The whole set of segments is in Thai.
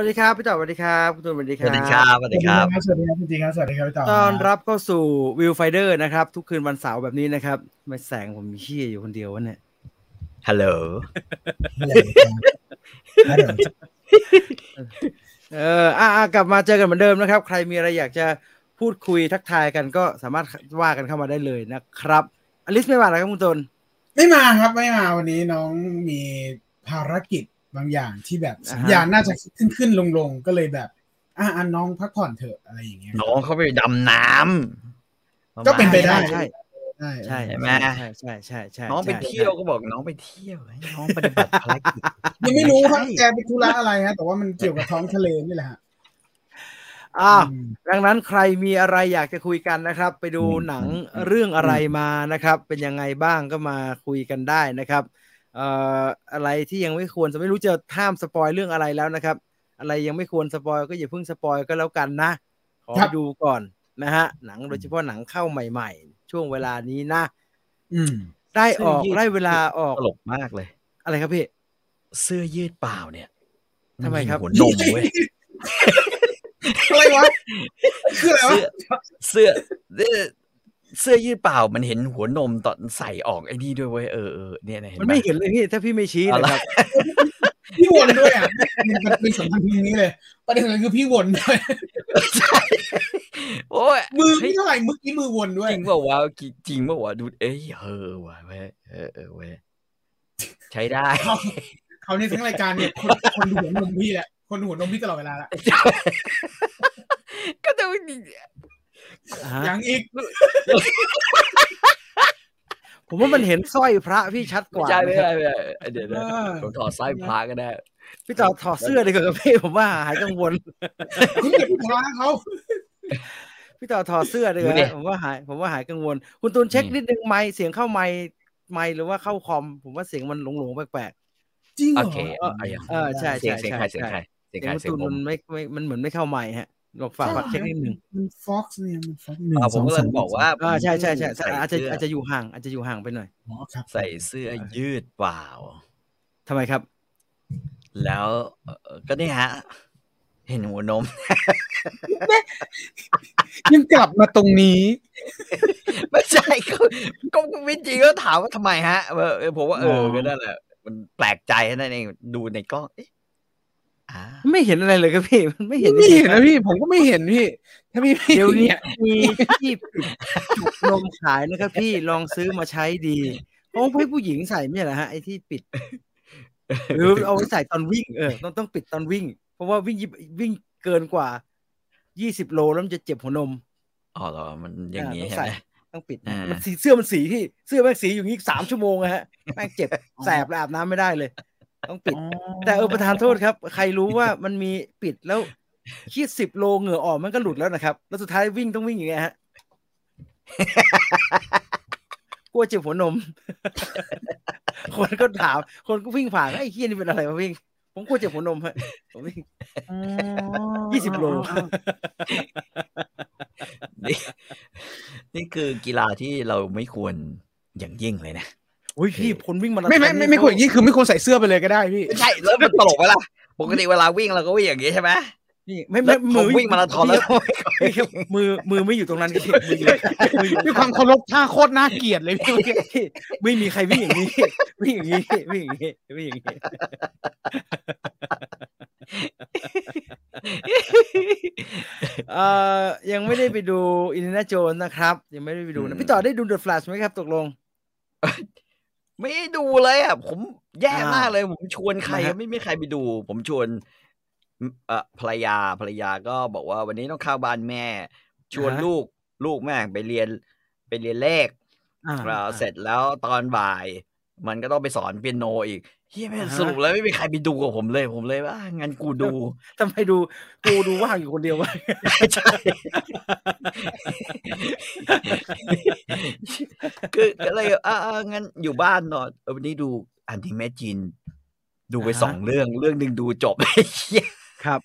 สวัสดีครับพี่ต่อสวัสดีครับคุณตูนสวัสดีคสรับวัสดีครับสวัสดีครับสวัสดีครับจริงๆครับสวัสดีครับพี่ต่อต้อนรับเข้าสู่วิวไฟเดอร์นะครับ ทุกคืนวันเสาร์แบบนี้นะครับไม่แสงผมมีเชี่ยอยู่คนเดียววะเนี่ยฮัลโหลฮัลโหลเอออะอะกลับมาเจอกันเหมือนเดิมนะครับ ใครมีอะไรอยากจะพูดคุยทักทายกันก็สามารถว่ากันเข้ามาได้เลยนะครับอลิสไม่มาแล้วครับคุณตูนไม่มาครับไม่มาวันนี้น้องมีภารกิจ บางอย่างที่แบบสัญญาณน่าจะขึ้นขึ้นลงลงๆก็เลยแบบ อะอันน้องพักผ่อนเถอะอะไรอย่างเงี้ยน้องเขาไปดำน้ำก็เป็นไปได้ใช่ใช่ใช่ใช่ไหมใช่ใช่ใช่ใช่น้องไปใช่เที่ยวก็บอกน้องไปเที่ยวให้น้องปฏิบัติภารกิจยังไม่รู้ครับแกไปธุระอะไรฮะแต่ว่ามันเกี่ยวกับท้องทะเลนี่แหละฮะอ้าวอืมดังนั้นใครมีอะไรอยากจะคุยกันนะครับ ไปดูหนังเรื่องอะไรมานะครับ เป็นยังไงบ้างก็มาคุยกันได้นะครับเอ่ออะไรที่ยังไม่ควรจะไม่รู้จะห้าม spoil เรื่องอะไรแล้วนะครับ อะไรยังไม่ควร spoil ก็อย่าเพิ่ง spoil ก็แล้วกันนะ ขอครับดูก่อนนะฮะ หนังโดยเฉพาะหนังเข้าใหม่ ๆ ช่วงเวลานี้นะ อืม ได้ออกได้เวลาออกตลกมากเลย อะไรครับพี่ เสื้อยืดเปล่าเนี่ยทำไมครับหัวนมเว้ยอะไรวะคืออะไรวะเสื้อเสื้อ เสื้อยืดเปล่ามันเห็นหัวนมตอนใส่ออกไอ้นี่ด้วยเว้ยเออเออเนี่ยนะเห็นมันไหมไม่เห็นเลยพี่ถ้าพี่ไม่ชี้เอานะละครับพี่วนด้วยอะมันเป็นสำคัญทีนี้เลยประเด็นสำคัญคือพี่วนด้วยใช่โอ้ยมือพี่เท่าไหร่เมื่อกี้มือวนด้วยจริงเปล่าวะจริงเปล่าวะดูเอ้ยเออว่ะเว้ยเออเออเว้ยใช้ได้เขาเขาในทั้งรายการเนี่ยคนคนดูหัวนมพี่แหละคนดูหัวนมพี่ตลอดเวลาละก็จะ ยังอีก ผมว่ามันเห็นสร้อยพระพี่ชัดกว่าใช่ไม่นะครับได้ไม่ได้เดี๋ยวนะผมถอดสร้อยพระก็ได้ พี่ต่อถอดเสื้อดีกว่าครับพี่ผมว่าหายกังวลคุณอย่าไปท้าเขาพี่ต่อถอดเสื้อดีกว่าดูดิผมว่าหาย ผมว่าหายกังวล คุณตูนเช็คนี่นิดนึงไมค์เสียงเข้าไมค์ไมค์หรือว่าเข้าคอม ผมว่าเสียงมันหลงๆแปลกจริงเหรโออเคเออเอาอย่างเออใช่เสียงเสียงใครเสียงใครๆเสียงเสียใครงคุณเสียงตูนผมัมนไม่ไม่มันเหมือนไม่เข้าไมค์ฮะ ลองฝากฝากเช็คนิดนึงมันฟ็อกซ์เนี่ยมันฟ็อกซ์หนึ่งอ่าผมสกำลังบอกว่าอ่าใช่ใช่ใช่ใส่อาจจะเสื้ออาจจะอยู่ห่าง อาจจะอยู่ห่างไปหน่อยอ๋อครับใส่เสื้อยืดเปล่าทำไมครับ แล้วเอ่อก็เนี่ยฮะ เห็นหัวนมยังกลับมาตรงนี้ ไม่ใช่ก็ก็วิจริงก็ถามว่าทำไมฮะเออเออผมว่าเอออ๋อก็นั่นแหละมันแปลกใจนั่นเองดูในกล้องเอ๊ะอ่า ไม่เห็นอะไรเลยครับพี่มันไม่เห็นไม่จริงเห็นๆนะพี่ผมก็ไม่เห็นพี่ ถ้าพี่ไม่เดี๋ยวนี้เนี่ยมีที่ปิดจุกนมขายนะครับพี่ลองซื้อมาใช้ดีเพราะให้ผู้หญิงใส่ไม่ใช่เหรอฮะไอ้ที่ปิด หรือเอาไว้ใส่ตอนวิ่งเออต้องต้องปิดตอนวิ่ง เพราะว่าวิ่งยิบวิ่งเกินกว่ายี่สิบโลแล้วมันจะเจ็บหัวนมอ๋อเหรอมันอย่างนี้อ่าใช่ไหมต้องปิดอ่ามัมันสีเสื้อมันสีที่เสื้อแม่งสีอยู่นี้สามชั่วโมงอะฮะแม่งเจ็บแสบและอาบน้ำไม่ได้เลย ต้องปิด แต่เออประธานโทษครับ ใครรู้ว่ามันมีปิดแล้วคีดสิบโลเหงื่อออกมันก็หลุดแล้วนะครับ แล้วสุดท้ายวิ่งต้องวิ่งอย่างเงี้ยฮะกลัวเจ็บหัวนม คนก็ถาม คนก็วิ่งผ่านไอ้เฮียนี่เป็นอะไรวะวิ่ง ผมกลัวเจ็บหัวนมฮะผมวิ่งยี่สิบโล นี่นี่คือกีฬาที่เราไม่ควรอย่างยิ่งเลยนะโอ้ยพี่ผลวิ่งมาราธอนไม่ไม่ไม่ไม่ควรอย่างนี้คือไม่ควรใส่เสื้อไปเลยก็ได้พี่ไม่ใช่แล้วมันตลกไหมล่ะปกติเวลาวิ่งเราก็วิ่งอย่างนี้ใช่ไหมนี่ไม่แล้ไม่วผมวิ่งมาราธอนแล้วพี่ครับมือมือไม่อยู่ตรงนั้นครับพี่มืออยู่มืออยู่ด้วยความเคารพท่าโคตรน่าเกลียดเลยพี่พี่ไม่มีใครวิ่งอย่างนี้วิ่งอย่างนี้วิ่งอย่างนี้วิ่งอย่างนี้เอ่อยังไม่ได้ไปดูอินเดียนาโจนนะครับ ยังไม่ได้ไปดูอืนะมพี่ต่อได้ดูเดอะแฟลชไหมครับตกลง ไม่ได้ดูเลยอะผมแย่อ่ามมากเลย ผมชวนใครนะฮะไม่มีใครไปดู ผมชวนเอ่อภรรยาภรรยาก็บอกว่าวันนี้ต้องเข้าบ้านแม่ ชวนลูกลูกแม่งไปเรียนไปเรียนเลขอ่าเอ่อเสร็จแล้วตอนบ่าย มันก็ต้องไปสอนเปียโนอีก เฮียแม่งอ่าฮะสรุปแล้วไม่มีใครไปดูกับผมเลยผมเลยว่างั้นกูดูทำไมดูกูดูว่างอยู่คนเดียววะใช่คือก็เลยอ่าอ่างั้นอยู่บ้านนอนเออวันนี้ดูอันที่แม่จีน ดูไปอ่าฮะสองเรื่องเรื่องหนึ่งดูจบไอ้เหี้ยครับ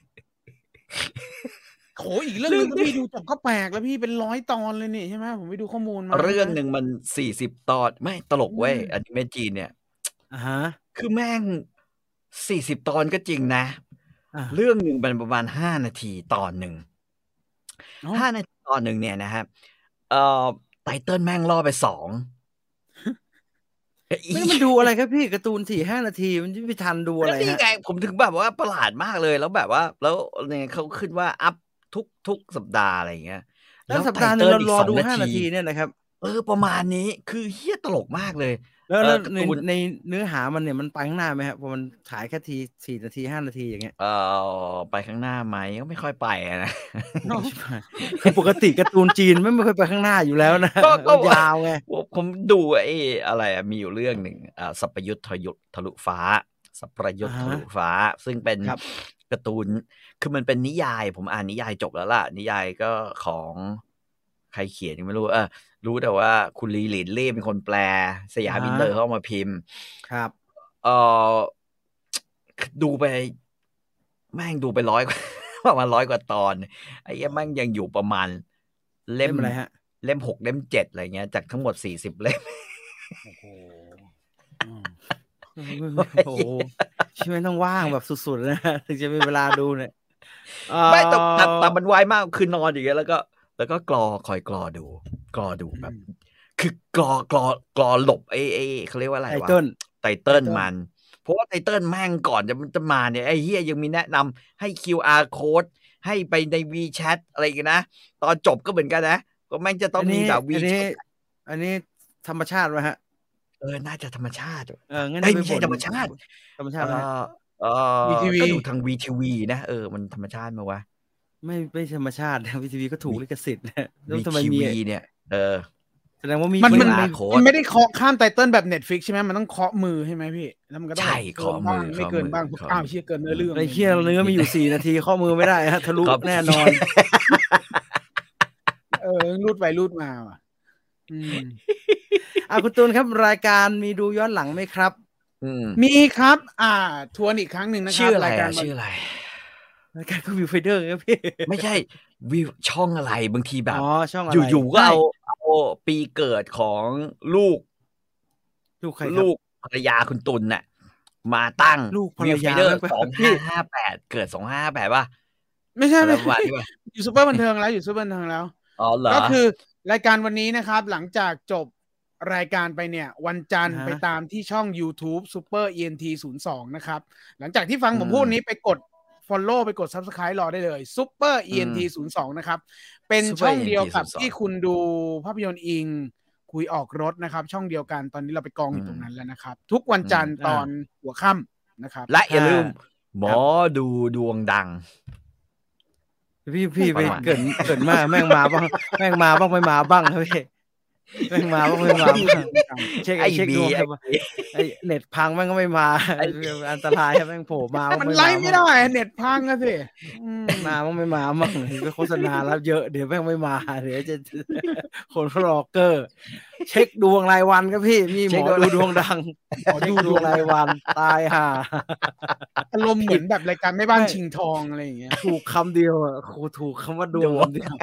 โหอีกเรื่องหนึงถ้าพี่ดูจบก็แปลกแล้วพี่เป็นร้อยตอนเลยนี่ใช่ไหมผมไปดูข้อมูลมา เรื่องหนึ่งมันสี่สิบตอนไม่ตลกเว้ยอันที่แม่จีนเนี่ยอ่าฮะ คือแม่งสี่สิบตอนก็จริงนะอ่าเรื่องหนึ่งเป็นประมาณห้านาทีตอนหนึ่งอ๋อห้านาทีตอนหนึ่งเนี่ยนะครับเอ่อไตเติ้ลแม่งล่อไปสองไม่มันดูอะไรครับพี่การ์ตูนสี่ห้านาทีมันจะไม่ทันดูอะไรแล้วนี่ฮะไงผมถึงแบบว่าประหลาดมากเลยแล้วแบบว่า แล้วเนี่ยเขาขึ้นว่าอัพทุกทุกสัปดาห์อะไรอย่างเงี้ย แล้วสัปดาห์หนึงเรารอดูไตเติ้ลกสงห้านาทีเนี่ยนะครับ เออประมาณนี้คือเฮี้ยตลกมากเลย แล้วเออแล้วการ์ในตูนในเนื้อหามันเนี่ยมันไปข้างหน้าไหมครับพอมันฉายแค่ทีสี่นาทีห้านาทีอย่างเงี้ยเออไปข้างหน้าไหมก็ไม่ค่อยไปอะนะคือปกติการ์ตูนจีนไม่ไม่ค่อยไปข้างหน้าอยู่แล้วนะก็ก็มันยาวไงผมผมดูไอ้อะไรอะมีอยู่เรื่องหนึ่งอ่าสัพยุทธทะยุทะลุฟ้า สัพยุทธทะลุฟ้า ซึ่งเป็นครับการ์ตูนคือมันเป็นนิยาย ผมอ่านนิยายจบแล้วล่ะ นิยายก็ของ ใครเขียนยังไม่รู้เออรู้แต่ว่าคุณลีหลินเล่เป็นคนแปล สยามอินเตอร์เขาเอามาพิมพ์ ครับเออดูไป แม่งดูไปร้อยกว่าประมาณร้อยกว่าตอน ไอ้เหี้ยแม่งยังอยู่ประมาณเล่มเล่มอะไรฮะ เล่มหกเล่มเจ็ดอะไรเงี้ยจากทั้งหมดสี่สิบเล่มโอ้โหโอ้โหชีวิตต้องว่างแบบสุดๆนะถึงจะมีเวลาดูเนี่ยไม่แต่แต่เอ่อแต่มันไวมากคือนอนอย่างเงี้ยแล้วก็ แล้วก็กรอคอยกรอดู กรอดูแบบ คือกรอกรอกรอหลบไอ้ไอ้เขาเรียกว่าอะไรไตวะเติ้ลไตเติ้ลมันเพราะว่าไตเติ้ลแม่งก่อนจะมันจะมาเนี่ยไอ้เฮียยังมีแนะนำให้ QR code ให้ไปใน WeChat อะไรกันนะ ตอนจบก็เหมือนกันนะ ก็แม่งจะต้องมีแบบอันนี้ WeChat อันนี้ธรรมชาติวะฮะ เออ น่าจะธรรมชาติเอองั้นเอ้ยปไม่ใช่บ่นธรรมชาติ ธรรมเอชาติวะฮะอเออ VTV ก็ดูทาง VTV นะ เออ มันธรรมชาติมาวะ ไม่ไม่ธรรมชาตินะวีทีวีก็ถูกลิขสิทธิ์นะแล้วทำไม VTV มีเนี่ย เออแสดงว่ามีมันมันเวลาโค้ดมันไม่ได้เคาะข้ามไตเติ้ลแบบเน็ตฟิกใช่ไหมมันต้องเคาะมือใช่ไหมพี่ แล้วมันก็ต้องใช่เกินเคาะมือบ้างไม่เกินบ้างเคาะมืออ้าวเชี่ยเกินเนื้อเรื่องไอ้เคี้ยเนื้อมีอยู่สี่นาทีข้อมือไม่ได้ฮะทะลุครับแน่นอน เออรูดไปรูดมาว่ะอืมอะคุณตูนครับรายการมีดูย้อนหลังไหมครับอืมมีครับ อ่า ทวนอีกครั้งหนึ่งนะครัชื่ออะไรรายการอะชื่ออะไร รายการก็วิวไฟเดอร์ครับพี่ ไม่ใช่วิวช่องอะไรบางทีแบบอ๋อช่องอะไรอยู่ๆก็เอาเอาปีเกิดของลูก ลูกใครครับลูกภรรยาคุณตุลน่ะ มาตั้งลูกภรรยาเดอร์แม่งไปสองห้าห้าแปดเกิดสองห้าแปดป่ะไม่ใช่อะไรไม่ประมาณใช่นี้ป่ะอยู่ซูเปอร์บันเทิงแล้วอยู่ซูเปอร์บันเทิงแล้วอ๋อเหรอก็คือรายการวันนี้นะครับ หลังจากจบรายการไปเนี่ย วันจันทร์อ่าฮะไปตามที่ช่อง YouTube Super ENT 0 2 นะครับ หลังจากที่ฟังผมอืมพูดนี้ไปกด Follow ไปกด Subscribe รอได้เลย Super ENT 0 2นะครับ เป็น Super ช่องเดียวกับ ENT 02ที่คุณดูภาพยนตร์อิง คุยออกรถนะครับ ช่องเดียวกันตอนนี้เราไปกองอยู่ตรงนั้นแล้วนะครับ ทุกวันจันทร์อืมตอนหัวค่ำนะครับ และอย่าลืมอ่าหมอดูดวงดังพี่พี่ไปประมาณเกินเกินมากแม่งมาบ้าง แม่งมาบ้างไม่มาบ้างครับพี่ แม่งมาบ้างไม่มาบ้างเช็คไอ้เช็คบีดวงไอ้ครับไอ้เน็ตพังแม่งก็ไม่มาไอ้อันตรายครับแม่งโผล่มาบ้างมันไม่ไล่มาไม่บ้างได้เน็ตพังอะสิอืมมาบ้างไม่มาบ้างไปโฆษณาแล้วเยอะเดี๋ยวแม่งไม่มาเดี๋ยวจะคนเขารอเกอร์ เช็คดวงรายวันครับพี่มีหมอดูดวงดังหมอดูดวงรายวันตายห่าอารมณ์เหมือนแบบรายการไม่บ้านชิงทองอะไรอย่างเงี้ยถูกคำเดียวอะครูถูกคำว่าดวงดวงคำเดียว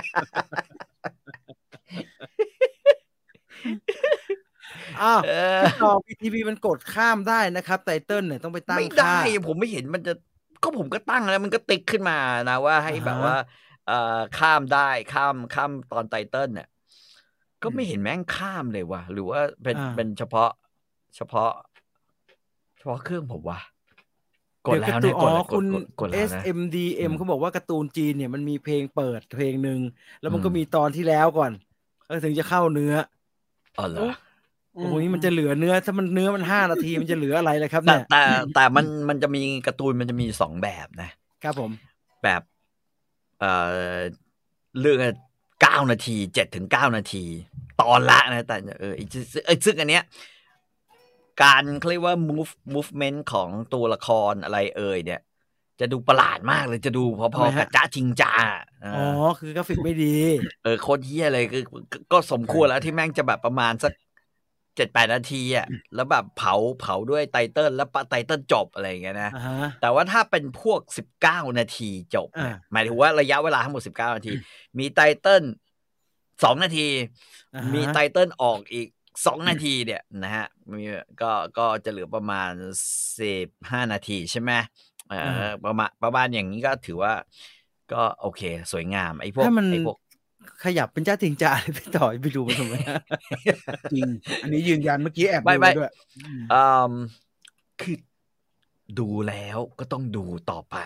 อ้าวเออต่อพีทีวีมันกดข้ามได้นะครับ ไตเติ้ลเนี่ยต้องไปตั้งไม่ได้ค่าผมไม่เห็นมันจะก็ผมก็ตั้งแล้ว มันก็ติ๊กขึ้นมานะว่าให้อ่าฮะแบบว่า เอ่อข้ามได้ข้ามข้ามตอนไตเติ้ลเนี่ยก็ไม่อืมเห็นแม่งข้ามเลยว่ะ หรือว่าเป็นอ่าเป็นเฉพาะ เฉพาะ เฉพาะเครื่องผมว่ะกดเดี๋ยแล้วการ์ตูนะนกอ๋ดอแล้วกคุดณกดกดแล้วนะ SMDM อืมเขาบอกว่าการ์ตูนจีนเนี่ยมันมีเพลงเปิดเพลงหนึ่งแล้วมันก็อืมมีตอนที่แล้วก่อนแล้วถึงจะเข้าเนื้อ อ๋อเหรอโอ้โหนี่มันจะเหลือเนื้อ ถ้ามันเนื้อมันห้านาทีมันจะเหลืออะไรเลยครับแต่เนี่ยแต่แต่มันมันจะมีการ์ตูนมันจะมีสองแบบนะ ครับผม แบบเอ่อเรื่องเก้านาทีเจ็ดถึงเก้านาที ตอนละนะ แต่เออไอ้ซึ่งเอ้ยซึ่งอันเนี้ยการเขาเรียกว่า move movement ของตัวละครอะไรเอ่ยเนี่ย จะดูประหลาดมากเลยจะดูพอๆกับจ้าจิงจาเอออ๋ออคือกราฟิกไม่ดี เออโคตรเฮี้ยเลยคือก็ก็สมควรแล้วที่แม่งจะแบบประมาณสักเจ็ดแปดนาทีอะแล้วแบบเผาเผาด้วยไตเติ้ลแล้วปะไตเติ้ลจบอะไรอย่างเงี้ยนะอ่าฮะแต่ว่าถ้าเป็นพวกสิบเก้านาทีจบเนี่ยอ่าหมายถึงว่าระยะเวลาทั้งหมดสิบเก้านาที มีไตเติ้ลสองนาทีอ่าฮะมีไตเติ้ลออกอีกสองนาทีเนี่ยนะฮะมีก็ก็จะเหลือประมาณสิบห้านาทีใช่ไหมเออประมาณประมาณอย่างนี้ก็ถือว่า ก็โอเค สวยงามไอ้พวกถ้ามันไอ้พวกขยับเป็นจ้าทิงจ่าเลยพี่ต่อยไปดูมันทำไมจริง อันนี้ยืนยันเมื่อกี้แอบไม่ดูไม่ด้วยอืมคือดูแล้วก็ต้องดูต่อไป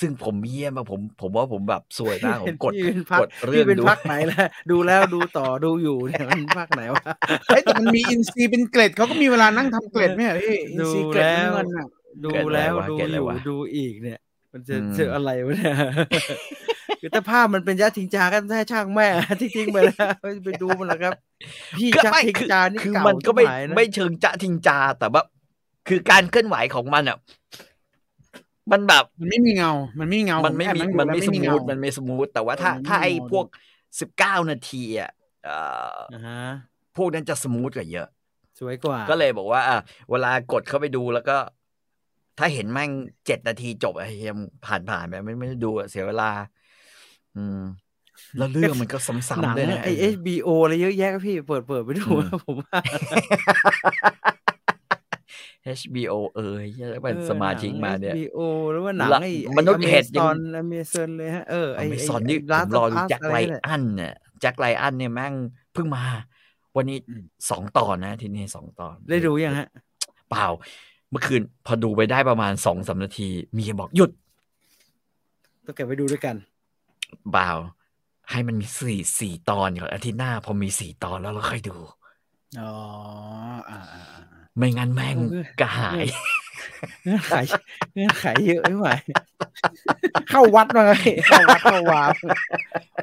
ซึ่งผมเยี่ยมมากผม ผมว่าผมแบบสวยมากผมกดพี่เป็นพักกดเรื่อพี่งเป็นดูพักไหนแล้วดูแล้วดูต่อดูอยู่เนี่ยมันพักไหนวะเฮ้ยแต่มันมีอินซีเป็นเกล็ดเขาก็มีเวลานั่งทำเกล็ดไหมเหรอพี่อินซีเกล็ดดูแล้วน้ำเงินอะ ดูเกิดอะไรแล้ววะดูเกิดอะไรอยู่วะดูอีกเนี่ย มันจะอืมเจออะไรวะเนี่ยคือถ้าภาพมันเป็นยัดทิงจาก็ให้ช่างแม่ที่ทิ้งไปแล้วไม่ไปดูมันหรอกครับ พี่ก็จักไม่ทิงคือจานี่คือเก่ามันก็ไม่ชิบหายนะไม่เชิงจะทิงจาแต่ว่าคือการเคลื่อนไหวของมันอะมันแบบมันไม่มีเงา มันไม่มีเงา มันไม่ผมีแอบมันงไม่ดูสแล้วมูทเงามันไม่สมูทแต่ว่าถ้าเออมันไม่ถ้าไอ้มีเงาพวกสิบเก้านาทีอะเอ่ออ่าฮะพวกนั้นจะสมูทกว่าเยอะ สวยกว่า ก็เลยบอกว่าอะเวลากดเข้าไปดูแล้วก็ ถ้าเห็นแม่งเจ็ดนาทีจบไอ้เฮียมผ่านผ่านๆไปไม่ไม่ได้ดูอะเสียเวลา อืม แล้วเรื่องมันก็ซ้ำหนังๆด้วยนะไอเอชบีโออะไรเยอะแยะครับพี่เปิดเปิดไปดูอืมผมว่า HBO เออเหี้ยแล้วเป็นสมาชิกมาเนี่ยบีโอหรือว่าหนังละไอ้มนุษย์เห็ดยังตอนอเมซอนเลยฮะเออไอ้ไม่ไอ้สอนนี่ไอ้ผ Last มรอ of ดู Us แจ็คอะไรไลนี่แหละอันเนี่ยแจ็คไลอันเนี่ยแม่งเพิ่งมา วันนี้สองตอนนะ ที่นี่สองตอน ได้ดูยังฮะ เปล่า เมื่อคืนพอดูไปได้ประมาณสองสามนาทีเมียบอกหยุดต้องเก็บไปดูด้วยกันเปล่าให้มันมีสี่สี่ตอนก่อนอาทิตย์หน้า พอมีสี่ตอนแล้วเราค่อยดูอ๋ออ่าอ่าอ่าไม่งั้นแม่งเออกระหายเงื่อนไขเงื่อนไขเยอะไม่ไหวเข้าวัดมาไงเข้าวัดเข้าวา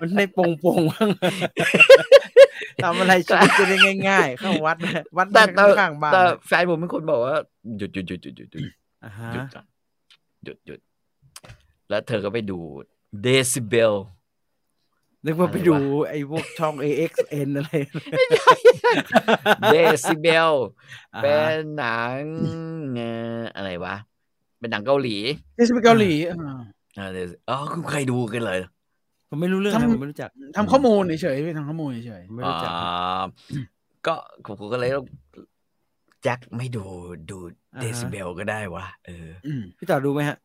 มันในปงปงบ้าง ทำอะไรชีวิตจะได้ง่ายๆเข้าวัดนะวัดแต่แต่ข้างๆบ้านแต่แฟนผมเป็นคนบอกว่าหยุดหยุดหยุดหยุดหยุดหยุดอ่าฮะหยุดก่อนหยุดหยุดแล้วเธอก็ไปดูเดซิเบลนึกว่าไปอะไรวะดูไอ้พวกช่อง AXN อะไรเดซิเบลอ่าฮะเป็นหนังเอ่ออะไรวะ เป็นหนังเกาหลีนี่เป็นเกาหลีอ่าเออ Deci- อ๋อคุณเคยดูกันเลย ผมไม่รู้เรื่องทำนะผมไม่รู้จักทำข้อมูลเฉยๆพี่ทำข้อมูลเฉยผมไม่รู้จักอ่าก็ผมก็เลยต้องแจ็คไม่ดูดูอ่าฮะเดซิเบลก็ได้วะเออๆอืมพี่ต่อดูไหมฮะ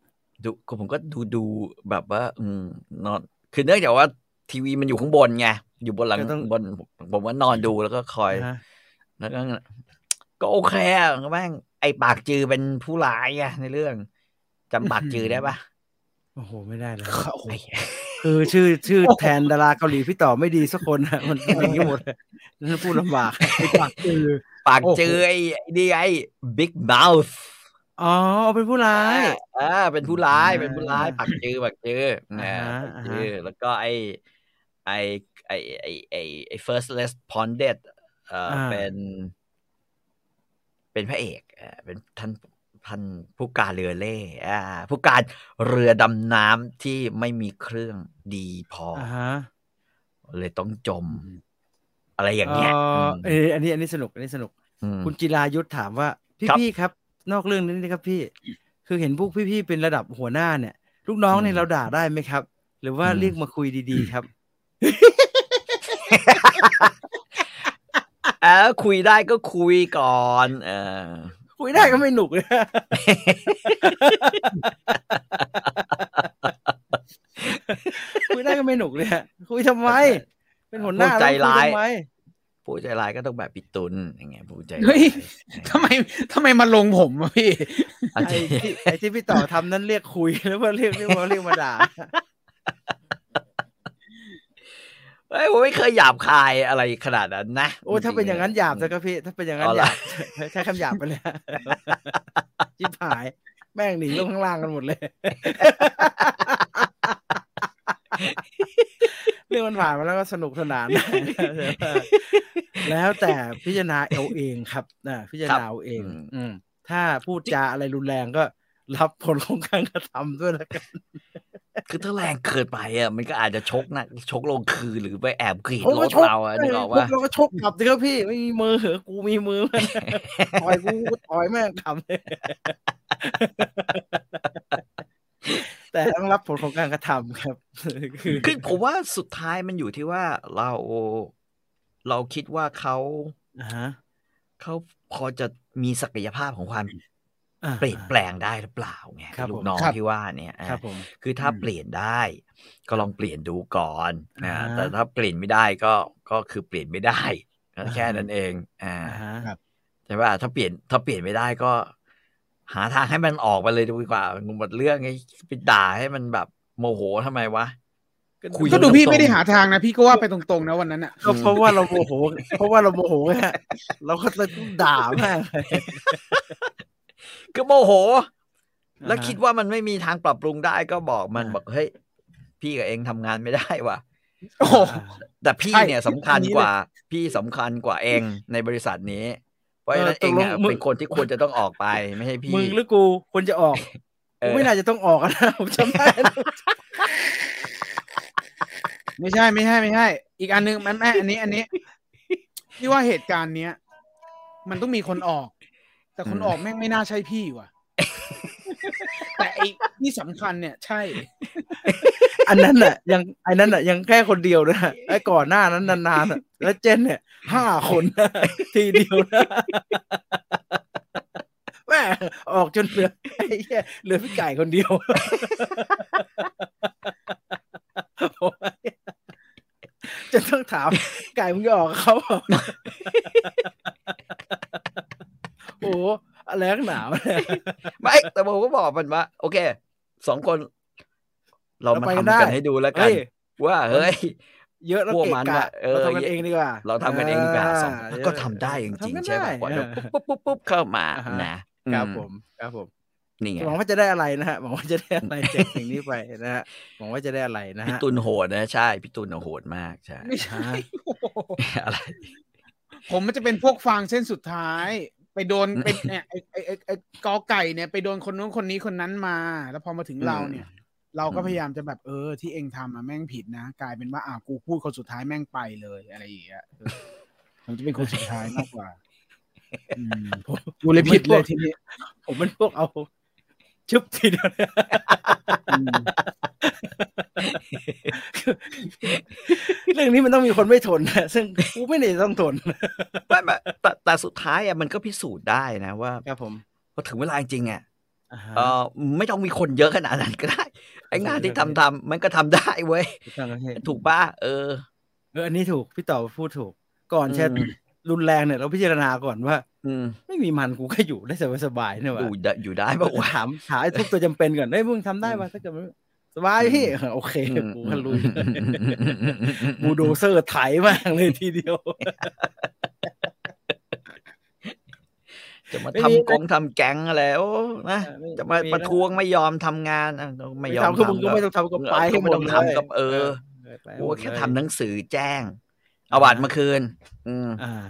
ดูก็ผมก็ดูดูแบบว่า อืมนอน คือเนื่องจากว่าทีวีมันอยู่ข้างบนไงอยู่บนหลังก็ต้องบนผมว่านอนดูแล้วก็คอยอ่าฮะแล้วก็ก็โอเคอะแม่งไอปากจือเป็นผู้ร้ายไงในเรื่องจำปากจือได้ปะโอ้โห ไม่ได้เลยโอ้โหไอ้ คือชื่อชื่อแทนดาราเกาหลีพี่ต่อไม่ดีสักคนนะมันเป็นอย่างนี้หมดเลยนั่นพูดลำบากไอ้ปากคือปากโอ้โหจือไอ้ไอ้นี่ไอ้ big mouth อ๋อเป็นผู้ร้ายอ่าเป็นผู้ร้ายอ่าเป็นผู้ร้ายปากจือปากจือนะอ่าฮะปากจือแล้วก็ไอไอไอไอไอไอ first responded เอ่ออาเป็น เป็นพระเอกอ่าเป็นท่าน ท่านผู้การเรือเล่อ่าผู้การเรือดำน้ำที่ไม่มีเครื่องดีพอออ่าฮะเลยต้องจม อะไรอย่างเงี้ยอ๋อมเอออันนี้อันนี้สนุกอันนี้สนุกมคุณจิรายุทธถามว่า พี่ครับพี่ครับ นอกเรื่องนี้นะครับพี่ คือเห็นพวกพี่ๆเป็นระดับหัวหน้าเนี่ย ลูกน้องเนี่ยอืมเราด่าได้ไหมครับ หรือว่าอืมเรียกมาคุยดีๆครับเออคุยได้ก็คุยก่อน เออ คุยได้ก็ไม่หนุกเลยคุยได้ก็ไม่หนุกเลยอะคุยทำไม เป็นหัวหน้าพูดใจร้ายแล้วคุทำไมผู้ใจร้ายก็ต้องแบบพี่ตุนอย่างเงี้ยผู้ใจเฮ้ยร้ายทำไมทำไมมาลงผมอะพี่อาจไอ้จะที่ไอ้ที่พี่ต่อทำนั้นเรียกคุยหรือว่าเรียกเรียกว่าเรียกมาด่า เฮ้ยผมไม่เคยหยาบคายอะไรขนาดนั้นนะโอ้ยถ้าเป็นอย่างนั้นหยาบจะก็พี่ถ้าเป็นอย่างนั้นเอาหล่ะยาบใช้คำหยาบไปเลยจิบหาย แม่งหนีลงข้างล่างกันหมดเลยเรื่องมันผ่านมาแล้วก็สนุกสนาน แล้วแต่พิจารณาเอาเองครับนะพิจารณาเอาเอง อืมถ้าพูดจาอะไรรุนแรงก็รับผลของการกระทำด้วยแล้วกัน คือถ้าแรงเกินไปอะมันก็อาจจะชกนะชกลงคืนหรือไปแอบกรีดโอ้รก็ถชกเราอะนึกออกว่าเราก็ชกกลับสิครับพี่ไม่มีมือเหรอกูมีมือมันต่อยกูกูต่อยแม่งทำเลยแต่ต้องรับผลของการกระทำครับคือคือผมว่าสุดท้ายมันอยู่ที่ว่าเราเราคิดว่าเขาอ่าฮะเขาพอจะมีศักยภาพของความอ่า เปลี่ยนแปลงได้หรือเปล่าไงครับลูผกมน้องครับที่ว่าเนี่ยอะครับผมคือถ้าอืมเปลี่ยนได้ ก็ลองเปลี่ยนดูก่อนนะอ่าฮะแต่ถ้าเปลี่ยนไม่ได้ก็ก็คือเปลี่ยนไม่ได้ก็แค่อ่าฮะนั้นเองอ่าอ่าฮะครับใช่ป่ะถ้าเปลี่ยนถ้าเปลี่ยนไม่ได้ก็ หาทางให้มันออกไปเลยดีกว่าหมดเรื่องไอ้ไปด่าให้มันแบบโมโหทำไมวะคุยก็ดูพี่ตรงๆไม่ได้หาทางนะพี่ก็ว่าไปตรงๆนะวันนั้นอะก็เพราะว่าเราโมโห เพราะว่าเราโมโหไงเราก็เลยต้องด่ามา กเลยก็โมโห แล้วอ่าฮะคิดว่ามันไม่มีทางปรับปรุงได้ก็บอกมันอ่าบอกเฮ้ยพี่กับเองทำงานไม่ได้ว่ะโอ้โหแต่พี่ใช่เนี่ยสำคัญอันนี้กว่า พี่สำคัญกว่าเองในบริษัทนี้ เพราะฉะนั้นเอเอองตกลงอะมึงเป็นคนที่ควรจะต้องออกไปไม่ใช่พี่มึงหรือกูควรจะออกเอกูอไม่น่าจะต้องออกนะผมจำได้นะไม่ใช่ไม่ใช่ไม่ใช่ อีกอันหนึงแม่แม่อันนี้อันนี้พี่ว่าเหตุการณ์เนี้ย มันต้องมีคนออก แต่คนออกแม่งไม่น่าใช่พี่ว่ะ แต่ไอ้ที่สำคัญเนี่ยใช่ อันนั้นน่ะ ยังไอ้นั้นน่ะ ยังแค่คนเดียวนะไอ้ก่อนหน้านั้นนานๆน่ะแล้วเจนเนี่ยห้าคนนะทีเดียวนะแม่งออกจนเหลือไอ้เหี้ยเหลือพี่ไก่คนเดียวจะต้องถามไก่มึงจะออกกับเขาเปล่า โอ้โหอะไรนักหนาวเนี่ยไม่แต่ผมก็บอกมันว่าโอเคสองคน เราเรามาไปกันทำได้กันให้ดูแล้วกันเฮ้ยว่าเฮ้ยเยอะแล้วพวกเกะมันกะว่าเออเราทำกันเองดีกว่า เราทำกันเองดีกว่าสองาก็ทำได้จริงทำกันๆใช่ไหมได้กว่าจะอ่าปุ๊บปุ๊บปุ๊บปุ๊บเข้ามาอ่าฮะนะครับอืผมครับผมนี่ไงหวังว่าจะได้อะไรนะฮะหวังว่าจะได้อะไรจากสิ่งนี้ไปนะฮะหวังว่าจะได้อะไรนะพี่ฮะตุนโหดนะใช่พี่ตุนน่ะโหดมากใช่ไม่ใช่อะไร ผมมันจะเป็นพวกฟางเส้นสุดท้าย ไปโดนเป็นเนี่ยไอ้ไอ้ไอ้ไอ้กอไก่เนี่ยไปโดนคนนู้นคนนี้คนนั้นมา แล้วพอมาถึงเราเนี่ย เราก็พยายามจะแบบเออที่เองทำอะแม่งผิดนะ กลายเป็นว่าอ่ากูพูดคนสุดท้ายแม่งไปเลยอะไรอย่างเงี้ยเออผมจะเป็นคนสุดท้ายมากกว่าอืมกูเลยผิดเลยทีนี้ผมเป็นพวกเอา ชึบทีเดียวเนี่ยอืมเรื่องนี้มันต้องมีคนไม่ทนนะซึ่งกูไม่ได้ต้องทนไม่ไม่แต่แต่สุดท้ายอะมันก็พิสูจน์ได้นะว่าครับผมพอถึงเวลาจริงๆอะอ่าฮะเออไม่ต้องมีคนเยอะขนาดนั้นก็ได้ไอ้งานที่ทำทำมันก็ทำได้เว้ยถูกป่ะเออเอออันนี้ถูกพี่ต่อพูดถูก ก่อนจะอืมรุนแรงเนี่ยเราพิจารณาก่อนว่า อืมไม่มีมันกูก็อยู่ได้สบายๆเนี่ยว่ะอยู่ได้อยู่ได้ปะวะถามหาไอ้ทุกตัวจำเป็นก่อนเฮ้ยมึงทำได้ป่ะถ้าเกิดมันสบายพี่โอเคกูก็ลุยบูโดเซอร์ไถมากเลยทีเดียว จะมาไม่มีทำกงทำแก๊งอะไรโอ้นะเออไม่จะมาไม่มีประท้วงไม่ยอมทำงานอะไม่ยอมทำคือมึงก็ไม่ทำต้องทำก็ไปก็ไม่ต้องหดทำก็เออไปกูหมดแค่เลยทำหนังสือแจ้ง เอาบัตรมาคืน อืมอ่า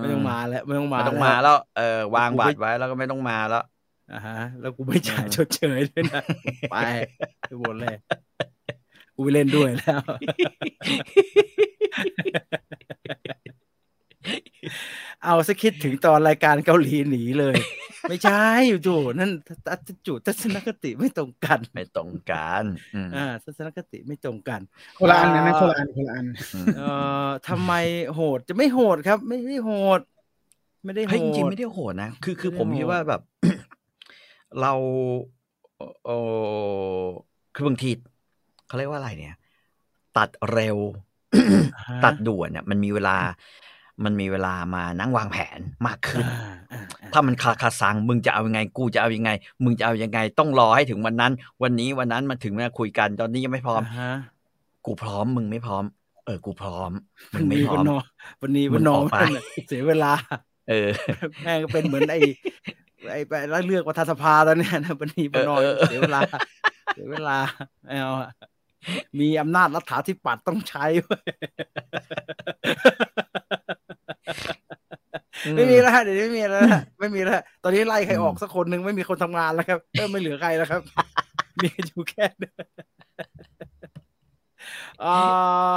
ไม่ต้องมาแล้วไม่ต้องมาไม่ต้องมาแล้ว เออวางกูบัไม่ตรไว้แล้วก็ไม่ต้องมาแล้วอ่าฮะ แล้วกูไม่จ่ายอืมชดเชยด้วยนะไปไปหมดเลยกูไปเล่นด้วยแล้ว เอาสักคิดถึงตอนรายการเกาหลีหนีเลย ไม่ใช่อยู่จู่นั่นทัศจุทัศนคติไม่ตรงกัน ไม่ตรงกันอืมอ่าทัศนคติไม่ตรงกันคนละอันนะนะคนละอันคนละอันอืมเอ่อทำไมโหดจะไม่โหดครับ ไม่ได้โหด ไม่ได้โหเฮ้ยจริงๆดไม่ได้โหดนะคือคือไม่ได้ผมคิดโหดว่าแบบ เราเออคือบางทีเขาเรียกว่าอะไรเนี่ย ตัดเร็วอ่าฮะตัดด่วนเนี่ยมันมีเวลา มันมีเวลามานั่งวางแผนมากขึ้นอ่าอ่าอ่าถ้ามันคาคาซังมึงจะเอายังไง กูจะเอายังไง มึงจะเอายังไง ต้องรอให้ถึงวันนั้น วันนี้วันนั้นมันถึงมาคุยกัน ตอนนี้ยังไม่พร้อมอ่าฮะกูพร้อม มึงไม่พร้อม เออ กูพร้อม มึวันงไม่นี้พร้วัอนมนอวันนี้มึวันงนอออกไปมันเสียเวลา เออ แม่งก็เป็นเหมือนไอ้ไอ้ไปแล้วเลือกประธานสภาตอนเนี้ยนะวันนี้วันนอนเออเออเสียเวลาเสียเวลาไม่เอาอะมีอำนาจรัฐาธิปัตย์ต้องใช้เว้ย ไม่มีแล้วฮะเดี๋ยวนี้ไม่มีแล้วฮะไม่มีแล้วฮะตอนนี้ไล่ใครออกสักคนหนึ่งไม่มีคนทำงานแล้วครับเริ่มไม่เหลือใครแล้วครับ มีอยู่แค่เนี้ยอ่า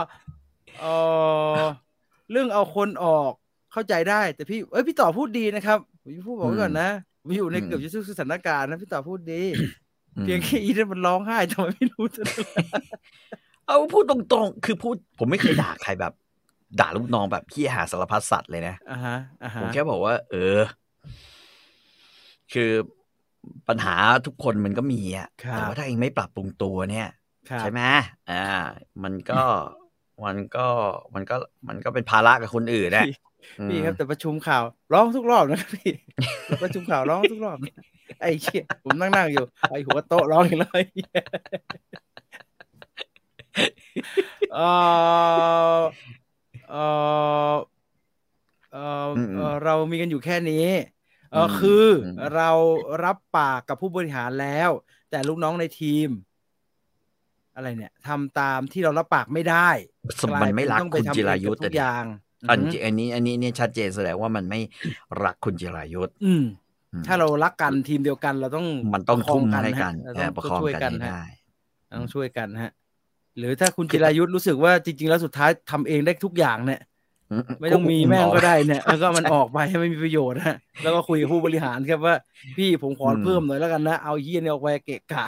เอ่อเรื่องเอาคนออกเข้าใจได้ แต่พี่เอ้ยพี่ต่อพูดดีนะครับผมพูดบอกไว้ก่อนนะผมอยู่ในอืมเกือบจะทุกสถานการณ์นะพี่ต่อพูดดีอืมเพียงแค่อีนั่นมันร้องไห้ทำไมไม่รู้จะเอาพูดตรงๆ คือพูดผมไม่เคยด่าใครแบบ ด่าลูกน้องแบบพี่หาสารพัดสัตว์เลยนะอ่าฮะอ่าฮะผมแค่บอกว่า เออ คือปัญหาทุกคนมันก็มีอะครับแต่ว่าถ้าเองไม่ปรับปรุงตัวเนี่ยครับใช่ไหมอ่า มันก็มันก็มันก็มันก็เป็นภาระกับคนอื่นนะพี่พี่ครับแต่ประชุมข่าวร้องทุกรอบนะครับพี่ประชุมข่าวร้องทุกรอบนะไอ้เชี่ยผมนั่งนั่งๆอยู่ไอ้หัวโต๊ะร้องอีกเลยเออ เออเออเอ่อเรามีกันอยู่แค่นี้เอออมคืออมเรารับปากกับผู้บริหารแล้ว แต่ลูกน้องในทีม อะไรเนี่ยทำตามที่เรารับปากไม่ได้สมมันไม่รักต้องไปคุณทำจิราเองยุทกับธ์ทุกอย่างอันอือฮึอันนี้ อันนี้เนี่ยชัดเจนแสดงว่ามันไม่รักคุณจิรายุทธ์อืมอืมถ้าเรารักกันทีมเดียวกัน เราต้องมันต้องประคทุ่มกัให้กันฮะแต่เราประต้องคองช่วยกักันนให้ฮะได้เราต้องช่วยกันฮะ หรือถ้าคุณจิรายุทธ์รู้สึกว่าจริง ๆ แล้วสุดท้ายทำเองได้ทุกอย่างเนี่ยไม่ต้องมีแม่งก็ได้เนี่ยแล้วก็มันออกไปให้ไม่มีประโยชน์ฮะแล้วก็คุยกับผู้บริหารครับว่า พี่ผมขอเพิ่มหน่อยแล้วกันนะเอาเฮียเนี่ยออกไปเกะกะ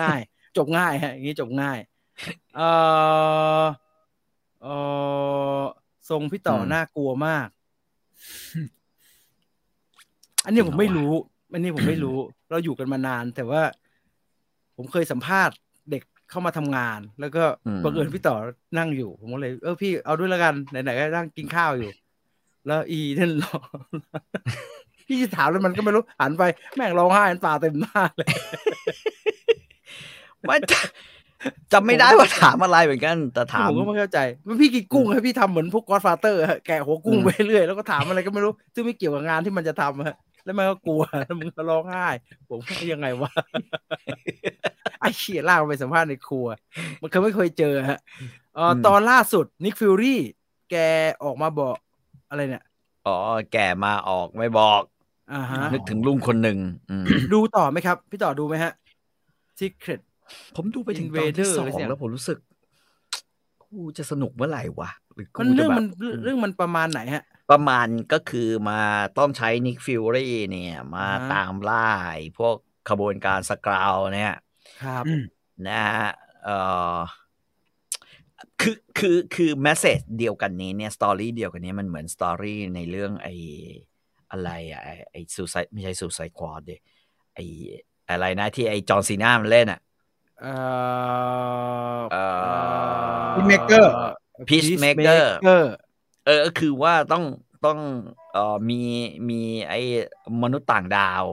ง่าย จบง่ายฮะอย่างนี้จบง่ายเออเออทรงพี่ต่ออืมน่ากลัวมาก อันนี้ผมไม่รู้อันนี้ผมไม่รู้ เราอยู่กันมานาน แต่ว่า ผมเคยสัมภาษณ์ เด็กเข้ามาทำงาน แล้วก็อืมบังเอิญพี่ต่อนั่งอยู่ ผมก็เลย เออพี่เอาด้วยแล้วกันไหนๆก็นั่งกินข้าวอยู่ แล้วอีนั่นรอพี่จะถามแล้วมันก็ไม่รู้หันไป แม่งร้องไห้น้ำตาเต็มหน้าเลยไม่จำไม่ได้ว่าถามอะไรเหมือนกัน แต่ถามผมก็ไม่เข้าใจว่าพี่กินกุ้งให้พี่ทำเหมือนพวกกอ d ฟาเตอร์แกะหัวกุ้งอืมไปเรื่อยแล้วก็ถามอะไรก็ไม่รู้ ซึ่งไม่เกี่ยวกับงานที่มันจะทำฮะ แล้วมันก็กลัวแล้วมึงก็ร้องไห้ ผมว่ายังไงวะไอ้เชี่ยลากมันไปสัมภาษณ์ในครัว มันเคยไม่เคยเจอฮะเอ่ออมตอนล่าสุดนิกฟิลลี่แกออกมาบอกอะไรเนี่ย อ๋อ แก่มาออกไม่บอกอ่าฮะนึกถึงลุงคนหนึ่งอืมดูต่อไหมครับ พี่ต่อดูไหมฮะ Secret ผมดูไปถึงตอน Invader ที่สอหรืงอยังแล้วผมรู้สึกกูจะสนุกเมื่อไหร่วะหรือกูมันจะเรื่องแบบมันเรื่องมันประมาณไหนฮะ ประมาณก็คือมาต้องใช้ Nick Fury เนี่ย มาอ่าฮะตามล่าไอ้พวกขบวนการ Skrull เนี่ย ครับอืมนะฮะเอ่อคือคือคือ message เดียวกันนี้เนี่ย story เดียวกันนี้มันเหมือนสตอรี่ในเรื่องไอ้อะไรอะไอ้ไอ้ Suicide ไม่ใช่ Suicide Squad เดไอ้อะไรนะที่ไอ้ John Cena มันเล่นอะเอ่อเอ่อ Peacemaker Peacemaker Peacemaker เออ ก็คือว่าต้องต้องเอ่อมีมีไอ้มนุษย์ต่างดาว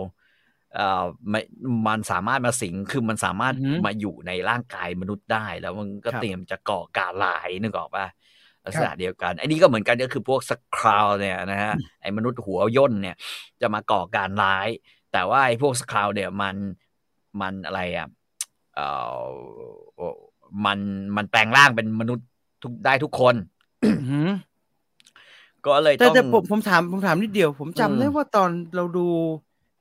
เอ่อไม่มันสามารถมาสิงคือมันสามารถอือหือมาอยู่ในร่างกายมนุษย์ได้ แล้วมันก็ครับเตรียมจะก่อการร้ายนึกออกป่ะลักษณะเดียวกันไอ้นี่ก็เหมือนกันก็คือพวกสคราวเนี่ยนะฮะไอ้มนุษย์หัวย่นเนี่ย จะมาก่อการร้าย แต่ว่าไอ้พวกสคราวเนี่ยมันมันอะไรอะเอ่อมันมันแปลงร่างเป็นมนุษย์ทุกได้ทุกคนอือหือ ก็เลยแต่ต้องแต่ผมผมถามผมถามนิดเดียว ผมจำอืมได้ว่าตอนเราดู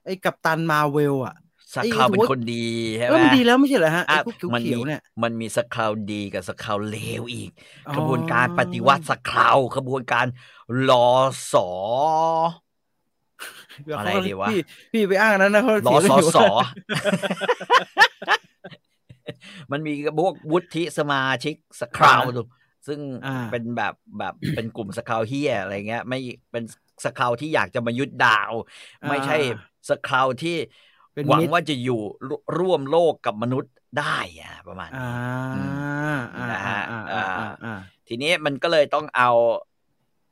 ไอ้กัปตันมาเวลอะสคราวไอ้เป็นหัวคนดีใช่ไหเอมอมันดีแล้วไม่ใช่เหรอฮะไอ้อะพวกมันเขีมียวๆเนี่ยมันมีสคราวดีกับสคราวเลวอีกอ๋อกระบวนการปฏิวัติสคราวกระบวนการรอสอเดี๋ยวอะไรเขาดีวะพี่พี่ไปอ้างอันนั้นนะเขารอเถียงสกันออยู่สอมันมีพวกวุฒิสมาชิกสคราวดู ซึ่งอ่าเป็นแบบแบบเป็นกลุ่มสคราวเฮียอะไรเงี้ย ไม่เป็นสคราวที่อยากจะมายึดดาว ไม่ใช่สคราวที่เป็นหวังมิตรว่าจะอยู่ร่ร่วมโลกกับมนุษย์ได้อะประมาณอ่านี้อ่านะอ่าฮะอ่าอ่าอ่าอ่าทีนี้มันก็เลยต้องเอา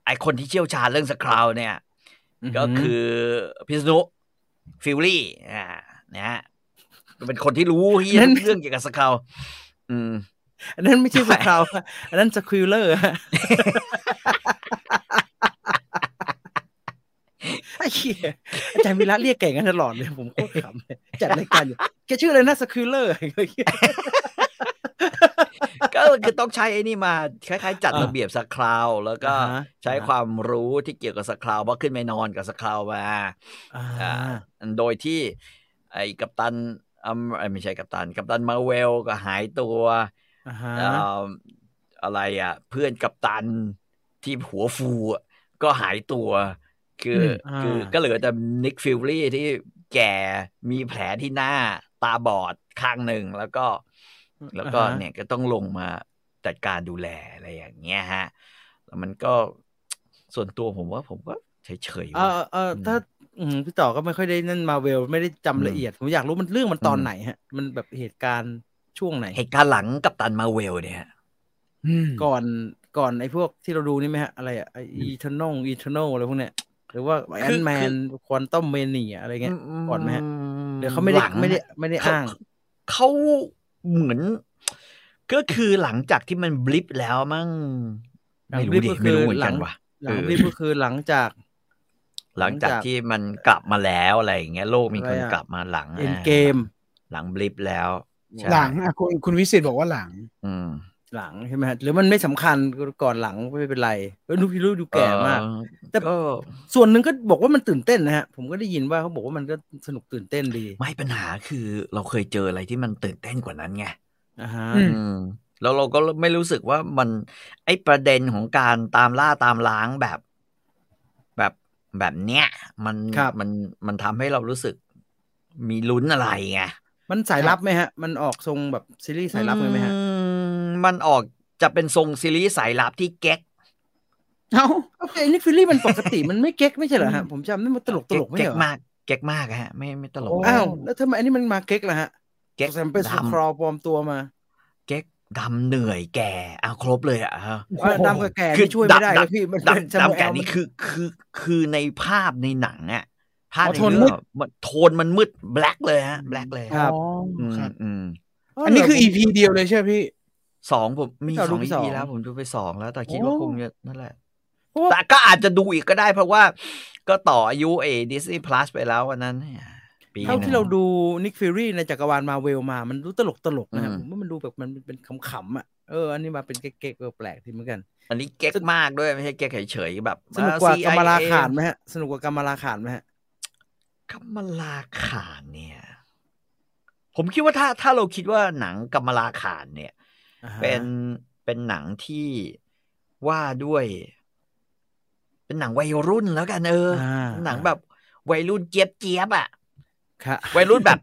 ไอ้คนที่เชี่ยวชาญเรื่อง Skrull เนี่ย ก็คือพี่นิกฟิวรี่อ่านะฮะเป็นคนที่รู้เฮียทุกเรื่องเกี่ยวกับ Skrull อืม อันนั้นไม่ใช่ Skrull ฮะอันนั้นสควิลเลอร์ฮะไอ้เหี้ยอาจารย์วิระเรียกแก่งกันตลอดเลย ผมโคตรขำเลยจัดรายการอยู่แกชื่ออะไรนะสควิลเลอร์ก็คือต้องใช้ไอ้นี่มาคล้ายๆ จัดอ่าระเบียบสคราวแล้วก็อ่าฮะใช้ความรู้ที่เกี่ยวกับสคราวเพราะขึ้นไปนอนกับสคราวมาอ่าอ่าโดยที่ ไอ้กัปตันอืมเอ้ยไม่ใช่กัปตัน กัปตันมาเวลก็หายตัว อ่าฮะเอ่ออะไรอะ เพื่อนกัปตันที่หัวฟูอะก็หายตัว คืออคือก็เหลือแต่นิกฟิลลี่ที่แก่มีแผลที่หน้าตาบอดข้างหนึ่งแล้วก็ แล้วก็อ่าฮะเนี่ยก็ต้องลงมาจัดการดูแลอะไรอย่างเงี้ยฮะ แล้วมันก็ส่วนตัวผมว่าผมก็เฉยๆเอว่ะอเออถ้าอืมพี่ต่อก็ไม่ค่อยได้นั่นมาเวลไม่ได้จำละเอียด ผมอยากรู้มันเรื่องมันตอนไหนฮะ มันแบบเหตุการณ์ ช่วงไหน เหตุการณ์หลังกับตันมาเวลเนี่ยอืมก่อนก่อนไอ้พวกที่เราดูนี่ไหมฮะ อะไรอะไออีเทอร์นลอีเทอร์นลอะไรพวกเนี้ยหรือว่าแอนแมนควอนตัมเมเนียอะไรเงี้ยก่อนไหมฮะเดี๋ยวเขาไม่ได้หลังไม่ได้ไม่ได้อ้างเขเขาเหมือน ก็คือหลังจากที่มันบลิปแล้วมั้งหลังไม่รู้ blip ดิก็คือไม่รู้เหมือนกันหลังว่ะหลังเออรีบก็คือหลังจาก หลังจากที่มันกลับมาแล้วอะไรอย่างเงี้ยโลกมีคนอะไรอะกลับมาหลังเอ็นเกม หลังบลิปแล้วใช่ หลังอะคุณคุณวิสิตบอกว่าหลัง อืมหลังใช่ไหมฮะหรือมันไม่สำคัญก่อนหลังไม่เป็นไรเออดูพี่รู้ดูแก่มากเออแต่ก็ส่วนหนึ่งก็บอกว่ามันตื่นเต้นนะฮะ ผมก็ได้ยินว่าเขาบอกว่ามันก็สนุกตื่นเต้นดี ไม่ปัญหาคือเราเคยเจออะไรที่มันตื่นเต้นกว่านั้นไงอ่าฮะอืมอืมแล้วเราก็ไม่รู้สึกว่ามัน ไอ้ประเด็นของการตามล่าตามล้างแบบ แบบแบบเนี้ย มันมันมันทำให้เรารู้สึกมีลุ้นอะไรไง มันสายลับไหมฮะ มันออกทรงแบบซีรีส์สายลับเลยไหมฮะอืมมันออกจะเป็นทรงซีรีส์สายลับที่เก๊กเอ้าโอเคนี่ฟิลลี่มันปกติมันไม่เก๊กไม่ใช่เหรอฮะ ผมจำได้มันตลกตลกไม่เก๊ใช่กเหรอมากเก๊กมากอะฮะ ไม่ไม่ตลกโอ้อ้าวแล้วทำไมอันนี้มันมาเก๊กล่ะฮะเก๊กแซมเป็นสดำครอปลอมตัวมาเก๊กดำเหนื่อยแก่เอาครบเลยอะฮะว่าดำกับแก่คือนี่ช่วยไม่ได้ดำเลยพี่มันเป็นดำดำแก่ Samuel นี่คือคือคือในภาพในหนังอะ ภาพอ๋อในโทนเรื่มืองดอะมันโทนมันมืดแบล็กเลยฮะแบล็กเลยครับอ๋ออืมครับอืมอันนี้คืออีพีเดียวเลยใช่ไหมพี่สองผมมีเราสดูองไปอีสองพีแล้ว ผมดูไปสองแล้ว แต่คิดโอ้ว่าคงจะนั่นแหละเพราะว่าแต่ก็อาจจะดูอีกก็ได้เพราะว่าก็ต่ออายุเอดิสนีย์พลัสไปแล้ววันนั้นปีเท่าหนึ่งที่เราดูนิกฟิรี่ในจักรวาลมาเวลมา มันดูตลกตลกนะฮะอืมผมว่ามันดูแบบมันเป็นขำๆอะเอออันนี้มาเป็นเก๊กๆแปลกๆทีเหมือนกัน อันนี้เก๊กมากด้วยไม่ใช่เก๊กเฉยๆแบบ สนุกกว่าอ่กรรมลา CIA ขานไหมฮะ สนุกกว่ากรรมลาขานไหมฮะ กำมลาขานเนี่ย ผมคิดว่าถ้าถ้าเราคิดว่าหนังกำมลาขานเนี่ยอ่าฮะเป็นเป็นหนังที่ว่าด้วย เป็นหนังวัยรุ่นแล้วกันเอออ่าหนังแบบวัยรุ่นเจี๊ยบเจี๊ยบอะค่ะ วัยรุ่นแบบ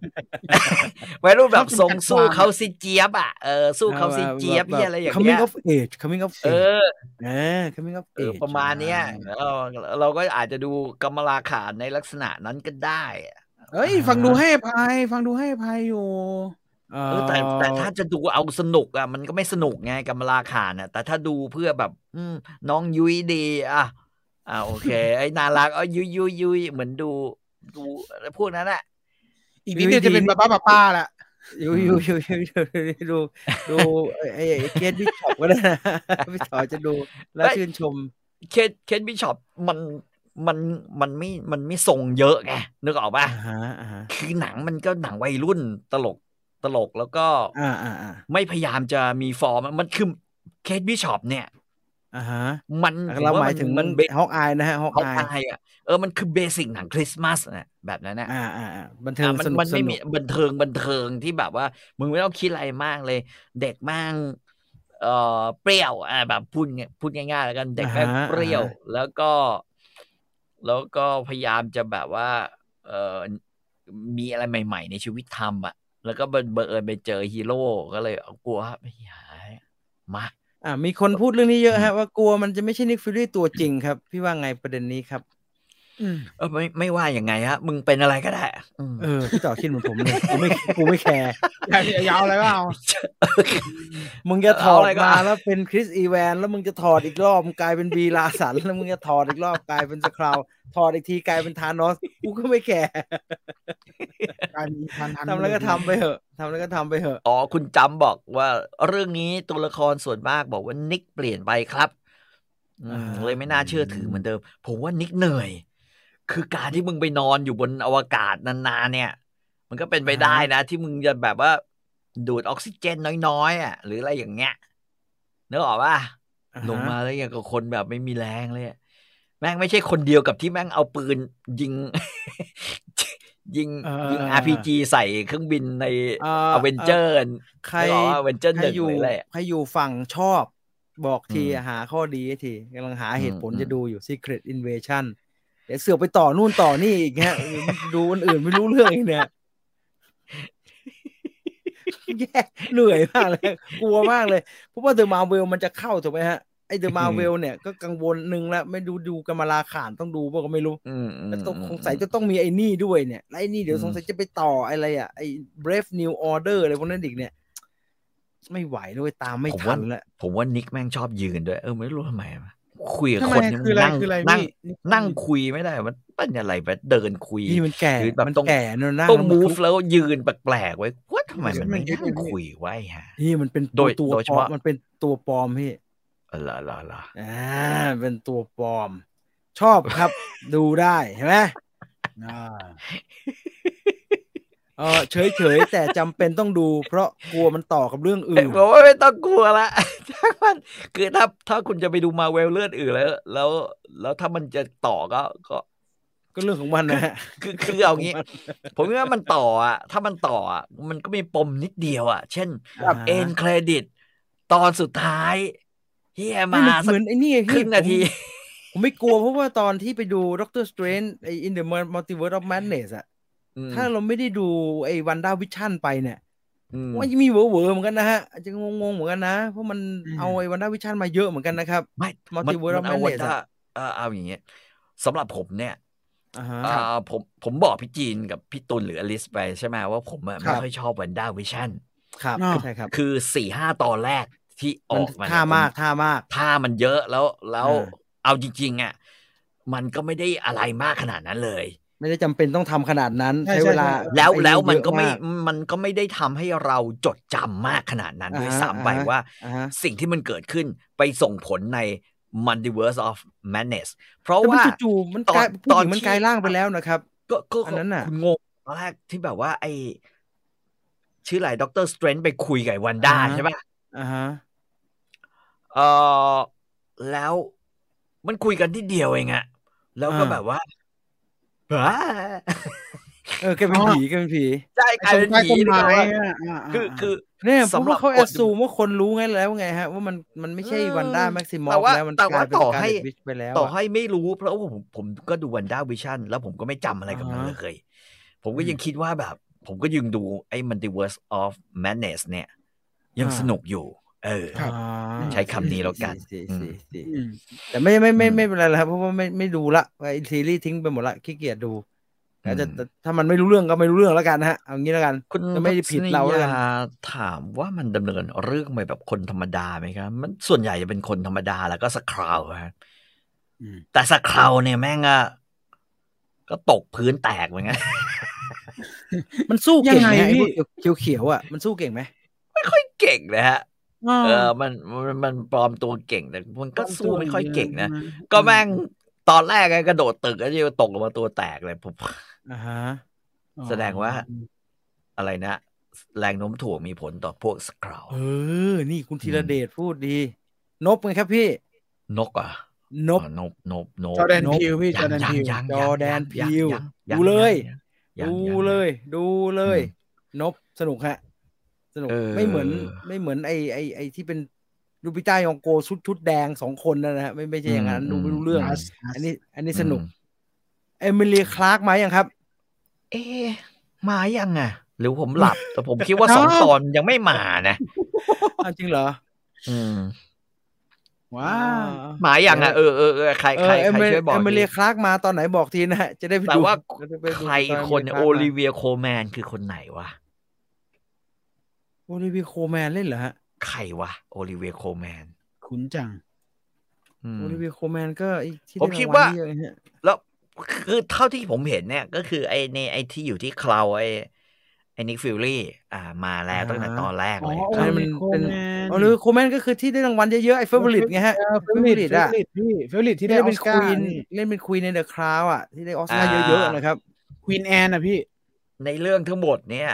วัยรุ่นแบบชอบทรงสู้จัดวางเขาสิเจี๊ยบอะเออสู้เขาสิเจี๊ยบแบบเหียอะไรอย่าง coming เงี้ย of age coming of เอ age อเออ coming of เออ age ประมาณเนี้ยเออเราก็อาจจะดูกำมลาขานในลักษณะนั้นก็ได้อะเอ้ย ฟังดูให้อภัย ฟังดูให้อภัยอยู่เอเออแต่แต่ถ้าจะดูเอาสนุกอะมันก็ไม่สนุกไงกำมลาขานอะ แต่ถ้าดูเพื่อแบบ อืมน้องยุ้ยดีอะอ่าโอเค ไอ้น่ารักเอ้ยยุ้ยยุ้ยยุ้ยเหมือนดู ดูพวกนั้นแหละ อีกนิดเดียวจะเป็นป้าป้าป้าป้าละอยู่อยู่อยู่อยู่อยู่ดูดูไอ้ไอ้เกตบิชอปก็ได้นะพี่ต่อจะดูแล้วเฮ้ยชื่นชม เคสเคสบิชอปมันมันมันไม่มันไม่ทรงเยอะไงนึกออกป่ะอ่าฮะอ่าฮะคือหนังมันก็หนังวัยรุ่นตลกตลกแล้วก็อ่าอ่าอ่าไม่พยายามจะมีฟอร์มมันคือเคสบิชอปเนี่ย อ่าฮะมันเราผว่หมายถึงมันเบฮอกอายนะฮะฮอกเขาอายอายอะเออมันคือเบสิกหนังคริสต์มาสนะแบบนั้นนะอ่าอ่าอ่าบันเทิงอะมันสนุกมันสไม่นุมีกบันเทิงบันเทิงที่แบบว่า มึงไม่ต้องคิดอะไรมากเลย เด็กแม่งเอ่อเปรี้ยวอ่าแบบพูดง่ายพูดง่ายๆแล้วกันเด็กแม่งเปรี้ยว แล้วก็ แล้วก็พยายามจะแบบว่า เอ่อมีอะไรใหม่ ๆ ในชีวิตทำอะ แล้วก็บังบังเอิญไปเจอฮีโร่ก็เลยเอากลัวไม่หายมา อ่ามีคนพูดเรื่องนี้เยอะฮะว่ากลัวมันจะไม่ใช่ Nick Fury ตัวจริงครับ พี่ว่าไงประเด็นนี้ครับ เออไม่ไม่ว่าอย่างไงฮะมึงเป็นอะไรก็ได้อืมเออพี่ต่อคิดเหมือนผมเลยกูไม่กูไม่แคร์อย่าอย่าอย่าเอาอะไรว่าเอามึงจะถอดเอาอะไรก็มาเอาแล้วเป็นคริสอีแวนแล้วมึงจะถอดอีกรอบมึงกลายเป็นบีลาสันแล้วมึงจะถอดอีกรอบกลายเป็นสคราวถอดอีกทีกลายเป็นธานอสกูก็ไม่แคร์การมีพันทันทำแล้วก็ทำไปเถอะทำแล้วก็ทำไปเถอะอ๋อคุณจำบอกว่าเรื่องนี้ตัวละครส่วนมากบอกว่านิกเปลี่ยนไปครับอืมเลยไม่น่าเชื่อถือเหมือนเดิม ผมว่า Nick เหนื่อย คือการที่มึงไปนอนอยู่บนอวกาศนานๆเนี่ย มันก็เป็นไปได้นะ ที่มึงจะแบบว่า ดูดออกซิเจนน้อยๆอะ หรืออะไรอย่างเงี้ยนึกออกป่ะอ่าลงฮะมาแล้วอย่างกับคนแบบไม่มีแรงเลยอะแม่งไม่ใช่คนเดียวกับที่แม่งเอาปืนยิง ยิงยิง RPG ใส่เครื่องบินในอ่าอเวนเจอร์ใครอเวนเจอร์หใครนึ่งอยู่หรืออะไรอะใครอยู่ฝั่งชอบบอกทีอืมหาข้อดีให้ทีกำลังหาเหตุผลอืมจะดูอยู่ Secret Invasion เดี๋ยวเสือกไปต่อนู่นต่อนี่อีกฮะดูอันอื่นไม่รู้เรื่องอีกเนี่ยแย่เหนื่อยมากเลย กลัวมากเลยเพราะว่าเดอะมาเวลมันจะเข้าถูกไหมฮะไอเดอะมาเวลเนี่ยก็กังวลหนึ่งแล้วไม่ดูดูกันมาลาขานต้องดูป่ะก็ไม่รู้แล้วต้องสงสัยจะต้องมีไอ้นี่ด้วยเนี่ยไอ้นี่เดี๋ยวสงสัยจะไปต่ออะไรอะไอ้ Brave New Order อะไรพวกนั้นอีกเนี่ย ไม่ไหวด้วยตามไม่ทันแล้วผมว่านิกแม่งชอบยืนด้วย เออไม่รู้ทำไมวะ คุยกับทำไมคนเนี่ยคืออะไรนั่งคืออะไรนั่งพี่นั่งคุยไม่ได้ มันเป็นอะไรแบบเดินคุยนี่มันแก่หรือแบบมันต้องแก่เนอะนั่งต้องแล้วมัน move ทุกข์แล้วยืนแปลกๆไว้ว่าทำไมมันมัไม่นยึดนั่งมันยึดคุยไว้ฮะนี่มันเป็นโดยตัวโดยเฉปลอพาะมมันเป็นตัวปลอมพี่เออละละละอ่าเป็นตัวปลอม ชอบครับดูได้เห็นไหมอ่า เออเฉยเฉยๆแต่จำเป็นต้องดู เพราะกลัวมันต่อกับเรื่องอื่นผมว่าไม่ต้องกลัวละถ้ามันคือถ้าถ้าคุณจะไปดูมาเวลเลือดอื่นแล้ว แล้วแล้วถ้ามันจะต่อก็ก็ก็เรื่องของมันนะฮะคือคือเอางี้ ผมว่ามันต่ออะ ถ้ามันต่ออะมันก็มีปมนิดเดียวอะ เช่นอ่าเอ็นเครดิต ตอนสุดท้ายเฮียไม่มามันเหมือนไอ้นี่ไงคพี่รึ่งนาทีผมผมไม่กลัวเพราะว่าตอนที่ไปดูด็อกเตอร์สเตรนไอ In the Multiverse of Madness อะอืม ถ้าเราไม่ได้ดูไอ้วันด้าวิชั่นไปเนี่ยอืมว่าจะมีเวอร์เวอร์เหมือนกันนะฮะอาจจะงงๆเหมือนกันนะ เพราะมันอืมเอาไอ้วันด้าวิชั่นมาเยอะเหมือนกันนะครับไม่มัน Multiverse มัน of เอา Madness ว่าอะเออเอาอย่างเงี้ยสำหรับผมเนี่ยอ่าฮะเอ่อผมผมบอกพี่จีนกับพี่ตุลหรืออลิสไปใช่ไหมว่าผมอะคไม่รับค่อยชอบวันด้าวิชั่นครับอ่าใช่ครับคือสี่ห้าตอนแรกที่อมันอกมาเนี่ยท่ามากผท่ามากท่ามันเยอะแล้วแล้วอ่าเอาจริงๆอะมันก็ไม่ได้อะไรมากขนาดนั้นเลย ไม่ได้จำเป็นต้องทำขนาดนั้น ใช่ใช้เวลาใช่ใช่แล้วไอ้แล้วมันก็ไม่เยอะามันก็ไม่ได้ทำให้เราจดจำมากขนาดนั้นด้วยอ่าฮะซ้ำไปอ่าฮะว่าอ่าฮะสิ่งที่มันเกิดขึ้นไปส่งผลใน Multiverse of Madness เพราะแต่มันว่าจู่ๆมันตอนกลายผู้ตหอนญิงมันที่กลายร่างไปแล้วนะครับ ก็ก็อันนั้นน่ะคุณงงตอนแรกที่แบบว่าไอชื่ออะไรด็อกเตอร์สเตรนไปคุยกับไอ้วันด้าอ่าฮะใช่ปะอ่าฮะเออแล้วมันคุยกันที่เดียวเองอะแล้วก็แบบว่าว้า เออแกเป็นผีแกเป็นผีใช่กลายเป็นใต้ผีต้นเลยไม้ว่าอะอ่าอ่าคือคือเนี่ยเพราะสำหรัว่าบเขาคนแอดซูมว่าคนรู้ไงแล้วไงฮะ ว่ามันมันไม่ใช่เออวันด้าแม็กซิมอแต่ฟว่าแล้วมันแต่กลาว่ายเป็นต่อการให้วิชไปแล้ว ต่ออะให้ไม่รู้ เพราะว่าผมผมก็ดูวันด้าวิชั่นแล้วผมก็ไม่จำอะไรกับมันอ่าฮะเลย ผมก็ยังคิดว่าแบบ ผมก็ยังดูไอ้ Multiverse of Madness เนี่ย ยังสนุกอยู่ เออครับอ่าใช้คำนี้แล้วกันสี่อืมสี่สี่อืมแต่ไม่ไม่ไม่อืมไม่เป็นไรแล้วครับเพราะว่าไม่ไม่ดูละไอซีรีส์ทิ้งไปหมดละขี้เกียจดูแต่จะอืมแต่ถ้ามันไม่รู้เรื่องก็ไม่รู้เรื่องแล้วกันนะฮะเอางี้แล้วกันคุณจะไม่ได้ผิดเราแล้วกันทัศนียถามว่ามันดำเนินเรื่องไปแบบคนธรรมดาไหมครับ มันส่วนใหญ่จะเป็นคนธรรมดาแล้วก็สคราวฮะอืมแต่สคราวเนี่ยแม่งอะก็ตกพื้นแตกเหมือนกันมันสู้เก่งไหมยังไงไอ้พี่พวกเขียวเขียวๆอะ มันสู้เก่งไหมไม่ค่อยเก่งนะฮะอ่า เออมันมันมันปลอมตัวเก่งแต่มันก็สู้ไม่ค่อยเก่งนะอืมก็แม่งตอนแรกอะกระโดดตึกแล้วจะตกลงมาตัวแตกเลยผมอ่าฮะแสดงว่าอะไรนะ แรงโน้มถ่วงมีผลต่อพวกสคราวเออ นี่คุณธีรเดชพูดดี นบไงครับพี่ นกอะนบอ๋อนบนบนบจอร์แดนนกพิวพี่จยัองร์แดนยังพิวยังจอร์แดนยังพิวยังดูเลยยังดูยังเลย ดูเลยอืมนบสนุกฮะ สนุกเออไม่เหมือนไม่เหมือนไอไอไอที่เป็นลูปิต้ายองโกชุดชุดแดงสองคนนั่นนะฮะไม่ไม่ใช่อย่างนั้นอืมดูไม่รู้เรื่องอืมอันนี้ อันนี้สนุกอืมเอมิเลียคลาร์กมายังครับ เอ๊ะมายังอะ หรือผมหลับ แต่ผมคิดว่าสองตอนยังไม่มานะอ้าวจริงเหรอ อืมว้าวมายังอะเออเออเออใครเอใครอเอใครมิช่วยบอกเอมิเลียทีคลาร์กมาตอนไหนบอกทีนะฮะจะได้ไปแต่ดูว่าจะได้ไปดูใครตคนเมโอลียลิเวียโคแมนคือคนไหนวะ โอลิเวียโคแมนเล่นเหรอฮะ ใครวะโอลิเวียโคแมน คุ้นจังอืมโอลิเวียโคแมนก็ไอ้ที่ผมได้คิดรางว่าลเยอะฮะแล้วคือเท่าที่ผมเห็นเนี่ย ก็คือไอ้ในไอ้ที่อยู่ที่คลาวไอ้ไอ้นิกฟิลลี่ อ่า มาแล้วตั้งแต่ตอนแรกเลยอ๋อใช่มันโอเป็นลิเวียโคแมนโอลิเวียโคแมนก็คือที่ได้รางวัลเยอะๆไอ้เฟเวอริตไงฮะเฟเวอริต Favorite อะพี่เฟเวอริตที่ที่ได้ได้ออเป็นสคการ์วีนนี่เล่นเป็นควีนในเดอะคราวอะที่ได้ออสการ์อ่าเยอะๆนะครับควีนแอนอะพี่ ในเรื่องทั้งหมดเนี่ย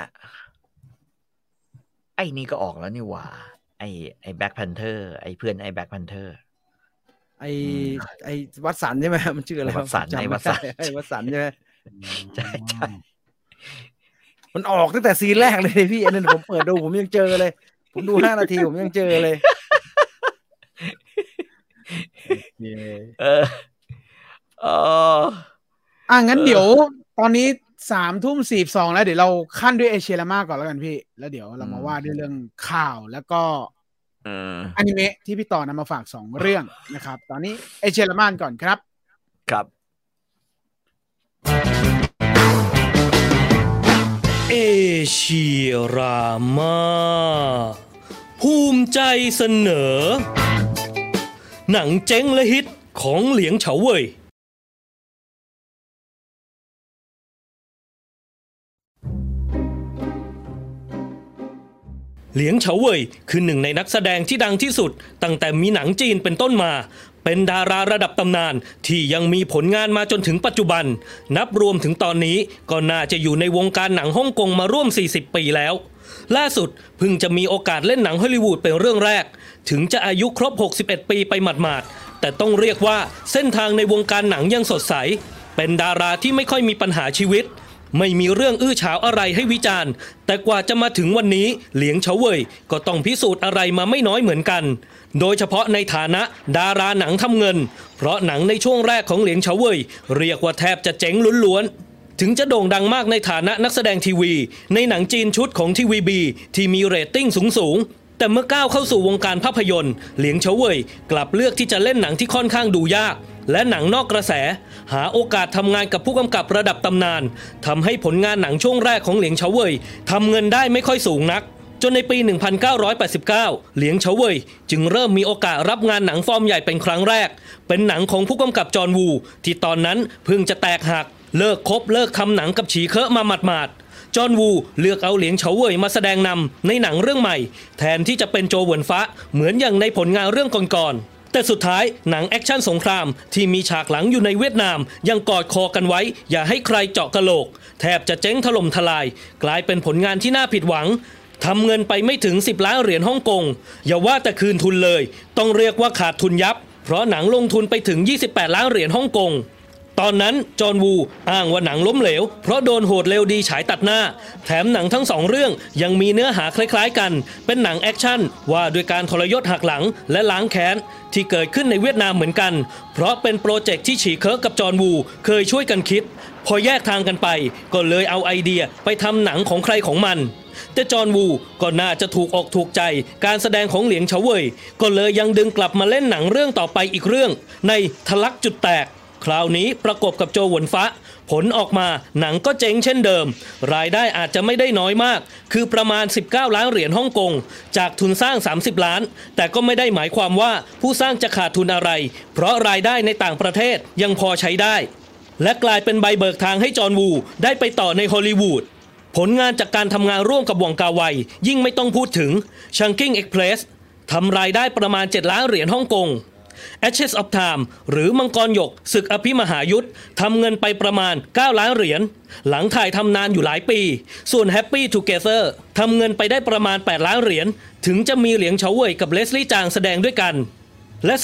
ไอ้นี่ก็ออกแล้วนี่หว่า ไอ้ไอ้แบ็คแพนเทอร์ไอ้เพื่อนไอ้แบ็คแพนเทอร์ไอ้ไอ้วัดสันใช่ไหมมันชื่ออะไรวัดสันจำไอ้ไม่วัดสันได้ไอ้วัดสันใช่ไหมใช่ใช่มันออกตั้งแต่ซีนแรกเลยพี่อันนั้นผมเปิดดูผมยังเจอเลย ผมดูห้านาทีผมยังเจอเลยเออเอออะงั้นเออเดี๋ยว ตอนนี้ สามทุ่มสี่สองแล้วเดี๋ยวเราขั้นด้วยเอเชียละมาก่อนแล้วกันพี่ แล้วเดี๋ยวเรามาว่าด้วยเรื่องข่าวแล้วก็เอออนิเมะที่พี่ต่อนำมาฝากสองเรื่องนะครับ ตอนนี้เอเชยร์ละมานก่อนครับ ครับเอเชียรามาภูมิใจเสนอ หนังเจ๊งและฮิตของเหลียงเฉาเว่ย เหลียงเฉาเว่ยคือหนึ่งในนักแสดงที่ดังที่สุด ตั้งแต่มีหนังจีนเป็นต้นมา เป็นดาราระดับตำนานที่ยังมีผลงานมาจนถึงปัจจุบัน นับรวมถึงตอนนี้ก็น่าจะอยู่ในวงการหนังฮ่องกงมาร่วม 40 ปีแล้ว ล่าสุดเพิ่งจะมีโอกาสเล่นหนังฮอลลีวูดเป็นเรื่องแรก ถึงจะอายุครบ 61 ปีไปหมาดๆแต่ต้องเรียกว่าเส้นทางในวงการหนังยังสดใส เป็นดาราที่ไม่ค่อยมีปัญหาชีวิต ไม่มีเรื่องอื้อฉาวอะไรให้วิจารณ์ แต่กว่าจะมาถึงวันนี้เหลียงเฉาเว่ยก็ต้องพิสูจน์อะไรมาไม่น้อยเหมือนกัน โดยเฉพาะในฐานะดาราหนังทำเงิน เพราะหนังในช่วงแรกของเหลียงเฉาเว่ยเรียกว่าแทบจะเจ๋งล้วนถึงจะโด่งดังมากในฐานะนักแสดงทีวี ในหนังจีนชุดของทีวีบีที่มีเรตติ้งสูงๆแต่เมื่อก้าวเข้าสู่วงการภาพยนตร์ เหลียงเฉาเว่ยกลับเลือกที่จะเล่นหนังที่ค่อนข้างดูยาก และหนังนอกกระแส หาโอกาสทำงานกับผู้กำกับระดับตำนานทำให้ผลงานหนังช่วงแรกของเหลียงเฉาเว่ยทำเงินได้ไม่ค่อยสูงนัก จนในปี 1989 เหลียงเฉาเว่ยจึงเริ่มมีโอกาสรับงานหนังฟอร์มใหญ่เป็นครั้งแรก เป็นหนังของผู้กำกับจอห์นวู ที่ตอนนั้นเพิ่งจะแตกหัก เลิกคบเลิกทำหนังกับฉีเคอะมาหมาดๆจอห์นวูเลือกเอาเหลียงเฉาเว่ยมาแสดงนำในหนังเรื่องใหม่ แทนที่จะเป็นโจวเหวินฟะเหมือนอย่างในผลงานเรื่องก่อนๆ แต่สุดท้ายหนังแอคชั่นสงครามที่มีฉากหลังอยู่ในเวียดนาม ยังกอดคอกันไว้ อย่าให้ใครเจาะกะโหลก แทบจะเจ๊งถล่มทลาย กลายเป็นผลงานที่น่าผิดหวังทำเงินไปไม่ถึง 10 ล้านเหรียญฮ่องกง อย่าว่าแต่คืนทุนเลย ต้องเรียกว่าขาดทุนยับ เพราะหนังลงทุนไปถึง 28 ล้านเหรียญฮ่องกง ตอนนั้นจอห์นวูอ้างว่าหนังล้มเหลว เพราะโดนโหดเร็วดีฉายตัดหน้า แถมหนังทั้งสองเรื่องยังมีเนื้อหาคล้ายๆกัน เป็นหนังแอคชั่นว่าด้วยการทรยศหักหลังและล้างแค้น ที่เกิดขึ้นในเวียดนามเหมือนกัน เพราะเป็นโปรเจกต์ที่ฉีเคิร์กกับจอห์นวูเคยช่วยกันคิด พอแยกทางกันไป ก็เลยเอาไอเดียไปทำหนังของใครของมันแต่จอห์นวูก็น่าจะถูกอกถูกใจการแสดงของเหลียงเฉาเว่ยก็เลยยังดึงกลับมาเล่นหนังเรื่องต่อไปอีกเรื่อง ในทะลักจุดแตก คราวนี้ประกบกับโจหวนฟ้า ผลออกมาหนังก็เจ๊งเช่นเดิม รายได้อาจจะไม่ได้น้อยมาก คือประมาณ 19 ล้านเหรียญฮ่องกง จากทุนสร้าง 30 ล้าน แต่ก็ไม่ได้หมายความว่าผู้สร้างจะขาดทุนอะไร เพราะรายได้ในต่างประเทศยังพอใช้ได้ และกลายเป็นใบเบิกทางให้จอห์นวูได้ไปต่อในฮอลลีวูดผลงานจากการทำงานร่วมกับวองกาไวยิ่งไม่ต้องพูดถึง Chunking Express ทำรายได้ประมาณ 7 ล้านเหรียญฮ่องกง Ashes of Time หรือมังกรหยกศึกอภิมหายุทธทำเงินไปประมาณ 9 ล้านเหรียญ หลังถ่ายทำนานอยู่หลายปี ส่วน Happy Together ทำเงินไปได้ประมาณ 8 ล้านเหรียญ ถึงจะมีเหลียงเฉาเว่ยกับเลสลี่จางแสดงด้วยกันและ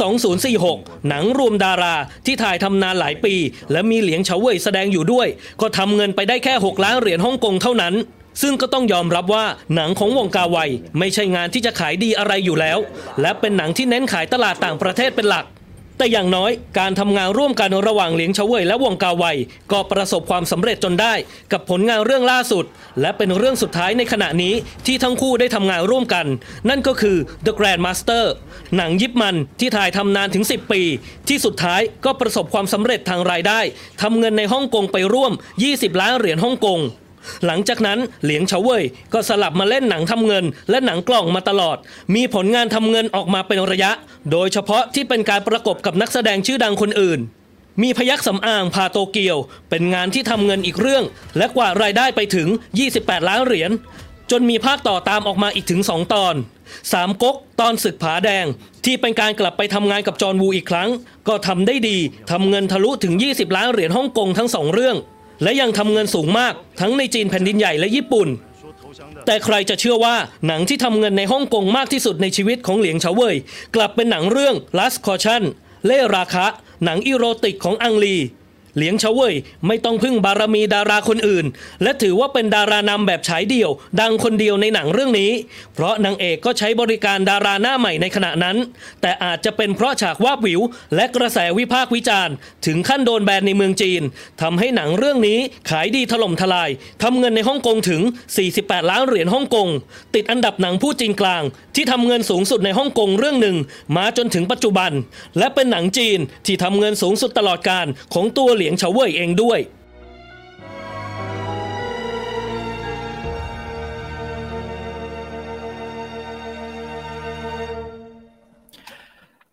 2046 หนังรวมดาราที่ถ่ายทำนานหลายปี และมีเหลียงเฉาเว่ยแสดงอยู่ด้วย ก็ทำเงินไปได้แค่ 6 ล้านเหรียญฮ่องกงเท่านั้น ซึ่งก็ต้องยอมรับว่าหนังของวงกาไวไม่ใช่งานที่จะขายดีอะไรอยู่แล้ว และเป็นหนังที่เน้นขายตลาดต่างประเทศเป็นหลัก แต่อย่างน้อยการทำงานร่วมกันระหว่างเหลียงเฉวยและวงกาไวก็ประสบความสำเร็จจนได้ กับผลงานเรื่องล่าสุด และเป็นเรื่องสุดท้ายในขณะนี้ที่ทั้งคู่ได้ทำงานร่วมกัน นั่นก็คือ The Grandmaster หนังยิปมันที่ถ่ายทำนานถึง 10 ปี ที่สุดท้ายก็ประสบความสำเร็จทางรายได้ทำเงินในฮ่องกงไปร่วม 20 ล้านเหรียญฮ่องกง หลังจากนั้นเหลียงเฉาเว่ยก็สลับมาเล่นหนังทำเงิน และหนังกล่องมาตลอด มีผลงานทำเงินออกมาเป็นระยะ โดยเฉพาะที่เป็นการประกบกับนักแสดงชื่อดังคนอื่น มีพยักสำอางพาโตเกียว เป็นงานที่ทำเงินอีกเรื่อง และกว่ารายได้ไปถึง 28 ล้านเหรียญจนมีภาคต่อตามออกมาอีกถึง 2 ตอนสามก๊กตอนศึกผาแดง ที่เป็นการกลับไปทำงานกับจอห์นวูอีกครั้ง ก็ทำได้ดีทำเงินทะลุถึง 20 ล้านเหรียญฮ่องกงทั้งสองเรื่อง และยังทำเงินสูงมากทั้งในจีนแผ่นดินใหญ่และญี่ปุ่น แต่ใครจะเชื่อว่าหนังที่ทำเงินในฮ่องกงมากที่สุดในชีวิตของเหลียงเฉาเว่ยกลับเป็นหนังเรื่อง Last Caution เล่ราคะ หนังอีโรติกของอังลี เหลียงเฉว่ยไม่ต้องพึ่งบารมีดาราคนอื่น และถือว่าเป็นดารานำแบบฉายเดี่ยว ดังคนเดียวในหนังเรื่องนี้ เพราะนางเอกก็ใช้บริการดาราหน้าใหม่ในขณะนั้น แต่อาจจะเป็นเพราะฉากวาบหวิว และกระแสวิพากษ์วิจารณ์ ถึงขั้นโดนแบนในเมืองจีนทำให้หนังเรื่องนี้ขายดีถล่มทลายทำเงินในฮ่องกงถึง 48 ล้านเหรียญฮ่องกง ติดอันดับหนังผู้จีนกลาง ที่ทำเงินสูงสุดในฮ่องกงเรื่องหนึ่ง มาจนถึงปัจจุบัน และเป็นหนังจีนที่ทำเงินสูงสุดตลอดการของตัวลียงเฉาเว่ยเองด้วย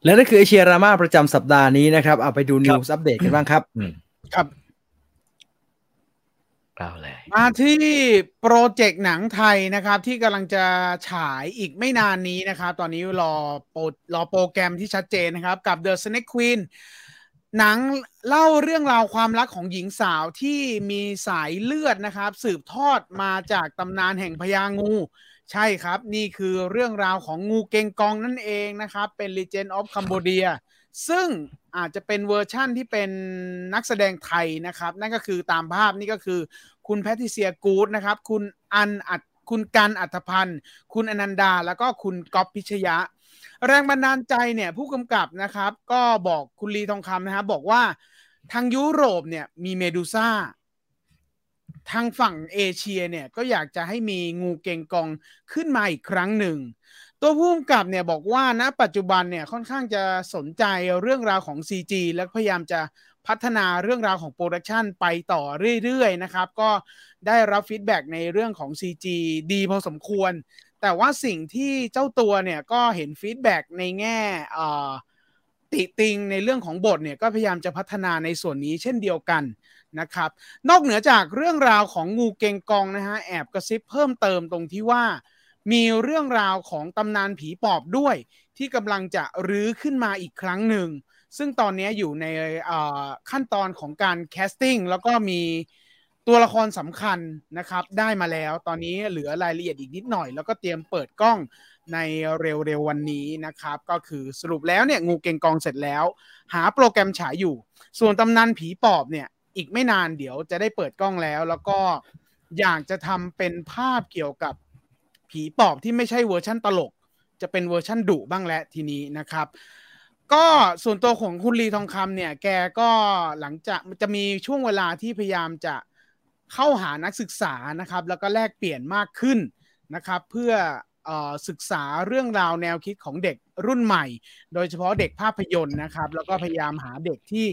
และนั่นคือเอเชียรามาประจำสัปดาห์นี้นะครับเอาไปดูนิวส์อัปเดตกันบ้างครับอืมครับเอาเลยมาที่โปรเจกต์หนังไทยนะครับ ที่กำลังจะฉายอีกไม่นานนี้นะครับ ตอนนี้รอโปรรอโปรแกรมที่ชัดเจนนะครับ กับ The Snake Queen หนังเล่าเรื่องราวความรักของหญิงสาวที่มีสายเลือดนะครับ สืบทอดมาจากตำนานแห่งพญางู ใช่ครับ นี่คือเรื่องราวของงูเก็งกองนั่นเองนะครับ เป็น Legend of Cambodia ซึ่งอาจจะเป็นเวอร์ชั่นที่เป็นนักแสดงไทยนะครับ นั่นก็คือตามภาพนี่ก็คือคุณแพทิเซียกูดนะครับ คุณอันอัดคุณกันอัธพันธ์ คุณอนันดา แล้วก็คุณก๊อฟพิชยะ แรงบันดาลใจเนี่ยผู้กำกับนะครับ ก็บอกคุณลีทองคำนะครับบอกว่าทางยุโรปเนี่ยมีเมดูซ่า ทางฝั่งเอเชียเนี่ยก็อยากจะให้มีงูเกงกองขึ้นมาอีกครั้งหนึ่ง ตัวผู้กำกับเนี่ยบอกว่าณปัจจุบันเนี่ยค่อนข้างจะสนใจเรื่องราวของ CG และพยายามจะพัฒนาเรื่องราวของ production ไปต่อเรื่อยๆนะครับ ก็ได้รับ feedback ในเรื่องของ CG ดีพอสมควร แต่ว่าสิ่งที่เจ้าตัวเนี่ยก็เห็น feedback ในแง่ติติงในเรื่องของบทเนี่ยก็พยายามจะพัฒนาในส่วนนี้เช่นเดียวกันนะครับ นอกเหนือจากเรื่องราวของงูเก็งกองนะฮะแอบกระซิบเพิ่มเติมตรงที่ว่า มีเรื่องราวของตำนานผีปอบด้วย ที่กำลังจะรื้อขึ้นมาอีกครั้งหนึ่ง ซึ่งตอนนี้อยู่ในขั้นตอนของการ casting แล้วก็มี ตัวละครสำคัญนะครับ ได้มาแล้วตอนนี้เหลือรายละเอียดอีกนิดหน่อย แล้วก็เตรียมเปิดกล้องในเร็วๆวันนี้นะครับ ก็คือสรุปแล้วเนี่ยงูเก็งกองเสร็จแล้ว หาโปรแกรมฉายอยู่ ส่วนตำนานผีปอบเนี่ย อีกไม่นานเดี๋ยวจะได้เปิดกล้องแล้ว แล้วก็อยากจะทำเป็นภาพเกี่ยวกับผีปอบที่ไม่ใช่เวอร์ชั่นตลก จะเป็นเวอร์ชั่นดุบ้างแล้วทีนี้นะครับก็ส่วนตัวของคุณลีทองคำเนี่ย แกก็หลังจากจะมีช่วงเวลาที่พยายามจะ เข้าหานักศึกษานะครับ แล้วก็แลกเปลี่ยนมากขึ้นนะครับ เพื่อศึกษาเรื่องราวแนวคิดของเด็กรุ่นใหม่ โดยเฉพาะเด็กภาพยนตร์นะครับ แล้วก็พยายามหาเด็กที่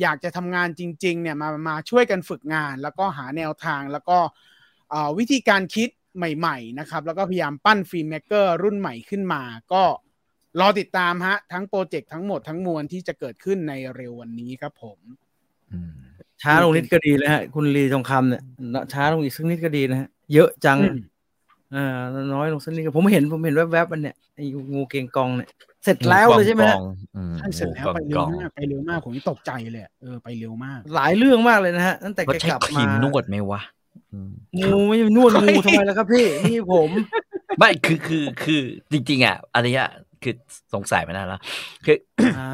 อยากจะทำงานจริงๆเนี่ยมามาช่วยกันฝึกงาน แล้วก็หาแนวทางแล้วก็วิธีการคิดใหม่ๆนะครับ แล้วก็พยายามปั้น filmmaker รุ่นใหม่ขึ้นมา ก็รอติดตามฮะ ทั้งโปรเจกต์ทั้งหมดทั้งมวลที่จะเกิดขึ้นในเร็ววันนี้ครับผม ช้าลงนิดก็ดีแล้วฮะ คุณลีทองคำเนี่ยช้าลงอีกสักนิดก็ดีนะฮะ เยอะจังอืมอ่าน้อยลงสักนิดก็ผมเห็นผมเห็นแวบๆมันเนี่ยไอ้งูเก็งกองเนี่ยเสร็จแล้วเลยใช่ไหมฮะกองอืมใช่เสร็จแล้วไปกเร็วองมากไปเร็วมากผมนี่ตกใจเลยอะเออไปเร็วมาก หลายเรื่องมากเลยนะฮะตั้งแต่ก็แกใช้กลับครีมามนวดไหมวะอืมงูไม่ใช่นวดงูทำไมล่ะครับพี่นี่ผมไม่คือคือคือจริง ๆ อะอันเนี้ยคือสงสัยมานานแล้วคืออ่า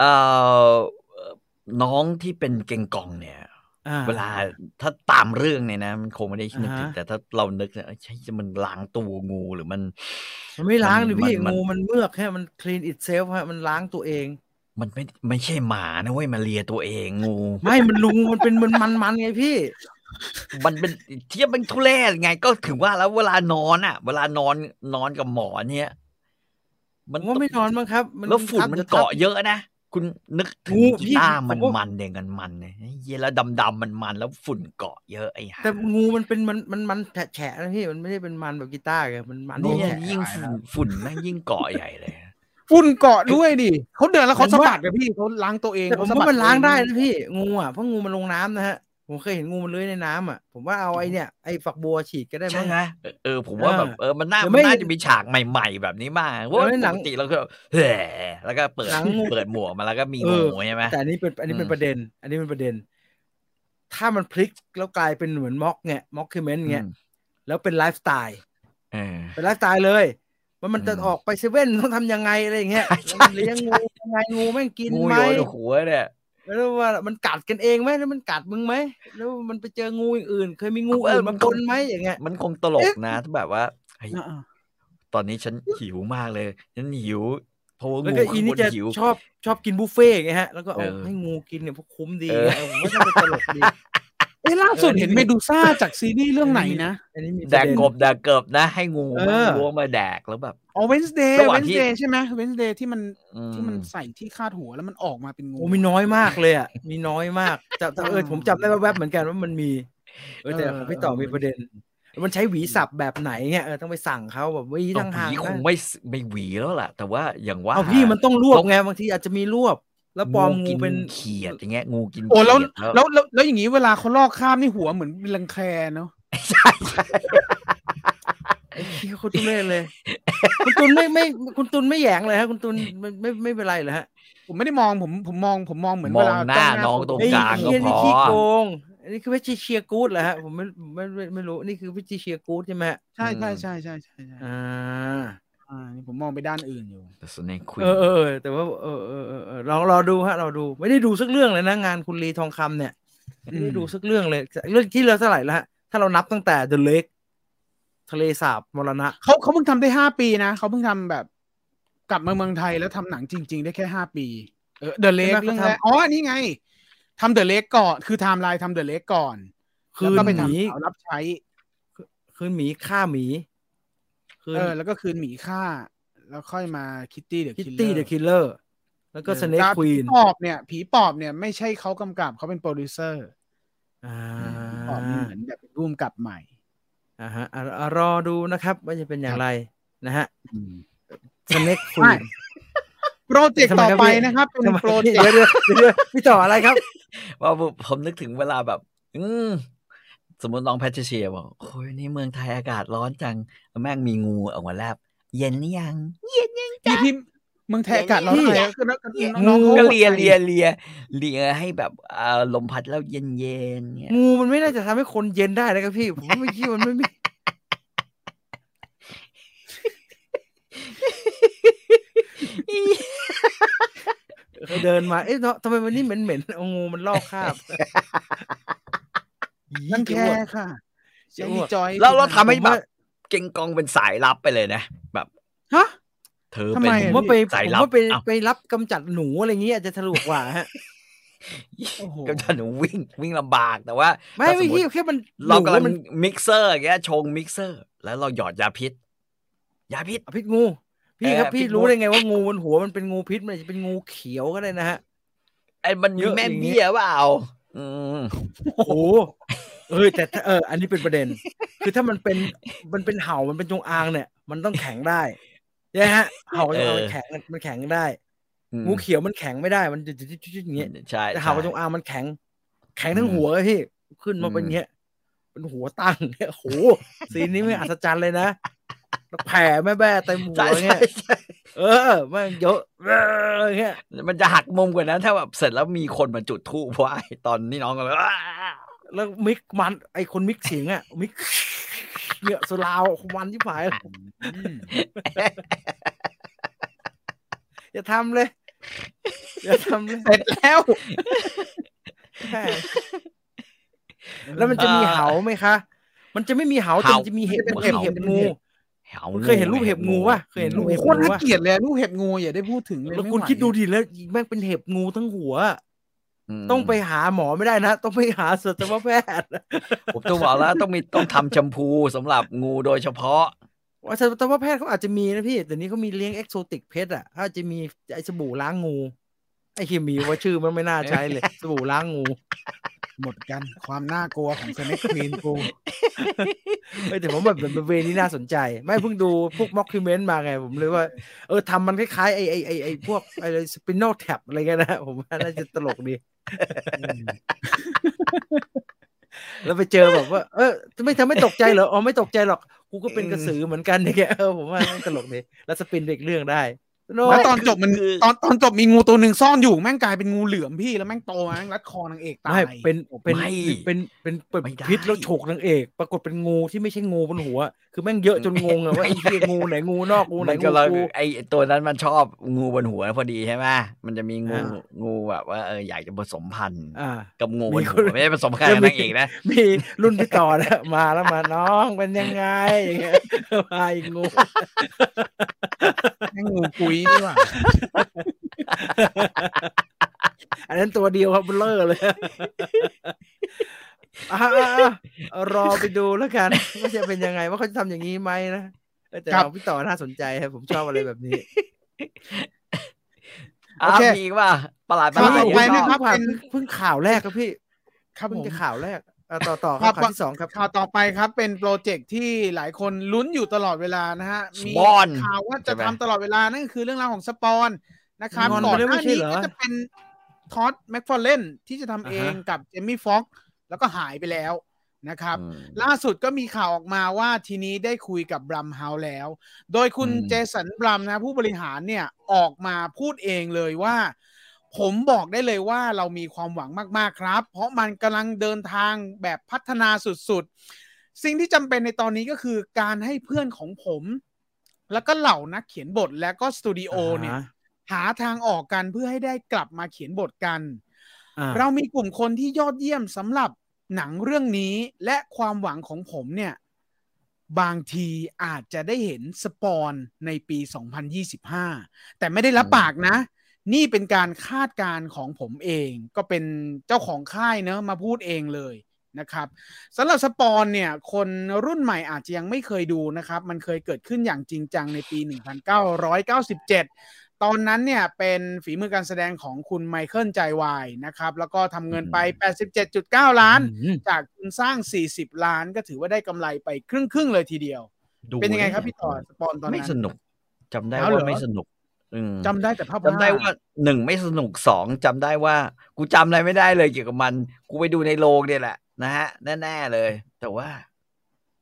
เอ่อ น้องที่เป็นเกงกองเนี่ยอ่าเวลาถ้าตามเรื่องเนี่ยนะ มันคงไม่ได้นึกถึงอ่าฮะแต่ถ้าเรานึกเนี่ยเอ้ยใช่จะมันล้างตัวงูหรือมัน มันไม่ล้างเลยพี่มันมันงูมันเมือกแค่มัน clean itself ฮะมันล้างตัวเอง มันไม่ไม่ใช่หมานะเว้ยมาเลียตัวเองงู ไม่มันลุงมันเป็นมันมันมันไงพี่ มันเป็นเทียบเป็นทุเรศไง ก็ถึงว่าแล้วเวลานอนอะ เวลานอนนอนกับหมอเนี่ยผมว่าไม่นอนมั้งครับแล้วฝุ่นทับมันดี๋ยวทับเกาะเยอะนะ คุณนึกถึงงูกีพี่ตาร์มันผมว่ามันเด่งกันมันเนี่ยเหี้ยแล้วดำๆมันมันแล้วฝุ่นเกาะเยอะไอ้ห่าแต่งูมันเป็นมันมันมันแฉะแฉะนะพี่มันไม่ได้เป็นมันแบบกีตาร์ไงมันมันนี่แฉะยิ่งฝุ่นฝุ่นแม่งยิ่งเกาะใหญ่เลยฝุ่นเกาะด้วยดิเขาเดินแล้วเขาสะบัดกับพี่เขาล้างตัวเองแต่ผมเขสะว่าบัมันล้างได้ตัวเอนะพี่งูอะเพราะงูมันลงน้ำนะฮะ ผมเคยเห็นงูมันเลื้อยในน้ำอะผมว่าเอาไอ้เนี่ยไอ้ฝักบัวฉีดก็ได้ใช่มั้งไหมเออเออผมว่าเออแบบเออมันน่าเดี๋ยวมันไม่น่าจะมีฉากใหม่ ๆ แบบนี้มากว่าเดี๋ยวไม่หนัปงกติเราก็เฮ้แล้วก็เปิดหนังงูเปิดหมวกมาแล้วก็มีเองูอใช่ไหมแต่อันนี้เป็นอันนี้เป็นอืมประเด็น อันนี้เป็นประเด็น ถ้ามันพลิกแล้วกลายเป็นเหมือนม็อกเนี่ยม็อกคือเมนเงี้ยอืมแล้วเป็นไลฟ์สไตล์เออเป็นไลฟ์สไตล์เลยว่ามันจะอืมออกไปเซเว่นต้องทำยังไงอะไรอย่างเงี้ยใช่มันเลี้ยงใช่งูยังไงงูแม่งกินงูไหมโยนหัวเนี่ยเแล้วว่ามันกัดกันเองไหมแล้วมันกัดมึงไหมแล้วมันไปเจองูอย่างอื่น เคยมีงูอื่นมาปนไหมอย่างเงี้ยมันคงตลกนะถ้าแบบว่าเฮ้ยอ่าตอนนี้ฉันหิวมากเลยฉันหิวเพราะว่าแล้วงูก็ข้าอีงบนี่นจะหิวชอบชอบกินบุฟเฟ่ต์ไงฮะ แล้วก็เอาเออให้งูกินเนี่ยพวกคุ้มดีเออเออผมว่าน่าจะตลกดี เอ้ล่าสุดเห็นเมดูซ่าจากซีรีส์เรื่องไหนนะอันนี้มีแดกประเนกบแดกเกิบนะ ให้งูเออล้วงมาแดกแล้วแบบอ๋อ Wednesday ระหว่างที่ Wednesday ใช่ไหม Wednesday ที่มันอืมที่มันใส่ที่คาดหัวแล้วมันออกมาเป็นงูโอ้มีน้อยมากเลยอะมีน้อยมากแต่แต่เอออืมผมจำได้แวบๆเหมือนกันว่ามันมีเออแต่เออของพี่ต่อมีประเด็น มันใช้หวีสับแบบไหนเงี้ยเออต้องไปสั่งเขาแบบหวีเอาทางห่างหวีๆคงนะไม่ไม่หวีแล้วล่ะ แต่ว่าอย่างว่าเอาพี่มันต้องรวบไงบางทีอาจจะมีรวบ แล้วปลอมงูกินเป็นเขียดอย่างเงี้ยงูกินโอ้แล้วเขียดแล้วแล้วแล้วอย่างนี้เวลาเขาลอกข้ามนี่หัวเหมือนเป็นรังแคเนาะใช่ใช่ไอ้ที่คุณตุนเล่นเลย คุณตุนไม่ไม่คุณตุนไม่แหยงเลยฮะคุณตุนไม่ไม่ไม่เป็นไรเหรอฮะ ผมไม่ได้มองผมผมมองผมมองเหมือนมเวองลาหน้าจ้น้องคตรงไอ้กลางก็เหี้ยพนี่อขี้โกงอันนี้คือวิธีเชียร์กู๊ดเหรอฮะผมไม่ไม่ไม่ไม่รู้นี่คือวิธีเชียร์กู๊ดใช่ไหมฮะใช่ใช่ใช่ใช่ใช่ใช่อ่า อ่านี่ผมมองไปด้านอื่นอยู่แต่ Snake Queen เออเออเออแต่ว่าเออเออเออเออลองรอดูฮะเราดูไม่ได้ดูสักเรื่องเลยนะงานคุณลีทองคำเนี่ยไม่ได้ดูสักเรื่องเลย เรื่องที่เราเท่าไหร่แล้วฮะถ้าเรานับตั้งแต่ The Lake ทะเลสาบมรณะเขาเขาเพิ่งทำได้ห้าปีนะเขาเพิ่งทำแบบ กลับมาเมืองไทยแล้วทำหนังจริง ๆ ได้แค่ห้าปี เออเดอะเลกใช่ไหมเรื่องเขาแรกทำอ๋อนี่ไงทำ The Lake ก่อน คือไทม์ไลน์ทำ The Lake ก่อน แล้วก็ไปทำสาวรับใช้ คืนหมี คืนหมีฆ่าหมี คืนเออแล้วก็คืนหมีฆ่า แล้วค่อยมา Kitty the Killer Kitty the Killer แล้วก็ Snake Queen ผีปอบเนี่ย ผีปอบเนี่ยไม่ใช่เขากำกับเขาเป็นโปรดิวเซอร์อ่าปอบเหมือนแบบเป็นร่วมกับใหม่อ่าฮะอะอะรอดูนะครับ ว่าจะเป็นอย่างไรนะฮะอืม Snake Queen ไม่โปรเจกต์ต่อไปนะครับเป็นทำไมโปรเจเดี๋กยวต์เดี๋ยวเดี๋ยวเดี๋ยวเดี๋ยวพี่ต่ออะไรครับว่าผมนึกถึงเวลาแบบ อืม สมมติน้องแพทริเชียบอกโอ้ยนี่เมืองไทยอากาศร้อนจังแล้วแม่งมีงูออกมาแลบ เย็นหรือยังพี่พี่เมืองไทยอากาศร้อนพี่อะไรคือน้องๆงูเขาก็เลียเลียเลียเลียให้แบบอ่าลมพัดแล้วเย็นเย็นๆเนี่ยงูมันไม่น่าจะทำให้คนเย็นได้นะครับพี่ ผมไม่คิดว่ามันไม่มีเดินมา เอ๊ะเนาะทำไมวันนี้เหม็นเหม็นๆเอางูมันลอกคราบ รังแคค่ะจะจะอ้วกจอยแล้วเราทำให้ผมแบว่าบเก่งกองเป็นสายลับไปเลยนะแบบฮะเธอทำเป็นไมผมอะว่าไปสายผมลับว่าไปอ้าวไปรับกำจัดหนูอะไรอย่างงี้อาจจะสะดวกกว่าฮะโอ้โหก็จะหนูวิ่งวิ่งลำบากแต่ว่า ไม่ถ้าสไม่มมุพี่ติแค่มันเรากำลังหนูมันมิกเซอร์อย่างเงี้ยชงมิกเซอร์ แล้วเราหยอดยาพิษ ยาพิษอะพิษงู พี่ครับเออพี่พิษงูรู้ได้ไงว่างูบนหัวมันเป็นงูพิษมันอาจจะเป็นงูเขียวก็ได้นะฮะไอ้มันเยมีอะแม่อย่างงี้เบี้ยเปล่า อืมโอ้โหเออแต่ถ้าเอออันนี้เป็นประเด็น คือถ้ามันเป็นมันเป็นเห่ามันเป็นจงอางเนี่ย มันต้องแข็งได้ใช่ไหมฮะเห่าจงอางมันแข็งมันแข็งได้อืมงูเขียวมันแข็งไม่ได้มันจะจุดๆๆอย่างเงี้ยใช่แต่เห่ากับจงอางมันแข็ง แข็งทั้งหัวเลยพี่ขึ้นมาเป็นอืมเงี้ยเป็นหัวตั้งเนี่ยโอ้โหซีนนี้ไม่อัศจรรย์เลยนะ แล้วแผ่แม่แบ้เต็มหัวใช่เงี้ใช่ยใช่เออมันเยอะเออเงี้ยมันจะหักมุมกว่านั้นถ้าแบบเสร็จแล้วมีคนมาจุดธูปไหว้ตอนนี้น้องก็เลยอ้าแล้วมิกมัน ไอคนมิกเสียงอะมิกเนี่ยสลาวมันที่ผายอืมอย่าทำเลย อย่าทำเลยเสร็จแล้วแม่แล้วมันจะมีเหาไหมคะ มันจะไม่มีเหาแต่มันจะมีเห็บมันมันจะจะเป็นมีเห็บเหางู เหาเคยเห็นรูปเห็บงูป่ะเคยเห็นรูปเห็บโคตรน่าเกลียดเลยลูกเห็บงูอย่าได้พูดถึงเลยแล้วไม่คุณไหวคิดดูดิแล้วแม่งเป็นเห็บงูทั้งหัวมต้องไปหาหมอไม่ได้นะ ต้องไปหาสัตวแพทย์ผมต้องบอกแล้วต้องมีต้องทำแชมพูสำหรับงูโดยเฉพาะ ว่าสัตวแพทย์เขาอาจจะมีนะพี่แต่นี้เขามีเลี้ยง exotic pet อะเขาอาจจะมีไอสบู่ล้างงู ไอเคมีว่าชื่อมันไม่น่าใช้เลย สบู่ล้างงู หมดกันความน่ากลัวของ Snake Queen กูเออแต่ผมแบบแบบเวนี้น่าสนใจ ไม่เพิ่งดูพวก mockument มาไง ผมเลยว่า เออทำมันคล้ายๆไอไอไอไอพวกไอ Spinal Tap อะไรเงี้ยนะ ผมว่าน่าจะตลกดี แล้วไปเจอแบบว่า เออไม่ทำไม่ตกใจเหรออ๋อไม่ตกใจหรอก กูก็เป็นกระสือเหมือนกันอย่างเงี้ยเออผมว่าน่าตลกดีแล้วสปินไปอีกเรื่องได้โน แล้วตอนจบมันคือตอนตอนจบมีงูตัวหนึ่งซ่อนอยู่แม่งกลายเป็นงูเหลือมพี่แล้วแม่งโตมาแม่งรัดคอนางเอกตาไม่ยเป็นเป็นไม่เป็นเป็นเป็นไม่ได้พิษแล้วฉกนางเอก ปรากฏเป็นงูที่ไม่ใช่งูบนหัว คือแม่งเยอะจนงงอะว่าไอ้เหี้ยงูไหนงูนอกงูไหนมันงูก็เรากูไอตัวนั้นมันชอบงูบนหัวพอดีใช่ไหมมันจะมีงูอ่างูแบบว่าเอออยากจะผสมพันธุ์อ่ากับงูบมีนคหันวไม่ได้ผสมพันธุ์กับนางเอกนะมีรุ่นพี่ต่อนะมาแล้วมาน้องเป็นยังไงอย่างเงี้ยมาอีกงูแม่งงูกุยนี่หว่าอันนั้นตัวเดียวครับเบลอเลยอะอะอะรอไปดูแล้วกันว่าจะเป็นยังไงว่าเขาจะทำอย่างนี้ไหมนะแต่ของพี่ต่อน่าสนใจครับผมชอบอะไรแบบนี้อ้าวมีอีกว่าประหลาดประหข่าลาวดต่อไปที่ชนะอบครับผ่าเป็นเพิ่งข่าวแรกครับพี่ครับผมเพิ่งมจะข่าวแรก อะต่อต่อคครับข่าวที่สองครับข่าวต่อไปครับ เป็นโปรเจกต์ที่หลายคนลุ้นอยู่ตลอดเวลานะฮะ มี Spawn ข่าวว่าจะใช่ไหมทำตลอดเวลา นั่นก็คือเรื่องราวของ Spawn นะครับงอนก่อนไปแล้วหไม่น้าใช่นี้เหรอก็จะเป็นท็อดแม็กฟาร์เลนที่จะทำเองอ่าฮะกับเจมี่ฟ็อกซ์แล้วก็หายไปแล้วนะครับอืมล่าสุดก็มีข่าวออกมาว่าทีนี้ได้คุยกับ Blumhouse แล้ว โดยคุณอืมเจสันบรัมนะผู้บริหารเนี่ยออกมาพูดเองเลยว่า ผมบอกได้เลยว่าเรามีความหวังมากๆครับ เพราะมันกำลังเดินทางแบบพัฒนาสุดๆ สิ่งที่จำเป็นในตอนนี้ก็คือการให้เพื่อนของผม แล้วก็เหล่านักเขียนบทและก็สตูดิโอเนี่ยอ่าฮะหาทางออกกันเพื่อให้ได้กลับมาเขียนบทกันอ่าเรามีกลุ่มคนที่ยอดเยี่ยมสำหรับหนังเรื่องนี้และความหวังของผมเนี่ย บางทีอาจจะได้เห็นสปอนในปี 2025 แต่ไม่ได้รับปากนะ นี่เป็นการคาดการณ์ของผมเอง ก็เป็นเจ้าของค่ายเนอะมาพูดเองเลยนะครับสำหรับสปอนเนี่ยคนรุ่นใหม่อาจจะยังไม่เคยดูนะครับ มันเคยเกิดขึ้นอย่างจริงจังในปี 1997 ตอนนั้นเนี่ยเป็นฝีมือการแสดงของคุณไมเคิลใจวายนะครับ แล้วก็ทำเงินไป 87.9 ล้านอืมจากทุนสร้าง 40 ล้านก็ถือว่าได้กำไรไปครึ่งครึ่งๆเลยทีเดียวดูเป็นยังไงครับพี่ต่อสปอนตอนนั้น ไม่สนุกจำได้เอาเหรอว่าไม่สนุกอืม จำได้แต่ภาพจำได้ว่าหนึ่งไม่สนุกสองจำได้ว่า กูจำอะไรไม่ได้เลยเกี่ยวกับมัน กูไปดูในโรงเนี่ยแหละ นะฮะ แน่ๆเลย แต่ว่า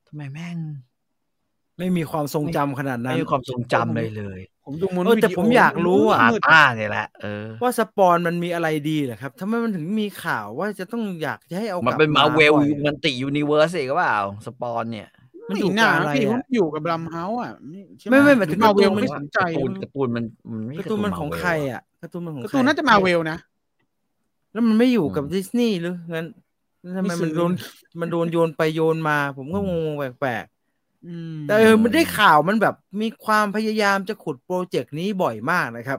ทำไมแม่ง ไม่มีความทรงจำขนาดนั้ไม่นมีความทรงจำเลยเลย ผมดูม้วนเออแต่วิดีโผมอยากรู้อะอามืดต้าเนี่ยแหละเออว่าสปอนมันมีอะไรดีเหรอครับทำไมมันถึงมีข่าวว่าจะต้องอยากจะให้เอากมันลับเป็นมาเวลบ่อยมันติยูนิเวิร์สเองก็เปล่าสปอนเนี่ย มันไม่อยู่น่ากับอะไรพี่อะผมอยู่กับบรัมเฮาส์อะใช่หไม่ไม่หมายถึงมาเวลการ์ตูนไม่สนใจการ์ตูนการ์ตูนมันมันไม่การ์ตูนมันของใครอะการ์ตูนมันของการ์ใคตูรนน่าจะมาเวลนะแล้วมันไม่อยู่กับดิสนีย์หรืองั้นแล้วทำไมไม่ซื้มันอโดนมันโดนโยนไปโยนมา ผมก็งงๆแปลกอืมๆแต่เออมันได้ข่าวมันแบบมีความพยายามจะขุดโปรเจกต์นี้บ่อยมากนะครับ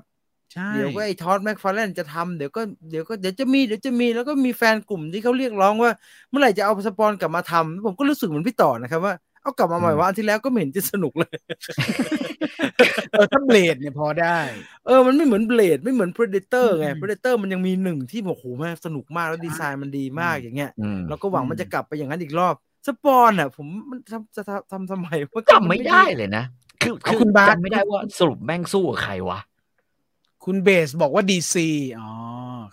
ใช่เดี๋ยวก็ไอ้ทอดแม็กฟาร์แลนจะทำเดี๋ยวก็เดี๋ยวก็เดี๋ยวจะมีเดี๋ยวจะมีแล้วก็มีแฟนกลุ่มที่เขาเรียกร้องว่า เมื่อไหร่จะเอาสปอนกลับมาทำผมก็รู้สึกเหมือนพี่ต่อนะครับว่า เอากลับมาใหม่ว่าอันที่แล้วก็ไม่เห็นจะสนุกเลยเออถ้าเบลดเนี่ยพอได้ เออมันไม่เหมือนเบลดไม่เหมือน Predator ไงอืม Predator มันยังมีหนึ่งที่บอกโหแม่งสนุกมากแล้วดีไซน์มันดีมากอย่างเงี้ยอืมเราก็หวังอืมมันจะกลับไปอย่างนั้นอีกรอบสปอนอะ ผมมันทำจะทำทำสมัยมันก็จำไม่ได้เลยนะ คือเอาคือคุณบาสจำไม่ได้ว่าสรุปแม่งสู้กับใครวะ คุณเบสบอกว่าดีซีอ๋อ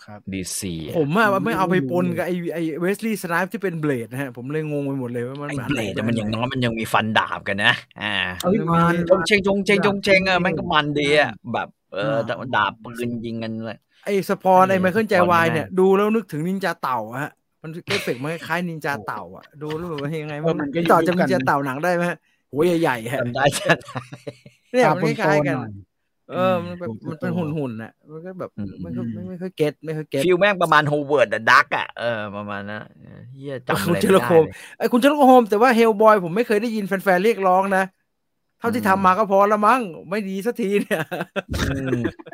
ครับดีซีผมอะผมไม่ไม่เอาไปรู้ปนกับไอไอเวสลีย์สไนป์ที่เป็นเบลดนะฮะ ผมเลยงงไปหมดเลยว่ามันไอ้อัเบลดไหมันอย่างน้อยมันยังมีฟันดาบกันนะ อ่าเอ้ยมันจงเชงจงเชงจงเชงอะมันก็มันดีอะแบบเออแต่ว่าดาบปืนยิงกันเลยไอสปอนไอเออไมเคิลใจวายสปอนเนี่ย ดูแล้วนึกถึงนินจาเต่าอะฮะมันเอฟเฟกต์มันคล้ายๆนินจาเต่าอะดูแล้วแบบว่ายังไงเออมันก็พี่ต่อยุจะคนิกันนจาเต่าหนังได้ไหมฮะหัวใหญ่ๆฮะจำได้จำได้เนี่ยตามันปคล้ายๆกันหน่อย เออ มันแบบอืมมันเป็นหุ่นหุ่นๆน่ะ มันก็แบบอืมมันก็อืมไม่ไม่ค่อยเก็ตไม่ค่อยเก็ตฟิลแม่งประมาณโฮเวิร์ดดักอะเออประมาณนั้นเออเฮียจำอะไรคุณไม่เชลได้โคมเลยไอ้คุณเชลโคโฮมแต่ว่าเฮลบอยผมไม่เคยได้ยินแฟนๆเรียกร้องนะเท่าที่อืมทำมาก็พอละมั้งไม่ดีสักทีเนี่ยอืม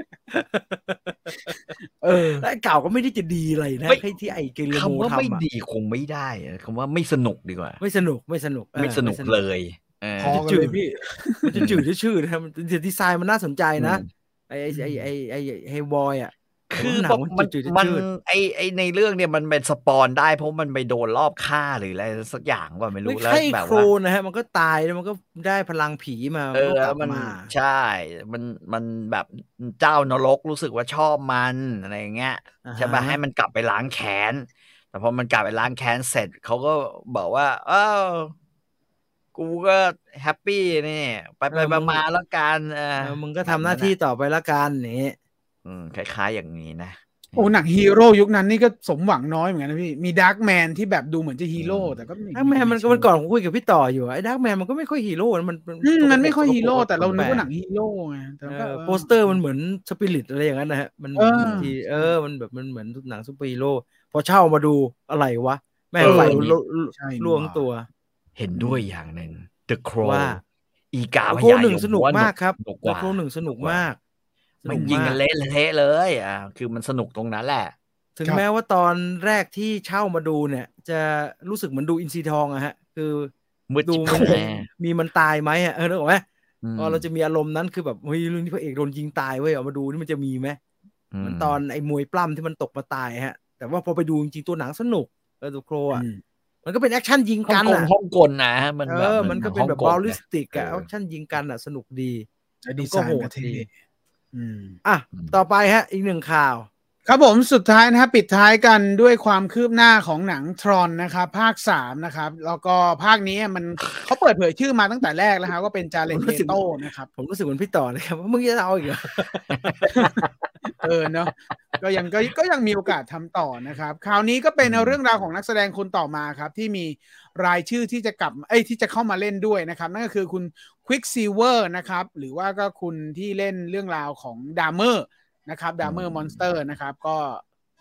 เออและไอ้เก่าก็ไม่ได้จะดีอะไรนะไม่ให้ที่ไอ้เกลโมคำว่าไม่ทำอะดีคงไม่ได้อะคำว่าไม่สนุกดีกว่า ไม่สนุกไม่สนุกเออไม่สนุกเลยเออ พอมันจะจืดพี่มันจะจืดชื่อๆนะมันดีไซน์มันน่าสนใจนะอืมไอ้ไอ้ไอ้ไอ้ไอ้เฮลบอยอะคือหนับงอกมันมันจืดๆมันจืดไอไอในเรื่องเนี่ยมันเป็นสปอนได้เพราะมันไปโดนรอบฆ่าหรืออะไรสักอย่างว่าไม่ไม่รู้แล้วใช่แบบโครว่านนะฮะมันก็ตายแล้วมันก็ได้พลังผีมาเอมันก็อกลับมันมาใช่ มันมันแบบเจ้านรกรู้สึกว่าชอบมันอะไรอย่างเงี้ยอ่าฮะใช่ปะให้มันกลับไปล้างแค้นแต่พอมันกลับไปล้างแค้นเสร็จเขาก็บอกว่า เออ กูก็ happy นี่ไปไปเออมึงมาๆแล้วกันเออเออมึงก็ทำหน้าที่ต่อไปละกันนี่อืมคล้ายๆอย่างนี้นะโอ้หนังฮีโร่ยุคนั้นนี่ก็สมหวังน้อยเหมือนกันนะพี่ มี Darkman ที่แบบดูเหมือนจะฮีโร่แต่ก็ Darkman มันก็มันก่อนผมคุยกับพี่ต่ออยู่อะไอ้ Darkman มันก็ไม่ค่อยฮีโร่นะมันอืมมันไม่ค่อยฮีโร่ปกแต่เรานึกว่าปลหนังฮีโร่ไงแต่ก็เออโปสเตอร์มันเหมือนสปิริตอะไรอย่างนั้นนะฮะมันเออทีเออมันแบบมันเหมือนหนังซูเปอร์ฮีโร่พอเช่ามาดูอะไรวะแม่งเออไฟนี่ลุใช่ล่วงตัว เห็นด้วยอย่างหนึ่ง The Crow ว่าอีกาพโคญาหนึ่งยมสนุกว่มากครับสนุกกแล้ว่าโคหนึ่งสนุกมากสมันนุกยิงมากักนเละเทะเลย อ่าคือมันสนุกตรงนั้นแหละ ถึงแม้ว่าตอนแรกที่เช่ามาดูเนี่ย จะรู้สึกเหมือนดูอินซีทองอะฮะ คือมืดดูจิบมันแหมมีมันตายไหมอะเออนึกออกไหมอืมพอเราจะมีอารมณ์นั้นคือแบบเฮ้ยเรื่องนี้พระเอกโดนยิงตายเว้ยเอามาดูนี่มันจะมีไหมเหมือนตอนไอ้มวยปล้ำที่มันตกมาตายฮะ แต่ว่าพอไปดูจริงๆตัวหนังสนุกเออตัวโครอะอื มมันก็เป็นแอคชั่นยิงฮ่อกังนกงอะฮ่องกงนะมันเอแบบอหมันก็หเป็นแบบฮ่บงอกลลิไงสติกอะเอแออคชั่นยิงกันอะ สนุกดีและดีไซก็น์โหดก็เท่ดีอืมอะอืมต่อไปฮะ อีกหนึ่งข่าว ครับผมสุดท้ายนะครับปิดท้ายกันด้วยความคืบหน้าของหนังทรอนนะครับ ภาคสามนะครับ แล้วก็ภาคนี้มันเขาเปิดเผยชื่อมาตั้งแต่แรกแล้วครับว่าเป็นจาเลนผมเ e รู้สึกโตนะครับ ผมรู้สึกเหมือนพี่ต่อเลยครับว่ามึงจะเอาอีกเหรอเออเนาะก็ยังก็ก็ยังมีโอกาสทำต่อนะครับคราวนี้ก็เป็นอืมเรื่องราวของนักแสดงคนต่อมาครับ ที่มีรายชื่อที่จะกลับเอ้ยที่จะเข้ามาเล่นด้วยนะครับ นั่นก็คือคุณ Quicksilver นะครับ หรือว่าก็คุณที่เล่นเรื่องราวของ Dahmer นะครับ Dahmer Monster นะครับ ก็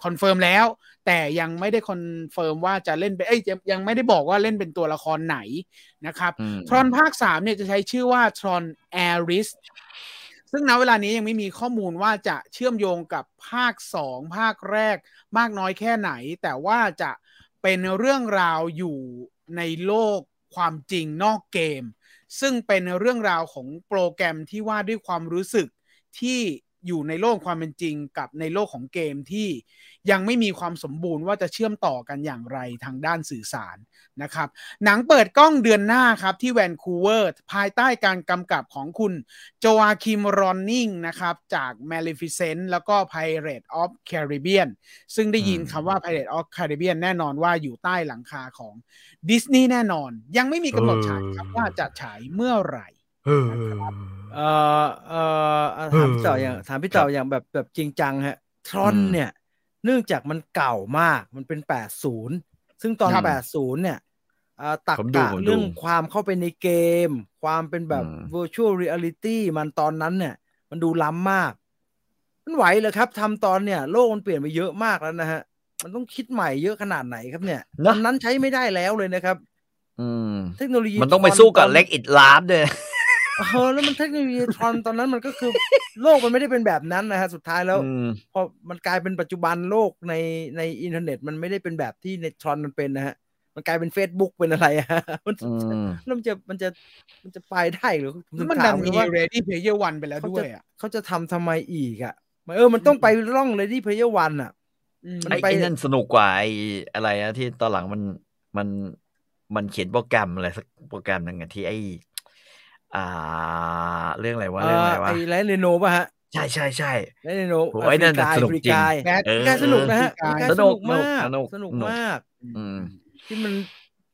คอนเฟิร์มแล้ว แต่ยังไม่ได้คอนเฟิร์มว่าจะเล่นเป็นเอ้ยยังยังไม่ได้บอกว่าเล่นเป็นตัวละครไหนนะครับอืม Tron ภาคสามเนี่ยจะใช้ชื่อว่า Tron Ares ซึ่งณเวลานี้ยังไม่มีข้อมูลว่าจะเชื่อมโยงกับภาคสองภาคแรกมากน้อยแค่ไหน แต่ว่าจะเป็นเรื่องราวอยู่ในโลกความจริงนอกเกม ซึ่งเป็นเรื่องราวของโปรแกรมที่ว่าด้วยความรู้สึกที่ อยู่ในโลกความเป็นจริงกับในโลกของเกมที่ยังไม่มีความสมบูรณ์ว่าจะเชื่อมต่อกันอย่างไรทางด้านสื่อสารนะครับ หนังเปิดกล้องเดือนหน้าครับที่แวนคูเวอร์ภายใต้การกำกับของคุณโจอาคิมรอนนิงนะครับ จาก Maleficent แล้วก็ Pirate of Caribbean ซึ่งได้ยินอืมคำว่า Pirate of Caribbean แน่นอนว่าอยู่ใต้หลังคาของดิสนีย์แน่นอน ยังไม่มีกำหนดฉายครับว่าจะฉายเมื่อไหร่เออ เอ่อเอ่ออะถามพี่ต่ออย่างถามพี่ต่ออย่างแบบแบบจริงจังฮะทรอนอืมเนี่ย เนื่องจากมันเก่ามากมันเป็น80ซึ่งตอนครับ80เนี่ยอ่าตักผมดูกะผมดูเรื่องความเข้าไปในเกม ความเป็นแบบอืม virtual reality มันตอนนั้นเนี่ย มันดูล้ำมาก มันไหวเลยครับทำตอนเนี่ย โลกมันเปลี่ยนไปเยอะมากแล้วนะฮะ มันต้องคิดใหม่เยอะขนาดไหนครับเนี่ยตนะอนนั้นใช้ไม่ได้แล้วเลยนะครับอืมเทคโนโลยีมันต้องไปทรสู้กับตอนเล็กอิดลาฟด้วย เออแล้วมันเทคโนโลยีทรอนตอนนั้นมันก็คือโลกมันไม่ได้เป็นแบบนั้นนะฮะสุดท้ายแล้วอืมพอมันกลายเป็นปัจจุบันโลกในในอินเทอร์เน็ต มันไม่ได้เป็นแบบที่ในทรอนมันเป็นนะฮะมันกลายเป็น Facebook เป็นอะไรอะมันอืมแล้วมันจะมันจะมันจะไปได้หรือผมถึงมันถาดัมนไงมีว่า Ready Player One ไปแล้วเขาด้วจะยอะเขาจะทำทำไมอีกอะเออมันต้องไปร่อง Ready Player One อะอืมมันไอ้ไปไอ้นั่นสนุกกว่าไอ้อะไรนะที่ตอนหลังมันมันมันเขียนโปรแกรมอะไรสักโปรแกรมหนึ่งอะที่ไอ้ อ่า เรื่องอะไรวะเอเรื่องออะไรวะไอ้ไลท์เรโนป่ะฮะใใช่ใช่ใช่ไลท์เรโนโอ้ยนั่นน่ะสนุกจริงแบทเออกายสนุกนะฮะเออกายสสนุนุกกมากสนุกสนุกสนุกมากอืมที่มัน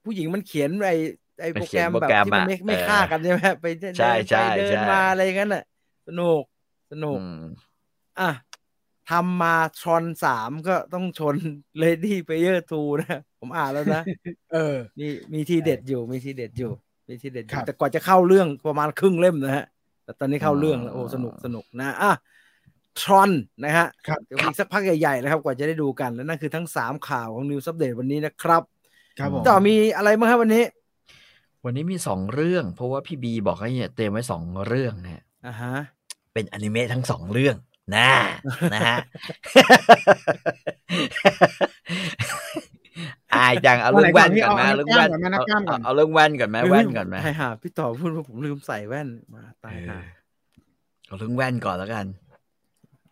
ผู้หญิงมันเขียนไอ้ไอ้มันโปรเขีแกรยนมโปรแบบแกรมที่มันไม่อะไม่เออฆ่ากันใช่ไหมฮะไปเดินใช่ไปใช่เดินใช่มาอะไรกันน่ะสนุกสนุกอืมอะทำมาทรอนสามก็ต้องชน Lady Player 2 นะ ผมอ่านแล้วนะ เออ มีมีทีเด็ดอยู่ มีทีเด็ดอยู่ มีทีเด็ดอครัยู่บแต่กว่าจะเข้าเรื่องประมาณครึ่งเล่มนะฮะ แต่ตอนนี้เข้าเรื่องแล้วโอ้สนุกสนุกนะอะทรอนนะฮะครับเดี๋ยวอีกสักพักใหญ่ๆนะครับ กว่าจะได้ดูกัน และนั่นคือทั้งสามข่าวของ News Update วันนี้นะครับ ครับผมต่อมีอะไรบ้างครับวันนี้ วันนี้มีสองเรื่อง เพราะว่าพี่บีบอกให้เตรียมไว้สองเรื่องนะฮะอ่าฮะเป็นอนิเมะทั้งสองเรื่องนะนะฮะ อายจังเอาเรื่องแว่นก่อนไหมเอาเอาเรื่องแว่นเอานักกล้ามก่อนเอาเอาเรื่องแว่นก่อนไหมแว่นก่อนไหมตายหาพี่ต่อพูดว่าผมลืมใส่แว่นมาตายหาเอาเรื่องแว่นก่อนแล้วกัน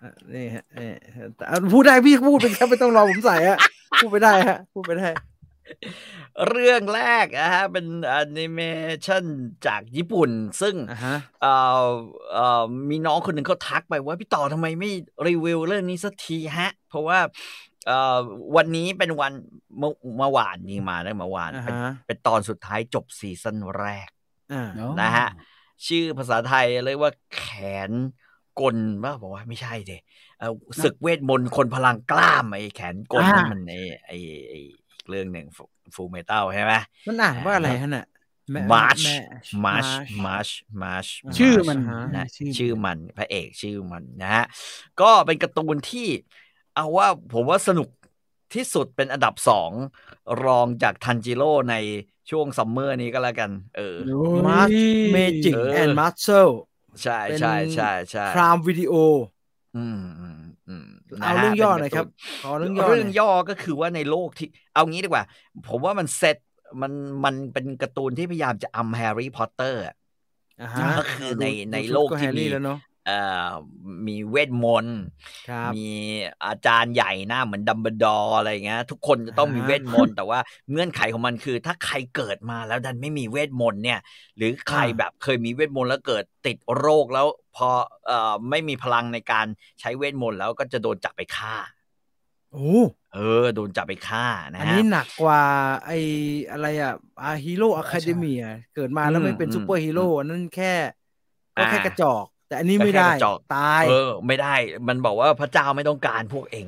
อะนี่ฮะเอ่อแต่เอาพูดได้พี่พูดไปครับไม่ต้องรอผมใส่ฮะพูดไปได้ฮะพูดไปได้ เรื่องแรกนะฮะเป็นแอนิเมชันจากญี่ปุ่น ซึ่งอ่าฮะเอ่อเอ่อมีน้องคนหนึ่งเขาทักไปว่าพี่ต่อทำไมไม่รีวิวเรื่องนี้สักทีฮะ เพราะว่า เอ่อวันนี้เป็นวันเมื่อเมื่อวานยิงมาได้เมื่อวานอ่าเป็นฮะเป็นตอนสุดท้ายจบซีซั่นแรกอ่าอ๋อนะฮะ ชื่อภาษาไทยเรียกว่าแขนกลว่าบอกว่าไม่ใช่เดเอ่อศึกเวทมนต์คนพลังกล้ามไอ้แขนกลนั่นมันไอ้ไอ้ไอ้อีกเรื่องหนึ่งฟูเมทัลใช่ไหมมันอ่านว่าอะไรฮะน่ะแ March แ March March March March ชื่อมันอ่านะชื่อชื่อมันพระเอกชื่อมันนะฮะก็เป็นการ์ตูนที่ เอาว่าผมว่าสนุกที่สุดเป็นอันดับสองรองจากทันจิโร่ในช่วงซัมเมอร์นี้ก็แล้วกัน เออโอ้ย March Magic เออ and Muscle ใช่เป็นใช่ใช่ใช่พรามวิดีโอ อืมอืมอืมนะเอาฮะเรื่องย่อหป็น่อยกาครับตูขอเรื่องย่อหเรื่องน่อยย่อก็คือว่าในโลกที่ เอางี้ดีกว่า ผมว่ามันเซตมันมันเป็นการ์ตูนที่พยายามจะอำแฮร์รี่พอตเตอร์อ่าฮะก็คือในดูในดูชุดโลกก็ที่แฮร์มี รี่แล้วเนาะเอ่อมีเวทมนต์ครับมีอาจารย์ใหญ่หน้าเหมือนดัมเบิลดอร์อะไรเงี้ย ทุกคนจะต้องมีอ่าเวทมนต์แต่ว่าเงื่อนไขของมันคือ ถ้าใครเกิดมาแล้วดันไม่มีเวทมนต์เนี่ย หรือใครอ่าแบบเคยมีเวทมนต์แล้วเกิดติดโรคแล้วพอเอ่อไม่มีพลังในการใช้เวทมนต์แล้วก็จะโดนจับไปฆ่าโอ้เออ โดนจับไปฆ่านะอันฮะนี้หนักกว่าไออะไรอะ My Hero Academia เกิดมาแล้วไม่เป็นอืมซูเปอร์ฮีโร่อันนั้นแค่ ก็แค่อ่ากระจอก แต่อันนี้ไม่ก็แค่ได้กระจอกตายเออ ไม่ได้ มันบอกว่าพระเจ้าไม่ต้องการพวกเอง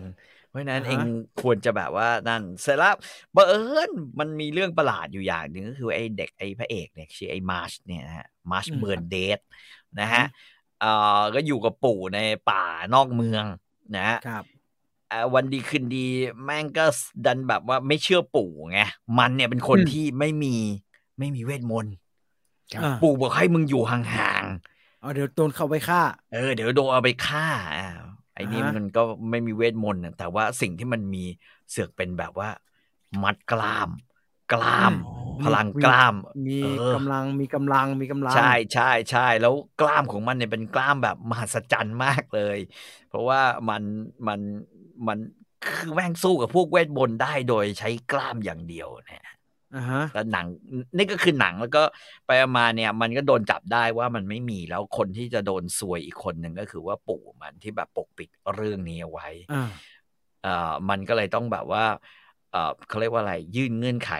เพราะฉะนั้นอ่าฮะเองควรจะแบบว่านั่นเสร็จแล้วบังเอิญมันมีเรื่องประหลาดอยู่อย่างหนึ่งก็คือไอ้เด็กไอ้พระเอกเนี่ยชื่อไอ้ Mash เนี่ยนะฮะ Mash Burnedead นะฮะเอ่อก็อยู่กับปู่ในป่านอกเมืองนะฮะครับเอ่อวันดีคืนดีแม่งก็ดันแบบว่าไม่เชื่อปู่ไงมันเนี่ยเป็นคนอืมที่ไม่มีไม่มีเวทมนต์อ่าปู่บอกให้มึงอยู่ห่างๆ เอาเดี๋ยวโดนเขาไปฆ่า เออเดี๋ยวโดนเอาไปฆ่าอ่าไอ้นี่อ่าฮะมันก็ไม่มีเวทมนต์น่ะแต่ว่าสิ่งที่มันมีเสือกเป็นแบบว่า มัดกล้าม กล้าม พลังกล้าม มีเออกำลังมีกำลังมีกำลัง ใช่ใช่ใช่แล้วกล้ามของมันเนี่ยเป็นกล้ามแบบมหัศจรรย์มากเลย เพราะว่ามันมันมันคือแม่งสู้กับพวกเวทมนต์ได้โดยใช้กล้ามอย่างเดียวเนี่ยอ่าฮะ แล้วหนังนี่ก็คือหนังแล้วก็ไปมาเนี่ย มันก็โดนจับได้ว่ามันไม่มีแล้วคนที่จะโดนซวยอีกคนหนึ่งก็คือว่าปู่มันที่แบบปกปิดเรื่องนี้เอาไว้อ่าเอ่อมันก็เลยต้องแบบว่าเอ่อเขาเรียกว่าอะไรยื่นเงื่อนไข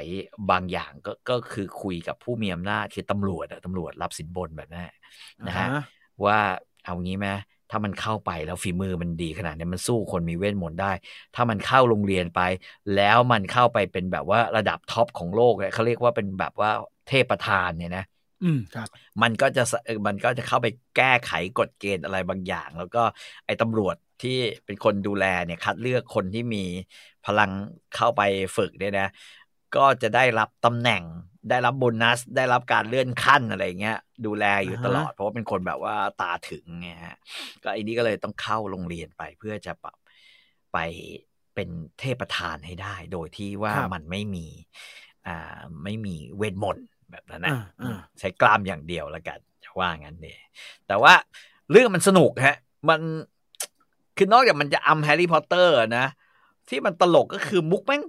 บางอย่างก็ก็คือคุยกับผู้มีอำนาจคือตำรวจอะตำรวจรับสินบนแบบนั้นนะฮะอ่าฮะว่าเอางี้ไหม ถ้ามันเข้าไปแล้วฝีมือมันดีขนาดนี้มันสู้คนมีเวทมนต์ได้ ถ้ามันเข้าโรงเรียนไป แล้วมันเข้าไปเป็นแบบว่าระดับท็อปของโลกเนี่ยเขาเรียกว่าเป็นแบบว่าเทพประธานเนี่ยนะอืมมันก็จะสเอ่อมันก็จะเข้าไปแก้ไขกฎเกณฑ์อะไรบางอย่าง แล้วก็ไอ้ตำรวจที่เป็นคนดูแลเนี่ยคัดเลือกคนที่มีพลังเข้าไปฝึกเนี่ยนะ ก็จะได้รับตำแหน่ง ได้รับโบนัส ได้รับการเลื่อนขั้นอะไรเงี้ย ดูแลอยู่อ่าฮะตลอด เพราะว่าเป็นคนแบบว่าตาถึงไงฮะก็ไอ้นี้ก็เลยต้องเข้าโรงเรียนไปเพื่อจะปรับไปเป็นเทพประธานให้ได้ โดยที่ว่ามันไม่มีอ่าไม่มีเวทมนต์แบบนั้นนะอ่าอ่าใช้กล้ามอย่างเดียวแล้วกันจะว่างั้นเนี่ยแต่ว่าเรื่องมันสนุกฮะ มันคือนอกจากมันจะอำแฮร์รี่พอตเตอร์นะที่มันตลกก็คือมุกแม่ง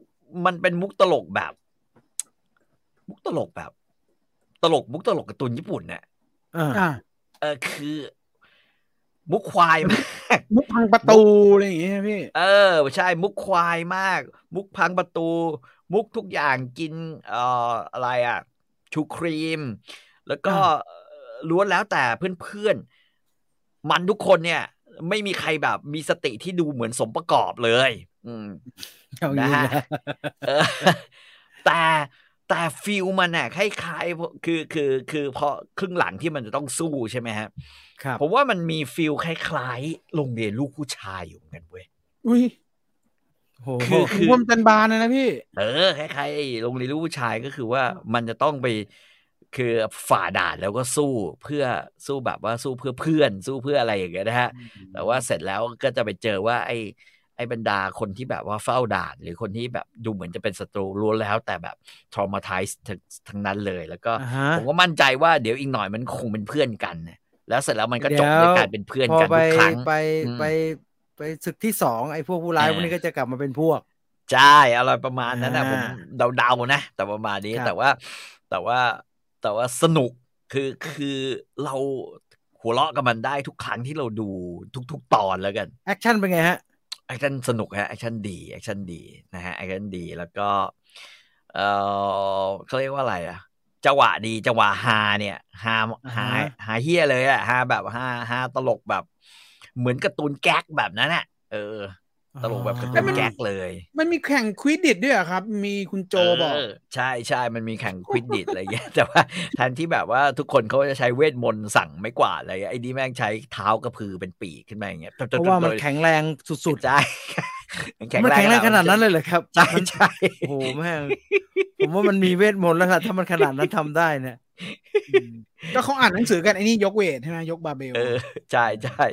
มันเป็นมุกตลกแบบ มุกตลกแบบ ตลกมุกตลกการ์ตูนญี่ปุ่นเนี่ยอ่าอ่าเออคือ มุกควายมากมุกพังประตูอะไรอย่างเงี้ยพี่ เออใช่ มุกควายมาก มุกพังประตู มุกทุกอย่างกินเอ่ออะไรอะ ชูครีม แล้วก็เอ่อล้วนแล้วแต่เพื่อนๆ มันทุกคนเนี่ย ไม่มีใครแบบมีสติที่ดูเหมือนสมประกอบเลย อืมเอาอย่างนี้นะนะฮะเออแต่แต่ฟิลมันอะคล้ายๆคือคือคือพอครึ่งหลังที่มันจะต้องสู้ใช่ไหมฮะครับผมว่ามันมีฟิลคล้ายๆโรงเรียนลูกผู้ชายอยู่เหมือนกันเว้ยอุ้ยโหคือผมว่ามันเป็นบานเลยนะพี่ เออคล้ายๆไอ้โรงเรียนลูกผู้ชายก็คือว่ามันจะต้องไปคือฝ่าด่านแล้วก็สู้เพื่อสู้แบบว่าสู้เพื่อเพื่อน สู้เพื่ออะไรอย่างเงี้ยนะฮะแต่ว่าเสร็จแล้วก็จะไปเจอว่าไอ้ ไอ้บรรดาคนที่แบบว่าเฝ้าด่าน หรือคนที่แบบดูเหมือนจะเป็นศัตรูล้วนแล้ว แต่แบบ traumatize ทั้งทั้งนั้นเลย แล้วก็อ่าฮะผมก็มั่นใจว่าเดี๋ยวอีกหน่อยมันคงเป็นเพื่อนกันนะแล้วเสร็จแล้วมันก็จบเดี๋ด้วยยวการเป็นเพื่อนพอกันไปทุกครั้งไปอืมไปไปศึกที่สองไอ้พวกผู้ร้ายเออพวกนี้ก็จะกลับมาเป็นพวกใช่อะไรประมาณนั้นนะอ่าผมเดาๆนะ แต่ประมาณนี้ครับแต่ว่าแต่ว่าแต่ว่าสนุกคือคือเราหัวเราะกับมันได้ทุกครั้งที่เราดูทุก ๆ ตอนแล้วกันแอคชั่นเป็นไงฮะ แอคชั่นสนุกฮะแอคชั่นดีแอคชั่นดีนะฮะแอคชั่นดีแล้วก็เออเขาเรียกว่าอะไรอะจังหวะดีจังหวะฮาเนี่ยฮาฮาอ่าฮะฮาเฮียเลยอะฮาแบบฮาฮาตลกแบบ เหมือนการ์ตูนแก๊กแบบนั้นอะเออ ตลกแบบการ์ตูนแก๊กเลย มันมีแข่ง Quidditch ด้วยเหรอครับ มีคุณโจบอกเใช่ใช่มันมีแข่ง Quidditch อะไรเงี้ยแต่ว่าแทนที่แบบว่าทุกคนเขาจะใช้เวทมนต์สั่งไม้กวาดอะไรเงี้ยไอ้นี่แม่งใช้เท้ากระพือเป็นปีกขึ้นมาอย่างเงี้ยเพราะว่ามันแข็งแรงสุดใช่มันๆมันแข็งแรงขนาดนั้นเลยเหรอครับใช่ใช่โอ้โหแม่งผมว่ามันมีเวทมนต์แล้วล่ะถ้ามันขนาดนั้นทำได้เนี่ย ก็เขาอ่านหนังสือกันไอ้นี่ยกเวทใช่ไหมยกบาร์เบลเออใช่ใช่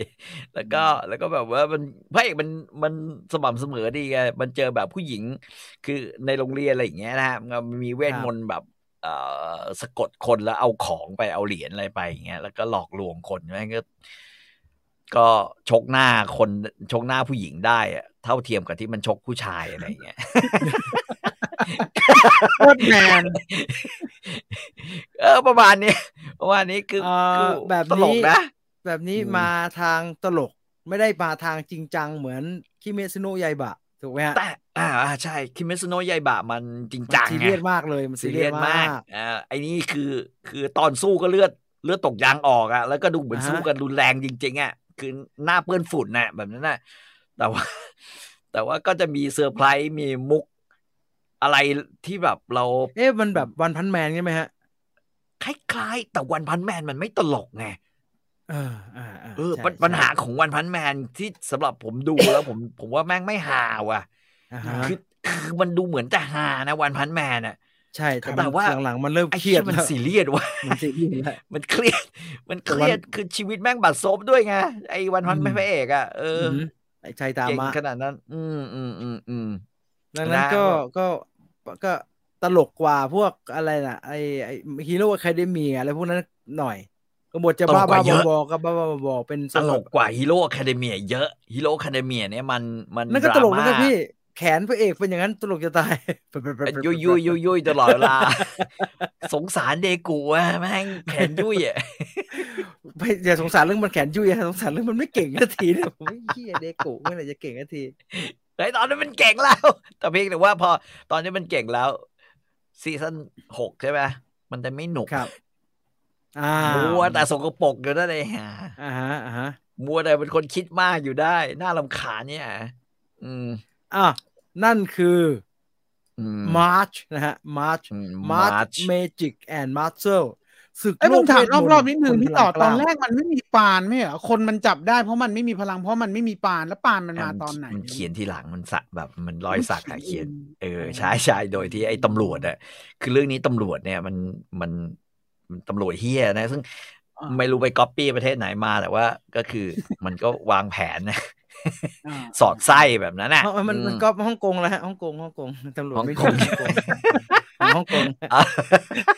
แล้วก็แล้วก็แบบว่ามันพระเอกมันมันสม่ำเสมอดีไงมันเจอแบบผู้หญิง คือในโรงเรียนอะไรอย่างเงี้ยนะฮะมันมีเวทมนต์แบบเอ่อสะกดคนแล้วเอาของไปเอาเหรียญอะไรไปอย่างเงี้ยแล้วก็หลอกลวงคนแม่งก็ ก็ชกหน้าคนชกหน้าผู้หญิงได้อะเท่าเทียมกับที่มันชกผู้ชายอะไรอย่างเงี้ยโคตรแมน เออประมาณนี้ประมาณนี้คือเอ่อคือแบบตลนี้กนะ แบบนี้อืมมาทางตลกไม่ได้มาทางจริงจังเหมือนคิเมซุโนะยายบะถูกไหมฮะแต่อ่าอ่าใช่คิเมซุโนะยายบะมันจริงมันจังซีไงเรียสมากเลยมันซีซีเรีเรียยสสมามากกอ่าไอ้นี่คือคือตอนสู้ก็เลือดเลือดตกยางออกอะแล้วก็ดูเหมือนอ่าฮะสู้กันรุนแรงจริงๆอะคือหน้าเปื้อนฝุ่นน่ะแบบนั้นน่ะแต่ว่า แต่ว่าก็จะมีเซอร์ไพรส์มีมุก อะไรที่แบบเรา เอ๊ะมันแบบ One Punch Man ใช่ไหมฮะ คล้ายๆ แต่ One Punch Man มันไม่ตลกไงเอออ่าาเออใช่ปัญปัญหาใช่ของ One Punch Man ที่สำหรับผมดูแล้วผมผมว่าแม่งไม่ฮาว่ะอ่าฮะคือคือมันดูเหมือนจะฮานะ One Punch Man อะใช่แต่แต่มันว่าหลังๆมันเริ่มไอ้เครียดที่มันแล้วซีเรียสว่ะมันซีเรียสแล้วมันเครียด มันเครียดคือชีวิตแม่งบัดซบด้วยไงไอ้ One Punch อืมไม่พระเอกอะเออมไอ้ Saitama เก่งขนาดนั้น อืมอืมอืมอืมดังนั้นนะก็ก็ ก็ตลกกว่าพวกอะไรน่ะไอไอ Hero Academy อะไรพวกนั้นหน่อยก็บทจะบ้าบ้าบอๆก็บ้าบ้าบอๆเป็นตลกกว่า Hero Academia เยอะ Hero Academia เนี่ยมันมันนั่นก็ตลกดราม่านะพี่แขนพระเอกเป็นอย่างนั้นตลกจะตายยุยยุยยุยยุยตลอดเวลา สงสารเดกูอะแม่งแขนยุยอะไม่อย่าสงสารเรื่องมันแขนยุ่ยอย่าสงสารเรื่องมันไม่เก่งนาทีเนี่ยผมไม่เฮียเดกุเมื่อไหร่จะเก่งนาที ไอ้ตอนนั้นมันเก่งแล้ว แต่เพียงแต่ว่าพอตอนนี้มันเก่งแล้วซีซั่นหกใช่ไหมมันจะไม่หนุกครับอ่ามัวแต่สกปรกอยู่นั่นเองฮะอ่าฮะอ่าฮะมัวแต่เป็นคนคิดมากอยู่ได้ น่าลำคาญเนี่ย อืมอะนั่นคืออืม March นะฮะ March อืม March March Magic and Marcel ศึกไอ้ยผมถามโล กเวทรอบๆนิดนึงคพี่ต่อพลัตอนกล้าแรกมันไม่มีปานไม่เหรอคนมันจับได้เพราะมันไม่มีพลังเพราะมันไม่มีปานแล้วปานมันมาตอนไหน มันเขียนทีหลังมันสักแบบมันร้อยสักอะมันเขีเขียยนนเออใช่ใช่โดยที่ไอ้ตำรวจอะคือเรื่องนี้ตำรวจเนี่ยมันมันมันตำรวจเฮียนะ ซึ่งอ่าไม่รู้ไปก๊อปปี้ประเทศไหนมาแต่ว่าก็คือมันก็วางแผนนะอ่าสอดไส้แบบนั้นน่ะเพราะมันมันอืก็ฮ่องกงแล้วฮะฮ่องกงฮ่องกงตำรวจไม่ฮ่องใช่กง ฮ่องกงอะ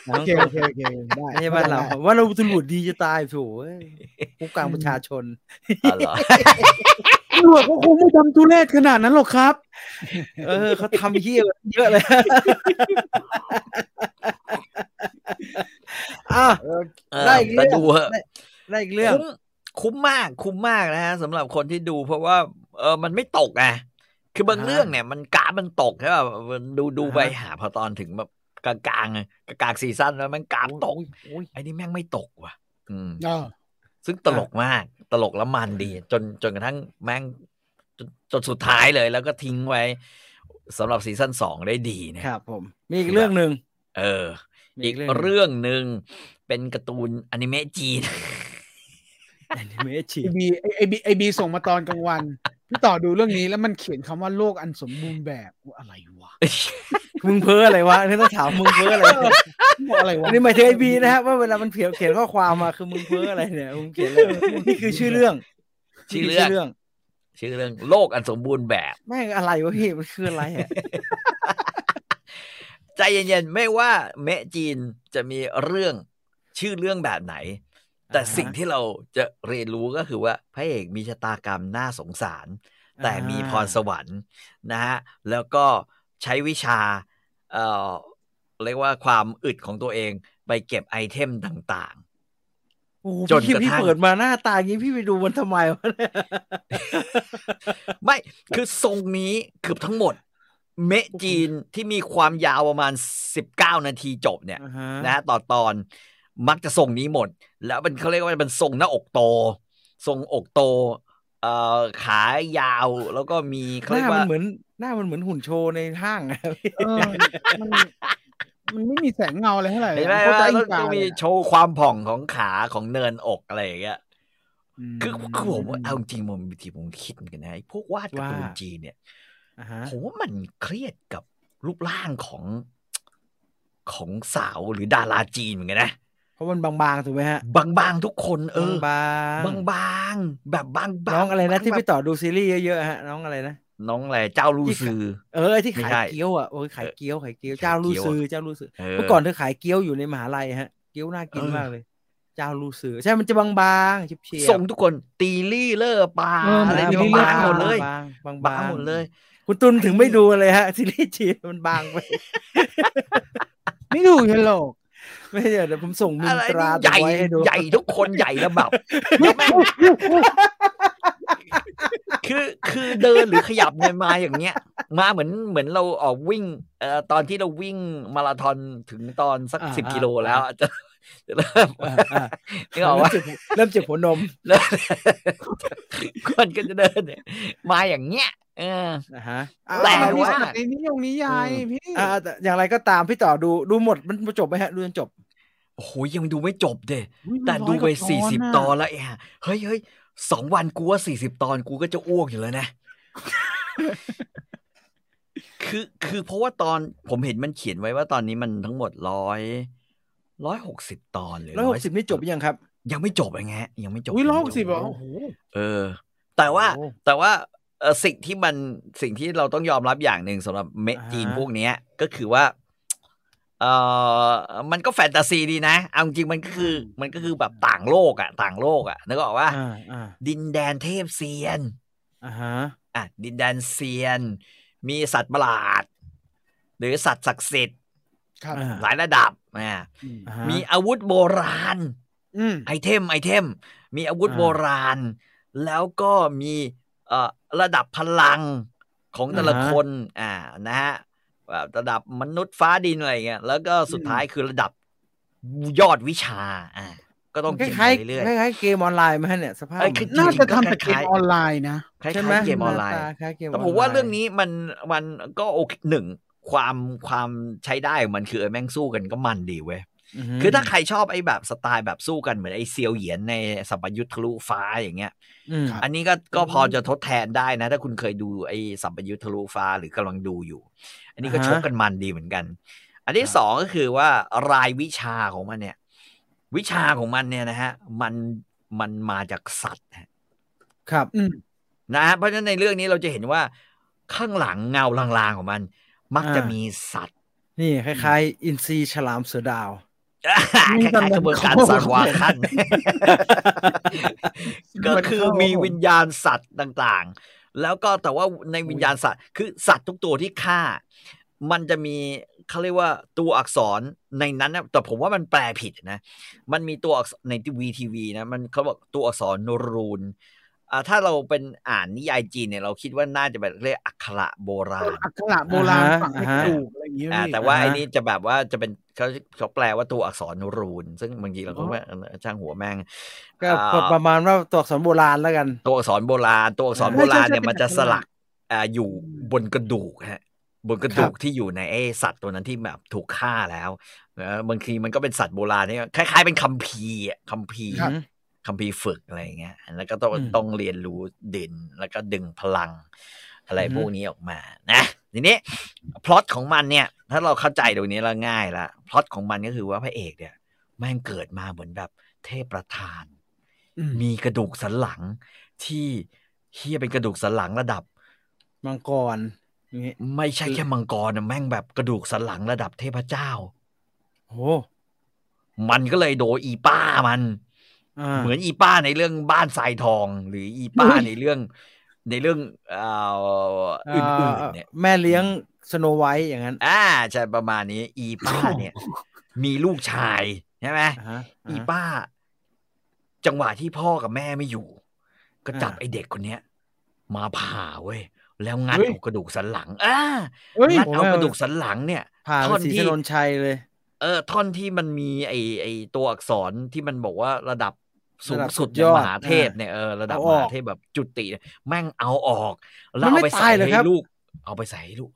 ฮ่โอองเคกงโอเคโอเคได้ไม่ใช่บ้านเราว่าเราตำรวจดีจะตายโถูผู้กลางประชาชนอ๋อเหรอตำรวจก็คงไม่ทำทุเรศขนาดนั้นหรอกครับ เออเขาทำเหี้ยกว่านั้นเยอะเลยอะเออได้อีกแต่เรื่องดูเหอะได้ได้อีกเรื่องคุ้มคุ้มมากคุ้มมากนะฮะสำหรับคนที่ดูเพราะว่า เออมันไม่ตกไงคือบางอ่าฮะเรื่องเนี่ยมันกราฟมันตกใช่ป่ะมันดูดูอ่าฮะไปหาพอตอนถึงแบบ กลางกลางๆอะกลางๆซีซั่นแล้วมันกราฟตกโอ้ยไอ้นี่แม่งไม่ตกว่ะ อืมเออซึ่งตลกมากตลกแล้วมันดี จนจนกระทั่งแม่งจนจนสุดท้ายเลย แล้วก็ทิ้งไว้สำหรับซีซั่นสองได้ดีเนี่ยครับ ผม มีอีกเรื่องหนึ่งเออมีอีอีกกเรื่องหนึ่งเรื่องหนึ่งเป็นการ์ตูนอนิเมะจีนแอนิเมะชีไอบีไอบีไอบีส่งมาตอนกลางวัน พี่ต่อดูเรื่องนี้แล้วมันเขียนคำว่าโลกอันสมบูรณ์แบบอะไรวะมึงเพ้ออะไรวะอันนี้ต้องถามมึงเพ้ออะไรอะไรวะอันนี้หมายถึงไอบีนะฮะว่าเวลามันเขียนเขียนข้อความมาคือมึงเพ้ออะไรเนี่ยมึงเขียนอะไรนี่คือชื่อเรื่อง ชื่อนี่เรื่คือองเรื่องชื่อเรื่องโลกอันสมบูรณ์แบบแม่งอะไรวะพี่มันคืออะไรอะใจเย็นๆไม่ว่าเมะจีนจะมีเรื่องชื่อเรื่องแบบไหน แต่อ่าฮะสิ่งที่เราจะเรียนรู้ก็คือว่าพระเอกมีชะตากรรมน่าสงสาร แต่มีพรสวรรค์นะฮะแล้วก็ใช้วิชาเอ่อเรียกว่าความอึดของตัวเองไปเก็บไอเทมต่างโอ้โหจนพี่กระพี่ทั่งเปิดมาหน้าตาอย่างนี้พี่ไปดูมันทำไมวะเนี่ยๆไม่คือทรงนี้เกือบทั้งหมด เมะจีนที่มีความยาวประมาณสิบเก้านาทีจบเนี่ยอ่าฮะนะฮะต่อตอน มักจะทรงนี้หมด แล้วมันเขาเรียกว่าเป็นทรงหน้าอกโต ทรงอกโตเอ่อขายาวแล้วก็มีเขาหเรียน้ากมัว่านเหมือนหน้ามันเหมือนหุ่นโชว์ในห้างอะเออมันมันไม่มีแสงเงาอะไรเท่าไหร่เห็นไหมโคตรว่าอิต้องงกาต้องมีเลยอะโชว์ความผ่องของขาของเนินอกอะไรอย่างเงี้ยมคือคือผมว่าเอาจริงๆผมบางทีผมคิดเหมือนกันนะไอ้พวกวาดการ์ตูนว่าจีนเนี่ยอ่าฮะผมว่ามันเครียดกับรูปร่างของของสาวหรือดาราจีนเหมือนกันนะ เพราะมันบางๆถูกไหมฮะ บางๆทุกคนเออบางบางๆแบบบางๆน้องอะไรนะบางที่แบบไปต่อดูซีรีส์เยอะๆฮะน้องอะไรนะน้องอะไรเจ้าลู่ซือ เออไอ้ที่ไม่ขายใช่เกี๊ยวอะโอ้ยขายเกี๊ยวขายเกี๊ยวขายเจ้าลู่เกี๊ยวซือเจ้าลู่ซือเอเมื่อก่อนเธอขายเกี๊ยวอยู่ในมหาลัยฮะ เกี๊ยวน่ากินเออมากเลย เจ้าลู่ซือใช่มันจะบางๆชิบเชียส่งทุกคนตีลี่เลอร์ปลาเอออะไรเหมืเนี่อนยตีลี่บางหมดเลยบางๆบางๆบางหมดเลย คุณตุนถึงไม่ดูเลยฮะซีรีส์จีนมันบางไปไม่ดูเฮลโลก ไม่เดี๋ยวเดี๋ยวผมส่งมินอะไรตรานี่ใหญ่ไว้ให้ดูใหญ่ทุกคนใหญ่แล้วแบบแล้วแม่งคือคือเดินหรือขยับเนี่ยมาอย่างเงี้ย มาเหมือนเหมือนเราออกวิ่งเอ่อตอนที่เราวิ่งมาราธอนถึงตอนสักอ่าสิบอ่ากิโลแล้วอะจะจะเริ่มอ่าอ่านึกออกว่าเริ่มเจ็บหัวนมเริ่มคนก็จะเดินเนี่ยมาอย่างเงี้ย เออนะฮะแปลมันมีว่าสัตว์ในนิยงนิยายพี่อ่าแต่อย่างไรก็ตามพี่ต่อดูดูหมดมันจบไหมฮะ ดูจนจบ โอ้โหยังดูไม่จบเด้อุ๊ยแต่มันดูไปร้อยกว่าสี่สิบะตอนแล้วเอ้ยเฮ้ยเฮ้ยสองวันกูว่าสี่สิบตอนกูก็จะอ้วกอยู่แล้วนะ คือคือเพราะว่าตอนผมเห็นมันเขียนไว้ว่าตอนนี้มันทั้งหมดร้อยร้อยหกสิบตอนหรือร้อยหกสิบนี่จบหรือยังครับ ยังไม่จบยังไงยังไม่จบอุ้ยร้อยงหไม่กจสิบเหรอโอ้โหเออ แต่ว่าโอ้แต่ว่า เออสิ่งที่มันสิ่งที่เราต้องยอมรับอย่างหนึ่งสำหรับเมะอ่าฮะจีนพวกเนี้ยก็คือว่าเออมันก็แฟนตาซีดีนะ เอาจริงๆมันก็คือ มันก็คือแบบต่างโลกอะต่างโลกอะนึกออกว่าอ่าอ่าดินแดนเทพเซียนอ่าฮะอะดินแดนเซียน มีสัตว์ประหลาด หรือสัตว์ศักดิ์สิทธิ์ครับอ่าหลายระดับอ่าอืมอ่าฮะมีอาวุธโบราณอืม item item มีอาวุธอ่าโบราณ แล้วก็มีเอ่อ ระดับพลังของแต่ละอ่าฮะคนอ่านะฮะแบบระดับมนุษย์ฟ้าดินอะไรเงี้ยแล้วก็สุดท้ายคือระดับยอดวิชาอ่าก็ต้องคเก่งล้ายไปเรื่อยๆคล้ายๆเกมออนไลน์ไหมฮะเนี่ยสภาพเอ้ยคือมันน่าจริงๆจะทำแต่ก็เกคล้ายมๆออนไลน์นะๆคล้ายใช่ไหมๆเกมออนไลน์หาตาคล้ายเกมแต่ผมว่าไลน์เรื่องนี้มันมันก็โอเคหนึ่งความความใช้ได้ของมันคือเออแม่งสู้กันก็มันดีเว้ยฮึ คือถ้าใครชอบไอ้แบบสไตล์แบบสู้กันเหมือนไอ้เซียวเหยียนในสัปยุทธ์ทะลุฟ้าอย่างเงี้ยอืมครับอันนี้ก็ก็พอจะทดแทนได้นะ ถ้าคุณเคยดูไอ้สัปยุทธ์ทะลุฟ้าหรือกำลังดูอยู่ อันนี้ก็อ่าชฮะกกันมันดีเหมือนกัน อันที่ครับสองก็คือว่ารายวิชาของมันเนี่ย วิชาของมันเนี่ยนะฮะ มันมันมาจากสัตว์ฮะครับอืมนะฮะเพราะฉะนั้นในเรื่องนี้เราจะเห็นว่าข้างหลังเงาลางๆของมัน มักจะอ่ามีมีสัตว์ นี่คล้ายๆ อินซีฉลามเสือดาวมี คล้ายๆกระบวนการสัตว์วาคันก็คือมีวิญญาณสัตว์ต่างๆ แล้วก็แต่ว่าในวิญญาณสัตว์ คือสัตว์ทุกตัวที่ฆ่า มันจะมีเขาเรียกว่าตัวอักษรในนั้นนะแต่ผมว่ามันแปลผิดนะ มันมีตัวอักษรในทีวีทีวีนะ มันเขาบอกตัวอักษรนรูน ถ้าเราเป็นอ่านนิยายจีนเนี่ยเราคิดว่าน่าจะแบบเรียกอักขระโบราณอักขระโบราณอ่าฮะฝังในอ่ากฮะระดูกอะไรอย่างเงี้ยอ่าพี่แต่ว่าอ่าฮะไอ้นี้จะแบบว่าจะเป็นเขาเขาแปลว่าตัวอักษรรูน ซึ่งบางทีเราก็อ๋อว่าช่างหัวแม่ง ก็อ่าประมาณว่าตัวอักษรโบราณแล้วกัน ตัวอักษรโบราณ ตัวอักษรใช่โบราณใช่เนี่ยใช่มันจะเป็นสอักษรลักอ่าอยู่บนกระดูกฮะบนกระดูกที่อยู่ในไอ้สัตว์ตัวนั้นที่แบบถูกฆ่าแล้วนะบางทีมันก็เป็นสัตว์โบราณที่คล้ายๆเป็นคัมภีร์อะคัมภีร์ ครับคัมภีร์ฝึกอะไรอย่างเงี้ย แล้วก็ต้องอืมต้องเรียนรู้เด่นแล้วก็ดึงพลัง อะไรอือฮึพวกนี้ออกมา นะ ทีนี้พล็อตของมันเนี่ย ถ้าเราเข้าใจตรงนี้แล้วง่ายละพล็อตของมันก็คือว่าพระเอกเนี่ย แม่งเกิดมาเหมือนแบบเทพประธานอืมมีกระดูกสันหลังที่เฮียเป็นกระดูกสันหลังระดับ มังกรอย่างงี้ไม่ใช่แค่มังกรนะแม่งแบบกระดูกสันหลังระดับเทพเจ้าโอ้มันก็เลยโดนอีป้ามันอ่า เหมือนอีป้าในเรื่องบ้านทรายทอง หรืออีป้าอุ้ยในเรื่อง ในเรื่องเอ่ออื่นๆเนี่ย แม่เลี้ยงสโนไวท์อย่างนั้น อ่าใช่ประมาณนี้ อีป้าเนี่ย มีลูกชายใช่ไหมอ่าฮะอีอ่าป้า จังหวะที่พ่อกับแม่ไม่อยู่ ก็จับอ่าไอเด็กคนเนี้ย มาผ่าเว้ยแล้วงัดเฮ้ยเอากระดูกสันหลังอ่าเฮ้ยงัดผมเอาว่ากระดูกสันหลังเนี่ยผ่านท่อนสีที่ถนนชัยเลย เออ ท่อนที่มันมีไอไอตัวอักษรที่มันบอกว่าระดับ สูงระดับสุดสุดเนี่ยยอดมหาเทพเนี่ยเออระดับเอามออกหาเทพแบบจุติเนี่ยแม่งเอาออก แล้มัวนไม่เอาไปใส่ตายเหรอครัให้บลูก เอาไปใส่ให้ลูก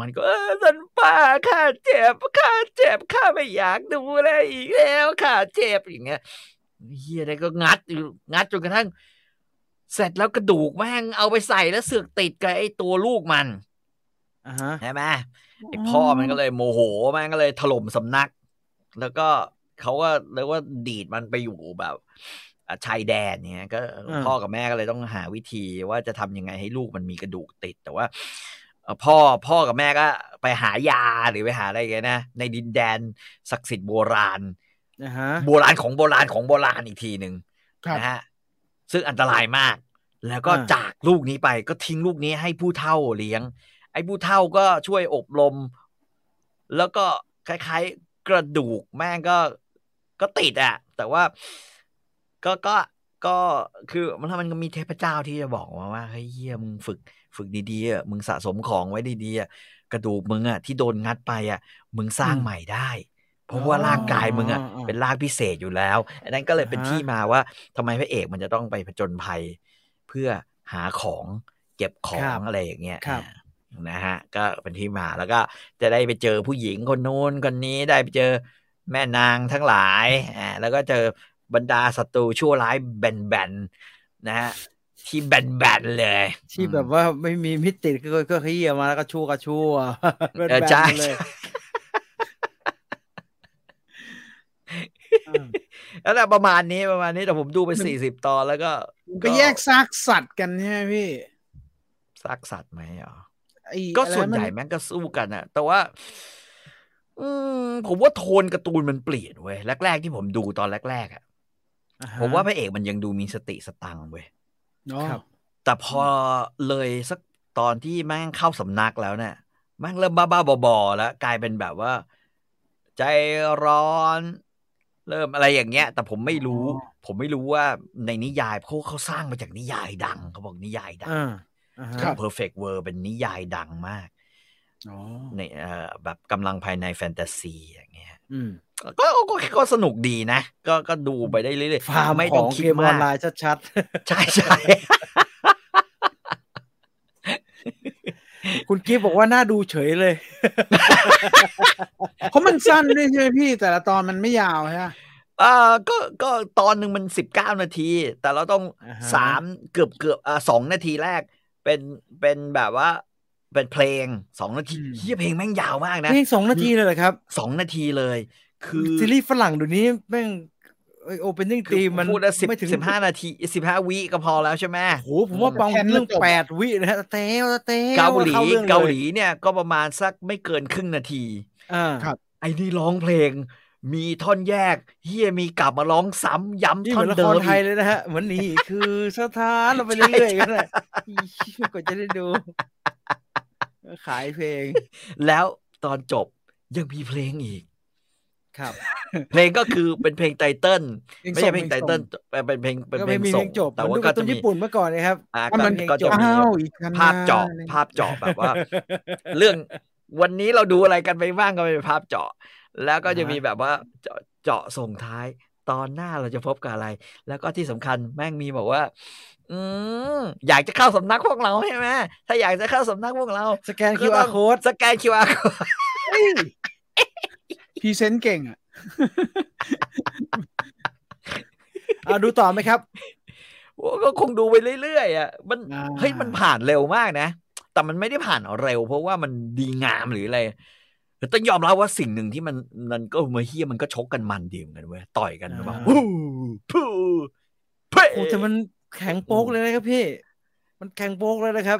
มันก็เออสันป่าข้าเจ็บข้าเจ็บข้าไม่อยากดูแลอีกแล้วข้าเจ็บอย่างเงี้ยเฮียอะไรก็งัดอยู่งัดจนกระทั่ง เสร็จแล้วกระดูกแม่งเอาไปใส่แล้วเสือกติดกับไอ้ตัวลูกมันอ่าฮะใช่ไหมไอพ่อมันก็เลยโมโหมันก็เลยถล่มสำนัก แล้วก็ เขาก็เรียกว่าดีดมันไปอยู่แบบอะชายแดนเนี่ยก็อ่าพ่อกับแม่ก็เลยต้องหาวิธีว่าจะทำยังไงให้ลูกมันมีกระดูกติด แต่ว่าเอ่อพ่อพ่อกับแม่ก็ไปหายาหรือไปหาอะไรกันนะในดินแดนศักดิ์สิทธิ์โบราณอ่าฮะโบราณของโบราณของโบราณอีกทีหนึ่งครับนะฮะซึ่งอันตรายมาก แล้วก็จากลูกนี้ไปก็ทิ้งลูกนี้ให้ผู้เฒ่าเลี้ยง ไอ้ผู้เฒ่าก็ช่วยอบรม แล้วก็คล้ายๆกระดูกแม่งก็ ก็ติดอะแต่ว่าก็ก็ก็คือมันมันก็มีเทพเจ้าที่จะบอกมาว่าเฮ้ยเฮียมึงฝึกฝึกดีๆอะมึงสะสมของไว้ดีๆอะกระดูกมึงอะที่โดนงัดไปอะมึงสร้างใหม่ได้ เพราะว่าร่างกายมึงอะเป็นร่างพิเศษอยู่แล้ว อันนั้นก็เลยเป็นที่มาว่าทำไมพระเอกมันจะต้องไปผจญภัย เพื่อหาของเก็บของอะไรอย่างเงี้ยครับอ่านะฮะก็เป็นที่มาแล้วก็จะได้ไปเจอผู้หญิงคนโน้นคนนี้ได้ไปเจอ แม่นางทั้งหลายอ่าแล้วก็เจอบรรดาศัตรูชั่วร้ายแบนๆนะฮะที่แบนๆเลย ที่แบบว่าไม่มีมิติก็ก็ขยี้ออกมาแล้วก็ชั่วก็ชั่วเป็นเออแบบใช่นั้นเลยอืมแล้วแหละประมาณนี้ประมาณนี้แต่ผมดูไปสี่สิบตอนแล้วก็ ก็แยกซากสัตว์กันใช่ไหมพี่ซากสัตว์ไหมเหรอไอ้ก็อะไรส่วนใหญ่มัแม่งก็สู้กันอะแต่ว่า อืมผมว่าโทนการ์ตูนมันเปลี่ยนเว้ยแรกๆที่ผมดูตอนแรกๆอะอ่ฮะผมว่าพระเอกมันยังดูมีสติสตังค์เว้ยเนาะครับ แต่พอเลยสักตอนที่แม่งเข้าสำนักแล้วเนี่ยแม่งเริ่มบ้าๆบอๆแล้ว กลายเป็นแบบว่า ใจร้อน เริ่มอะไรอย่างเงี้ย แต่ผมไม่รู้ ผมไม่รู้ว่าในนิยายเขาเขาสร้างมาจากนิยายดังเขาบอกนิยายดังอ่าอ่าฮะ Perfect World เป็นนิยายดังมากอ๋อ ในเอ่อแบบกำลังภายในแฟนตาซีอย่างเงี้ยอืมก็ก็ก็สนุกดีนะ ก็ก็ดูไปได้เรื่อยฟาร์มไม่ขต้อองงคิดเกมออมานไลกน์ชัดใช่ใช่ๆคุณกิฟต์บอกว่าน่าดูเฉยเลย เพราะมันสั้นด้วยใช่ไหมพี่ แต่ละตอนมันไม่ยาวใช่ไหมอ่าก็ก็ตอนหนึ่งมันสิบเก้านาที แต่เราต้องอ่าฮะสามเกือบเกือบอ่าสองนาทีแรกเป็นเป็นแบบว่า เป็นเพลงสองนาทีเฮียเพลงแม่งยาวมากนะนี่สองนาทีเลยเหรอครับสองนาทีเลย คือซีรีส์ฝรั่งเดี๋ยวนี้แม่งโอเปนนิ่งคือตีมันพูดแล้วสิบไม่ถึงสิบห้านาทีสิบห้าวิก็พอแล้วใช่ไหมโอ้โหผมว่าบางเรื่องแปดวินะฮะเต้วเต้วเกาหลีข้รื่องยเกาหลีเนี่ยก็ประมาณสักไม่เกินครึ่งนาทีอ่าไอ้นี่ร้องเพลง มีท่อนแยกเฮียมีกลับมาร้องซ้ำย้ำนี่เหท่อมือนนละเดิครมไทยอีกเลยนะฮะ เหมือนนี่คือสถานเราไปเรื่อยๆกันเลยกว่าจะได้ดู ขายเพลง แล้วตอนจบยังมีเพลงอีก ครับ เพลงก็คือเป็นเพลงไตเติ้ลเพลงไม่ใช่ส่งเพลงไตเติ้ลเป็นเพลงเป็นก็เพลไม่งมีส่เพลงงจบแต่เหมือนว่าดูก็การ์ตูจะนมีญี่ปุ่นเมื่อก่อนนะครับอ่าว่าก็มันก็จะมีอ้าวอีกคันภาพเจาะนะภาพเจาะแบบว่า เรื่องวันนี้เราดูอะไรกันไปบ้างก็เป็นภาพเจาะ แล้วก็จะอ่าฮะมีแบบว่าเจาะเจาะส่งท้าย ตอนหน้าเราจะพบกับอะไร แล้วก็ที่สำคัญแม่งมีบอกว่า อืมอยากจะเข้าสำนักพวกเราใช่ไหมถ้าอยากจะเข้าสำนักพวกเราสแกนก็ต้ QR อง code สแกน QR code พรีเซนต์เก่งอะเอาดูต่อไหมครับโอ้ก็คงดูไปเรื่อยๆอะมันอ่าเฮ้ยมันผ่านเร็วมากนะ แต่มันไม่ได้ผ่านเร็ว เพราะว่ามันดีงามหรืออะไรแต่ต้องยอมรับว่าสิ่งหนึ่งที่มันมันก็มาเฮียมันก็ชกกันมันดีเหมือนกันเว้ยต่อยกันอ่าแบบวู้พูเพ่โอ้แต่มัน แข็งโป๊กเลยนะครับพี่ มันแข็งโป๊กเลยนะครับ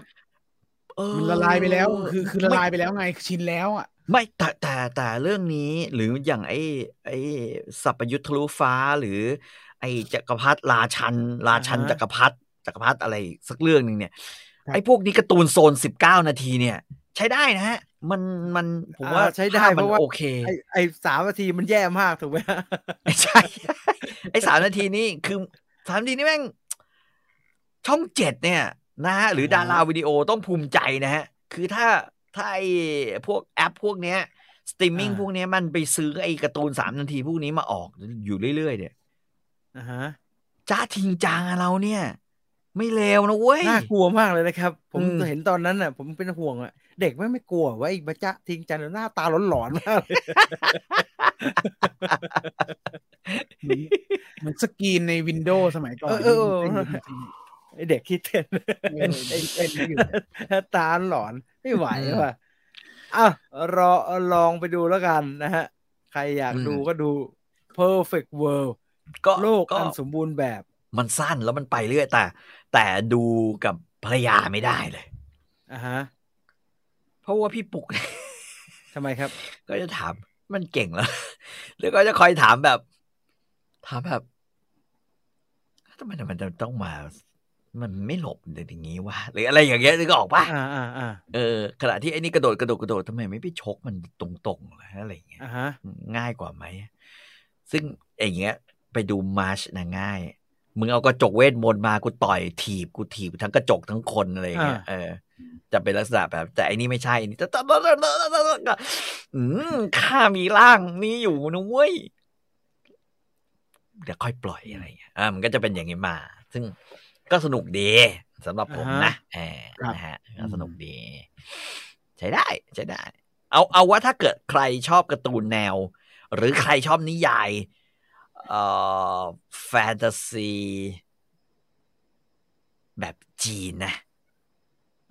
เออมันละลายไปแล้ว คือคือละลายไปแล้วไงชินแล้วอะไม่แต่แต่แต่เรื่องนี้หรืออย่างไอ้ไอ้สัพพยุทธทะลุฟ้าหรือ ไอ้จักรพรรดิราชัน ราชันอ่าฮะจักรพรรดิจักรพรรดิอะไรสักเรื่องหนึ่งเนี่ยครับไอ้พวกนี้การ์ตูนโซนสิบเก้านาทีเนี่ย ใช้ได้นะฮะ มันมันผมว่าอ่าใช้ได้ภพเพมันราะว่าโอเค ไอไอสามนาทีมันแย่มากถูกไหมไม่ใช่ไอ้สามนาทีนี้คือสามนาทีนี้แม่ง ช่องเจ็ดเนี่ยนะฮะหรืออ่าดาราวิดีโอต้องภูมิใจนะฮะ คือถ้าถ้าไอ้พวกแอปพวกเนี้ยสตรีมมิ่งอ่าพวกเนี้ยมันไปซื้อไอ้การ์ตูนสามนาทีพวกนี้มาออกอยู่เรื่อยๆเนี่ยอ่าฮะจ้าทิงจางอะเราเนี่ย ไม่เลวนะเว้ยน่ากลัวมากเลยนะครับ ผมอืมเห็นตอนนั้นน่ะ ผมเป็นห่วงอะ เด็กไม่ไม่กลัวว่าไอ้บัจจะทิ้งจันหน้าตาหลอนๆมากเลยเหมือนเหมือนสกรีนในวินโดว์สมัยก่อนเออ เออที่เออเต้นอยู่ไอ้เด็กที่เต้นเออเต้นเต้นอยู่ตาหลอนไม่ไหวว่ะอะรอลองไปดูแล้วกันนะฮะ ใครอยากอืมดูก็ดู perfect world ก็โลกก็อันสมบูรณ์แบบ มันสั้นแล้วมันไปเรื่อยแต่ แต่ดูกับภรรยาไม่ได้เลยอะฮะ เพราะว่าพี่ปุกทำไมครับ ก็จะถามมันเก่งแล้วแล้วก็จะคอยถามแบบ ถามแบบทำไมมันจะต้องมา มันไม่หลบอย่างนี้วะหรืออะไรอย่างเงี้ยนึกออกปะอ่าอ่าอ่าเออขณะที่ไอ้นี่กระโดดกระโดดกระโดดทำไมไม่ไปชกมันตรงๆล่ะอะไรอย่างเงี้ยอ่าฮะง่ายกว่าไหม ซึ่งอย่างเงี้ย ไปดูมาร์ชนะง่าย มึงเอากระจกเวทมนต์มากูต่อยถีบกูถีบทั้งกระจกทั้งคนอะไรอย่างเงี้ยอ่าเออจะเป็นลักษณะแบบ แต่อันนี้ไม่ใช่อันนี้จะอืมข้ามีร่างนี้อยู่นะเว้ยเดี๋ยวค่อยปล่อยอะไรอย่างเงี้ยอ่ามันก็จะเป็นอย่างนี้มา ซึ่ง ก็สนุกดีสำหรับผมนะเออนะฮะก็สนุกดี ใช้ได้ใช้ได้ เอาเอาว่าถ้าเกิดใครชอบการ์ตูนแนว หรือใครชอบนิยายเอ่อแฟนตาซีแบบจีนนะ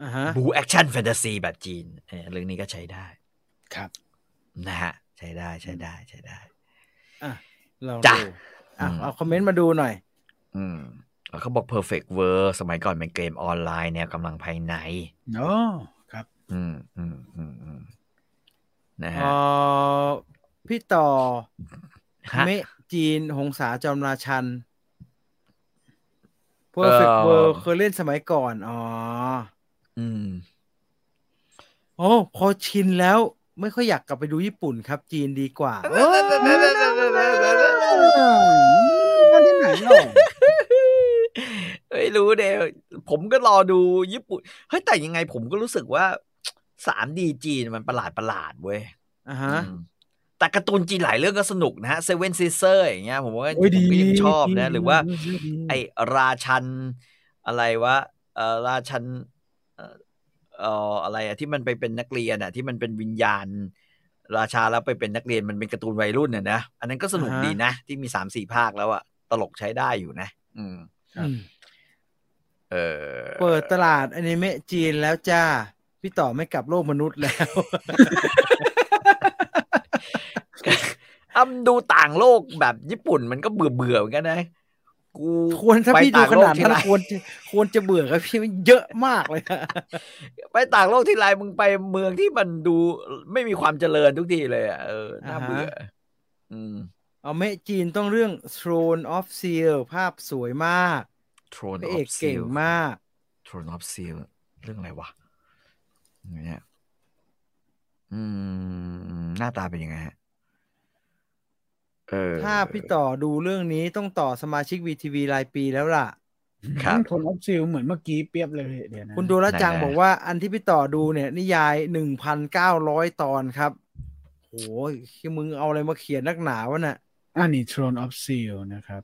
อ่าฮะบูแอคชั่นแฟนตาซีแบบจีนเออเรื่องนี้ก็ใช้ได้ครับนะฮะใช้ได้ใช้ได้ใช้ได้อะลองจ้ะดูอะอืมเอาคอมเมนต์มาดูหน่อย อืมแล้ว เขาบอก Perfect World สมัยก่อนเป็นเกมออนไลน์แนวกำลังภายในเนาะครับ อืมอืมอืมอืมนะเอฮะอพี่ต่อฮะเมะจีนหงสาจอมราชัน Perfect เอ่อ World เคยเล่นสมัยก่อน อ๋อ อืม โอ้ พอชินแล้ว ไม่ค่อยอยากกลับไปดูญี่ปุ่นครับ จีนดีกว่าเออมาที่ไหนหรอ ไม่รู้เดยผมก็รอดูญี่ปุ่นเฮ้ยแต่ยังไงผมก็รู้สึกว่าสามดีจีนมันประหลาดประหลาดเว้ยอ่าฮะอืมแต่การ์ตูนจีนหลายเรื่องก็สนุกนะฮะเซเว่นซีเซอร์อย่างเงี้ยผมว่าโอ้ยผมดีก็ยังชอบนะดีหรือว่าดีดีไอราชันอะไรวะเออราชันเอ่อเอ่ออะไรอะที่มันไปเป็นนักเรียนอะที่มันเป็นวิญญาณ ราชาแล้วไปเป็นนักเรียนมันเป็นการ์ตูนวัยรุ่นน่ะนะอันนั้นก็สนุกอ่าฮะดีนะ ที่มีสามสี่ภาคแล้วอะตลกใช้ได้อยู่นะ อืมอืม เออเปิดตลาดอนิเมะจีนแล้วจ้า พี่ต่อไม่กลับโลกมนุษย์แล้วอ้ำดูต่างโลกแบบญี่ปุ่นมันก็เบื่อเบื่อๆเหมือนกันนะกูควรถ้าไปพี่ดูต่างขโลกนาดทีนั้นไรควรจะควรจะเบื่อครับพี่มันเยอะมากเลยอะไปต่างโลกที่ไรมึงไปเมืองที่มันดูไม่มีความเจริญทุกทีเลยอะเออน่าเบื่อ อืม เอาเมะจีนต้องเรื่อง Throne of Steel ภาพสวยมาก Throne พระเอ of กเก่ง Steel มาก Throne of Steel เรื่องอะไรวะเนี่ยอืม หน้าตาเป็นยังไงฮะเออถ้าพี่ต่อดูเรื่องนี้ต้องต่อสมาชิก VTV รายปีแล้วล่ะ ครับ ทนออฟซิลเหมือนเมื่อกี้เปรียบเลยเดี๋ยวนะคุณดูแลวจังไหนๆ บอกว่าอันที่พี่ต่อดูเนี่ย นิยายหนึ่งพันเก้าร้อยตอนครับโอ้ยคือมึงเอาอะไรมาเขียนนักหนาวะน่ะ อันนี้ Throne of Steel นะครับ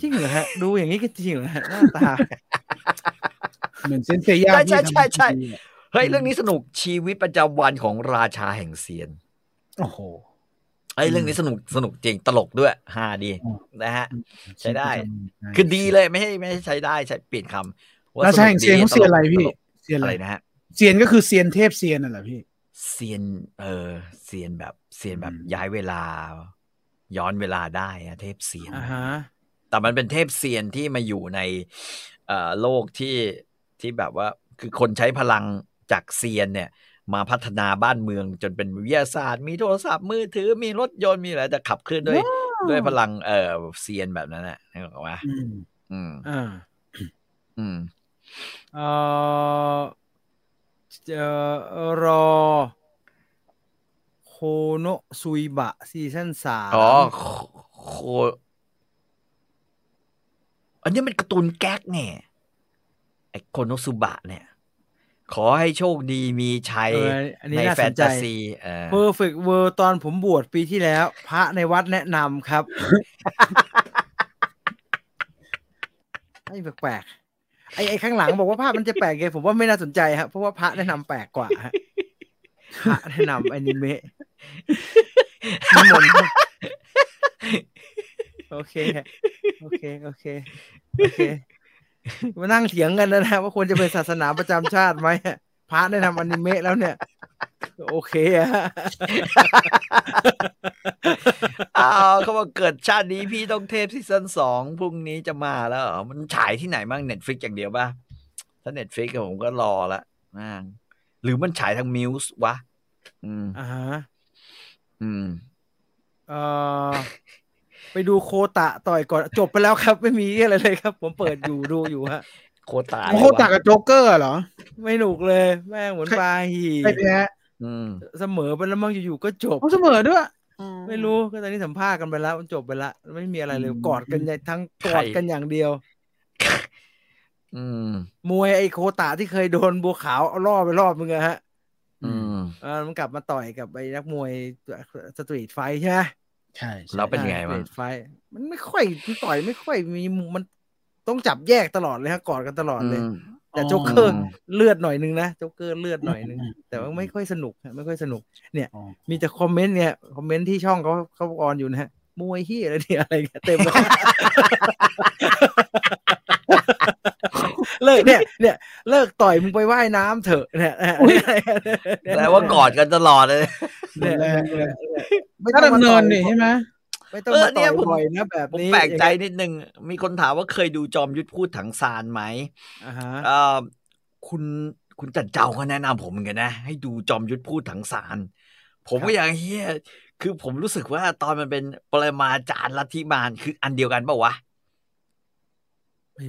จริงเหรอฮะ ดูอย่างนี้ก็จริงเหรอฮะหน้าตา เหมือนเซนเซย่าใช่ใช่ที่ทำใช่ทีวีอะเฮ้ย เรื่องนี้สนุกชีวิตประจำวันของราชาแห่งเซียน โอ้โหเอ้ยเรื่องนี้สนุกสนุกจริงตลกด้วยฮาดีอ๋อนะฮะ ใช้ได้ชีวิตประจำวันคือดีเลยไม่ใช่ไม่ใช่ใช้ได้ใช้เปลี่ยนคำว่าราชาแห่งเซียนเขาเซียนอะไรพี่ตลกเซียนอะอะไรไรนะฮะเซียนก็คือเซียนเทพเซียนน่ะเหรอพี่เซียนเออเซียนแบบเซียนแบบอืมย้ายเวลา ย้อนเวลาได้อะเทพเซียนอ่าฮะ แต่มันเป็นเทพเซียนที่มาอยู่ในเอ่อโลกที่ที่แบบว่าคือคนใช้พลังจากเซียนเนี่ยมาพัฒนาบ้านเมืองจนเป็นวิทยาศาสตร์ มีโทรศัพท์มือถือมีรถยนต์มีอะไรแต่ขับเคลื่อนด้วย ด้วยพลังเอ่อเซียนแบบนั้นนะนึกออกไหมอืมอืมอ่าอืมเอ่อเอ่อรอโคโนะซุยบะซีซั่นสามอ๋อโคโค อันนี้มันการ์ตูนแก๊กเนี่ยไอ้โคโนสุบะเนี่ย ขอให้โชคดีมีชัยเอออันนี้ในน่าแฟสนนใจตาซีเออ Perfect World ตอนผมบวชปีที่แล้ว พระในวัดแนะนำครับไอ้แปลกๆไอ้ไอ้ข้างหลังบอกว่าภาพมันจะแปลกไงผมว่าไม่น่าสนใจครับเพราะว่าพระแนะนำแปลกกว่าฮะพระแนะนำอนิเมะนิมนต์ โอเค โอเค โอเค โอเค มานั่งเถียงกันนะนะว่าควรจะเป็นศาสนาประจำชาติไหมพระแนะนำอนิเมะแล้วเนี่ย โอเคอะอ้าวเขาบอกเกิดชาตินี้พี่ต้องเทพซีซั่นสองพรุ่งนี้จะมาแล้วเหรอมันฉายที่ไหนบ้าง Netflix อย่างเดียวป่ะ ถ้า Netflix ผมก็รอละมากหรือมันฉายทาง Muse วะ อืมอ่าฮะอืม เออ ไปดูโคตะต่อยก่อนจบไปแล้วครับ ไม่มีอะไรเลยครับ ผมเปิดอยู่ดูอยู่ฮะโคตาโอ้โหตากับโจ๊กเกอร์เหรอ ไม่หนุกเลย แม่งเหมือนปลาหีใครแพ้อืมเสมอไปแล้วมั้งอยู่ๆก็จบเขาเสมอด้วยไม่รู้ก็ตอนนี้สัมภาษณ์กันไปแล้วมันจบไปละไม่มีอะไรเลยอืมกอดกันอย่างทั้งกอดกันอย่างเดียวอืมมวยไอโคตะที่เคยโดนบัวขาวเอาล่อไปรอบมึงอะฮะ อืมเออมันกลับมาต่อยกับไอ้นักมวย street fight ใช่ไหม ใช่แล้วเป็นไงบ้าง street fight มันไม่ค่อยมันต่อยไม่ค่อยมีมันต้องจับแยกตลอดเลยฮะกอดกันตลอดเลยอืมแต่โจ๊กเกอร์เลือดหน่อยนึงนะโจ๊กเกอร์เลือดหน่อยนึง แต่ว่าไม่ค่อยสนุกฮะไม่ค่อยสนุก เนี่ยอ๋อมีแต่คอมเมนต์เนี่ยคอมเมนต์ที่ช่องเขาเขา on อยู่นะฮะมวยที่อะไรเนี่ยอะไรเงี้ยเต็มเลยเลิกเนี่ย เนี่ย เลิกต่อยมึงไปว่ายน้ำเถอะเนี่ยแต่ว่ากอดกันตลอดเลย เนี่ยแรงเลยไม่ถ้าต้องมาดำเนิต่อนยนี่ใช่ไหมไม่ต้องเออมาเนี่ต่อยยผมบ่อยนะแบบผมนี้แปลกใจนิดนึง มีคนถามว่าเคยดูจอมยุทธพูดถังซานไหมอ่าฮะเออคุณคุณจันเจ้าก็แนะนำผมเหมือนกันนะ ให้ดูจอมยุทธพูดถังซานผมก็อย่างเฮียคือผมรู้สึกว่าตอนมันเป็นปรมาจารย์ลัทธิมารคืออันเดียวกันเปล่าวะ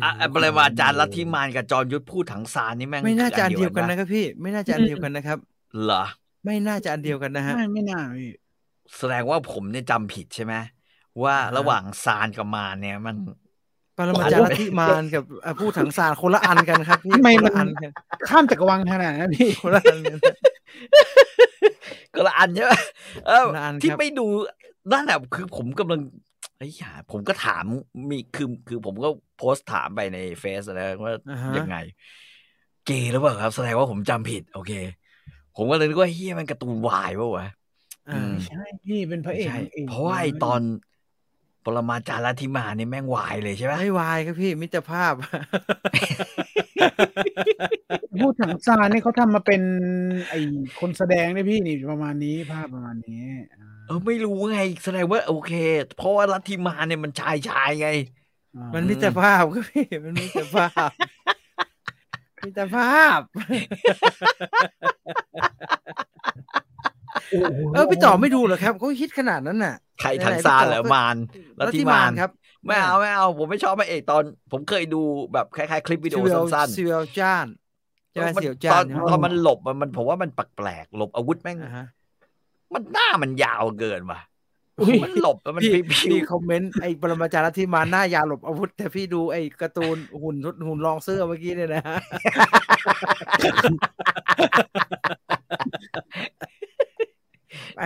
อะปรมาจารย์ลัทธิมารกับจอมยุทธพูดถังซานนี่แม่งไม่น่าจะอันคืเดียวกันปนะครับพี่ ไม่น่าจะอันเดียวกันนะครับ เหรอ ไม่น่าจะอันเดียวกันนะฮะ ไม่ไม่น่าพี่แสดงว่าผมเนี่ยจำผิดใช่ไหมว่าอ่าฮะระหว่างซานกับมารเนี่ยมันปรมาจารย์ลัทธิมารกับอะผู้ถังสารคนละอันกันครับพี่ทำไมคนมันละอันกันข้ามจักรวาลขนาดนั้นพี่คนละอันกันก็ละอันใช่ไหมเออละอันที่ครับไม่ดูนั่นแหละคือผมกำลังไอ้ห่าผมก็ถามมีคือคือผมก็โพสต์ถามไปในเฟซนะว่าอ่าฮะยังไง เกย์หรือเปล่าครับ แสดงว่าผมจำผิด โอเค ผมก็เลยนึกว่าเฮียมันการ์ตูนวายป่าวะอ่าอืมใช่พี่เป็นพระเอกใช่นงเพราะว่าไอตอนปรมาจารย์ลัทธิมาเนี่ยแม่งวายเลยใช่ไหมไม่วายครับพี่มิตรภาพ พูดถังซานนี่เขาทำมาเป็น ไอคนแสดงได้พี่นี่ประมาณนี้ภาพประมาณนี้อ่าเออไม่รู้ไงแสดงว่าโอเค เพราะว่าลัทธิมาเนี่ยมันชายชายไงอ่ามันมิตรภาพครับพี่มันมิตรภาพ มิตรภาพโอ้โหเออพี่ต่อไม่ดูเหรอครับเขาฮิตขนาดนั้นน่ะใครไหนๆทางซานพี่ต่อเหรอก็มารลัทธิลัทธิมามารรครับ ไม่เอาไม่เอา ผมไม่ชอบพระเอกตอน ผมเคยดูแบบคล้ายๆ คลิปวิดีโอเซียวสั้นเซียวจ้านใช่ไหมมันเซียวตจ้าอนนใช่ไหมตอนมันหลบมันมันผมว่ามันแปลกๆหลบอาวุธแม่งอ่าฮะมันหน้ามันยาวเกินว่ะอุ๊ย มันหลบแล้วมันพี่พิ้วพี่คอมเมนต์ไอ้ปรมาจารย์ที่มาหน้ายาหลบอาวุธ แต่พี่ดูไอ้การ์ตูนหุ่นหุ่นรองเสื้อเมื่อกี้เนี่ยนะฮะแหม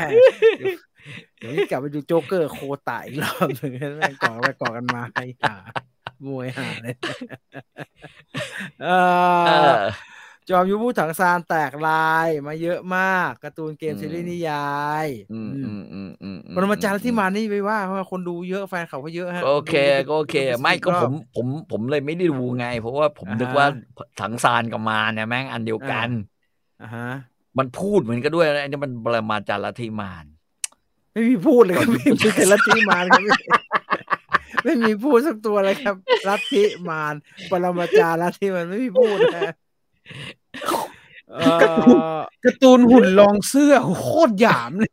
เดี๋ยวนี้กลับไปดูโจ๊กเกอร์โคตายอีกรอบหนึ่งแม่งก่อไปก่อกันมาไอ้ห่ามวยห่าเลยเอเอออ จอมยุทธผู้ถังซานแตกลายมาเยอะมากการ์ตูนเกมอืมซีรีส์นิยายอืมอือืมมอืมอืมอืปรมาจารย์ที่มานี่ไปว่าเพราะว่าคนดูเยอะแฟนเขาก็เยอะฮะโอเคดูก็โอเคดูปไม่ก็สิบรผอบมผมผมเลยไม่ได้ดูไง เพราะว่าผมอ่าฮะนึกว่าถังซานกับมารเนี่ยแม่งอันเดียวกันอ่าฮะมันพูดเหมือนกันด้วยนะไอ้นี่มันปรมาจารย์ลัทธิมารไม่มีพูดเลยครับไม่มีแต่ลัทธิมารครับพี่ไม่มีพูดสักตัวเลยครับลัทธิมารปรมาจารย์ลัทธิมันไม่มีพูดนะเอ่อ การ์ตูนหุ่นรองเสื้อโคตรหยามเลย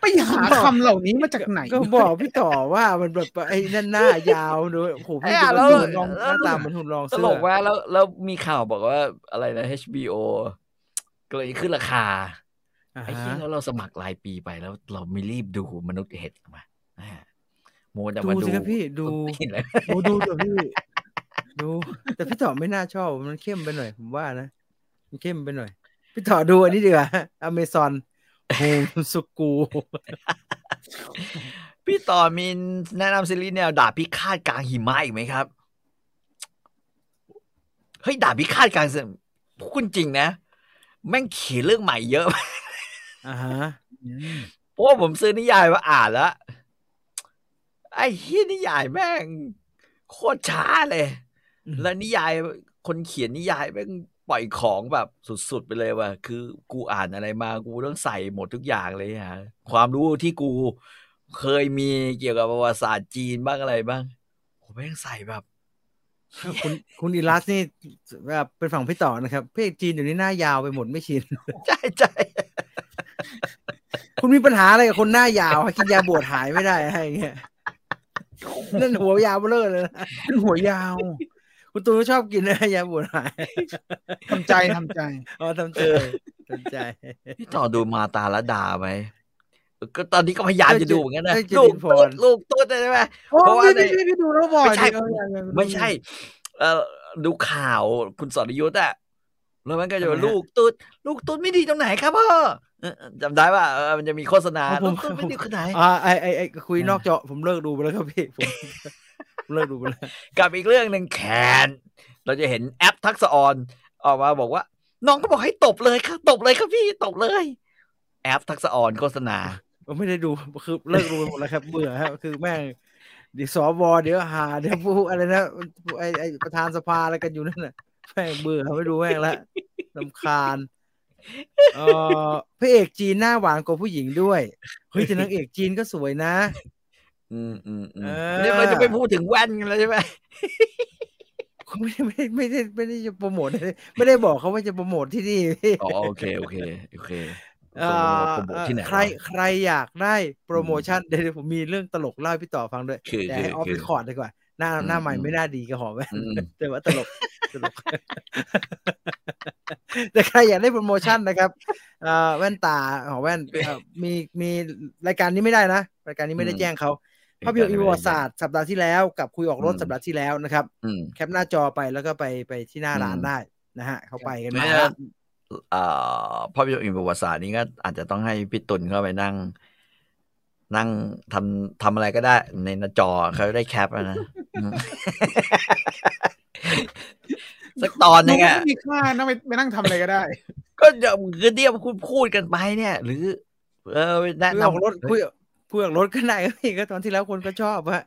ไปหาคำเหล่านี้มาจากไหน ก็บอกพี่ต่อว่ามันแบบไอ้นั่นหน้ายาวด้วยโอ้โหพี่เอ้ยดูแล้วหุ่นรองหน้าตาเหมือนหุ่นรองตเสื้ลอกว่าแล้วแล้วมีข่าวบอกว่าอะไรนะ HBO ก็เลยขึ้นราคาอ่าไอ้ฮะเหี้ยแล้วเราสมัครรายปีไปแล้วเราไม่รีบดูมนุษย์เห็ดมาอ่าโมจะมาดูดูสิครับพี่ดูนี่แหละโอ้ดูเถอะพี่ ดูแต่พี่ต่อไม่น่าชอบมันเข้มไปหน่อย ผมว่านะมันเข้มไปหน่อย พี่ต่อดูอันนี้ดีกว่าอเมซอนโฮมสกูพี่ต่อมีแนะนำซีรีส์แนวดาบพิฆาตกลางหิมะอีกไหมครับ เฮ้ยดาบพิฆาตกลางหิมะพูดจริงนะ แม่งเขียนเรื่องใหม่เยอะอ่าฮะเพราะว่าผมซื้อนิยายมาอ่านแล้ว ไอ้ที่นิยายแม่ง โคตรช้าเลยอืม แล้วนิยายคนเขียนนิยายแม่งปล่อยของแบบสุดๆไปเลยว่ะคือกูอ่านอะไรมากูต้องใส่หมดทุกอย่างเลยฮะความรู้ที่กูเคยมีเกี่ยวกับประวัติศาสตร์จีนบ้างอะไรบ้างผมแม่งใส่แบบ คุณคุณอีลัสนี่แบบเป็นฝั่งพี่ต่อนะครับพี่เอกจีนเดี๋ยวนี้หน้ายาวไปหมดไม่ชินใช่ใช่คุณมีปัญหาอะไรกับคนหน้ายาวกินยาบวชหายไม่ได้อะไรอย่างเงี้ยนั่นหัวยาวเบ้อเลยนะเป็นหัวยาว คุณตูนก็ชอบกินนะยาบวชหายทำใจทำใจอ๋อทำใจทำใจพี่ต่อดูมาตาละดาไหมก็ตอนนี้ก็พยายามจะดูเหมือนกันนะเอ้ยเจลูริกญพตุ๊รดลูกตุ๊ดใช่ไหมโอ้เพราะว่าพี่ในพี่พี่ดูแล้วบ่อยไม่ใช่ดิเอออยากอยากดูไม่ใช่ เอ่อดูข่าวคุณสรยุทธ์อะแล้วมันก็จะว่าทำไมฮะลูกตุ๊ดลูกตุ๊ดไม่ดีตรงไหนครับพ่อเออจำได้ป่ะเออมันจะมีโฆษณาอ๋อผมลูกตุ๊ดไม่ดีตรงไหนอ่าไอไอไอคุยนอกจอผมเลิกดูไปแล้วครับพี่ผมผม เลิกดูไปแล้วกับอีกเรื่องหนึ่งแคนเราจะเห็นแอปทักษออนออกมาบอกว่า น้องก็บอกให้ตบเลยครับตบเลยครับพี่ตบเลย แอปทักษออนโฆษณาไม่ได้ดูคือเลิกดูไปหมดแล้วครับเบื่อครับคือแม่งเดี๋ยวสวเดี๋ยวหาเดี๋ยวผู้อะไรนะไอไอประธานสภาอะไรกันอยู่นั่นน่ะแม่งเบื่อไม่ดูแม่งละลำคาญเออพระเอกจีนหน้าหวานกว่าผู้หญิงด้วย เฮ้ยแต่นางเอกจีนก็สวยนะ อืมอืมอืมเออนี่เราจะไปพูดถึงแว่นกันแล้วใช่ไหมไม่ได้ไม่ได้ไม่ได้ไม่ได้จะโปรโมทไม่ได้บอกเขาว่าจะโปรโมทที่นี่พี่อ๋อโอเคโอเคโอเคเอ่อโปรโมทที่ไหนวะใครใครอยากได้โปรโมชั่นเดี๋ยวผมมีเรื่องตลกเล่าให้พี่ต่อฟังด้วยคือแต่คือให้ออฟคือฟิคอร์ดดีกว่า หน้าอืมหน้าใหม่อืมไม่น่าดีกับหอแว่นอืมแต่ว่าตลกตลกแต่ใครอยากได้โปรโมชั่นนะครับเอ่อแว่นตาหอแว่นเอ่อมีมีรายการนี้ไม่ได้นะ รายการนี้ไม่ได้แจ้งเขา ภาพยนตร์อีวอร์ศาสตร์สัปดาห์ที่แล้วกับคุยออกรถอืมสัปดาห์ที่แล้วนะครับอืมแคปหน้าจอไปแล้วก็ไปไปที่หน้าร้านอืมได้นะฮะ เขาไปกันไม่มาใช่เอ่อภาพยนตร์อินประวัติศาสตร์นี้ก็อาจจะต้องให้พี่ตุลเข้าไปนั่ง นั่งทำทำอะไรก็ได้ในหน้าจอเขาได้แคปอะนะอืมสักตอนหนึงมัอะไม่มีค่านะไปไปนั่งทำอะไรก็ได้ ก็เดี๋ยวคือเดียวคุณพูดกันไปเนี่ย หรือ เออแนะคุยออกนำรถคุย คุยออกรถก็ได้ก็พี่ก็ตอนที่แล้วคนก็ชอบฮะ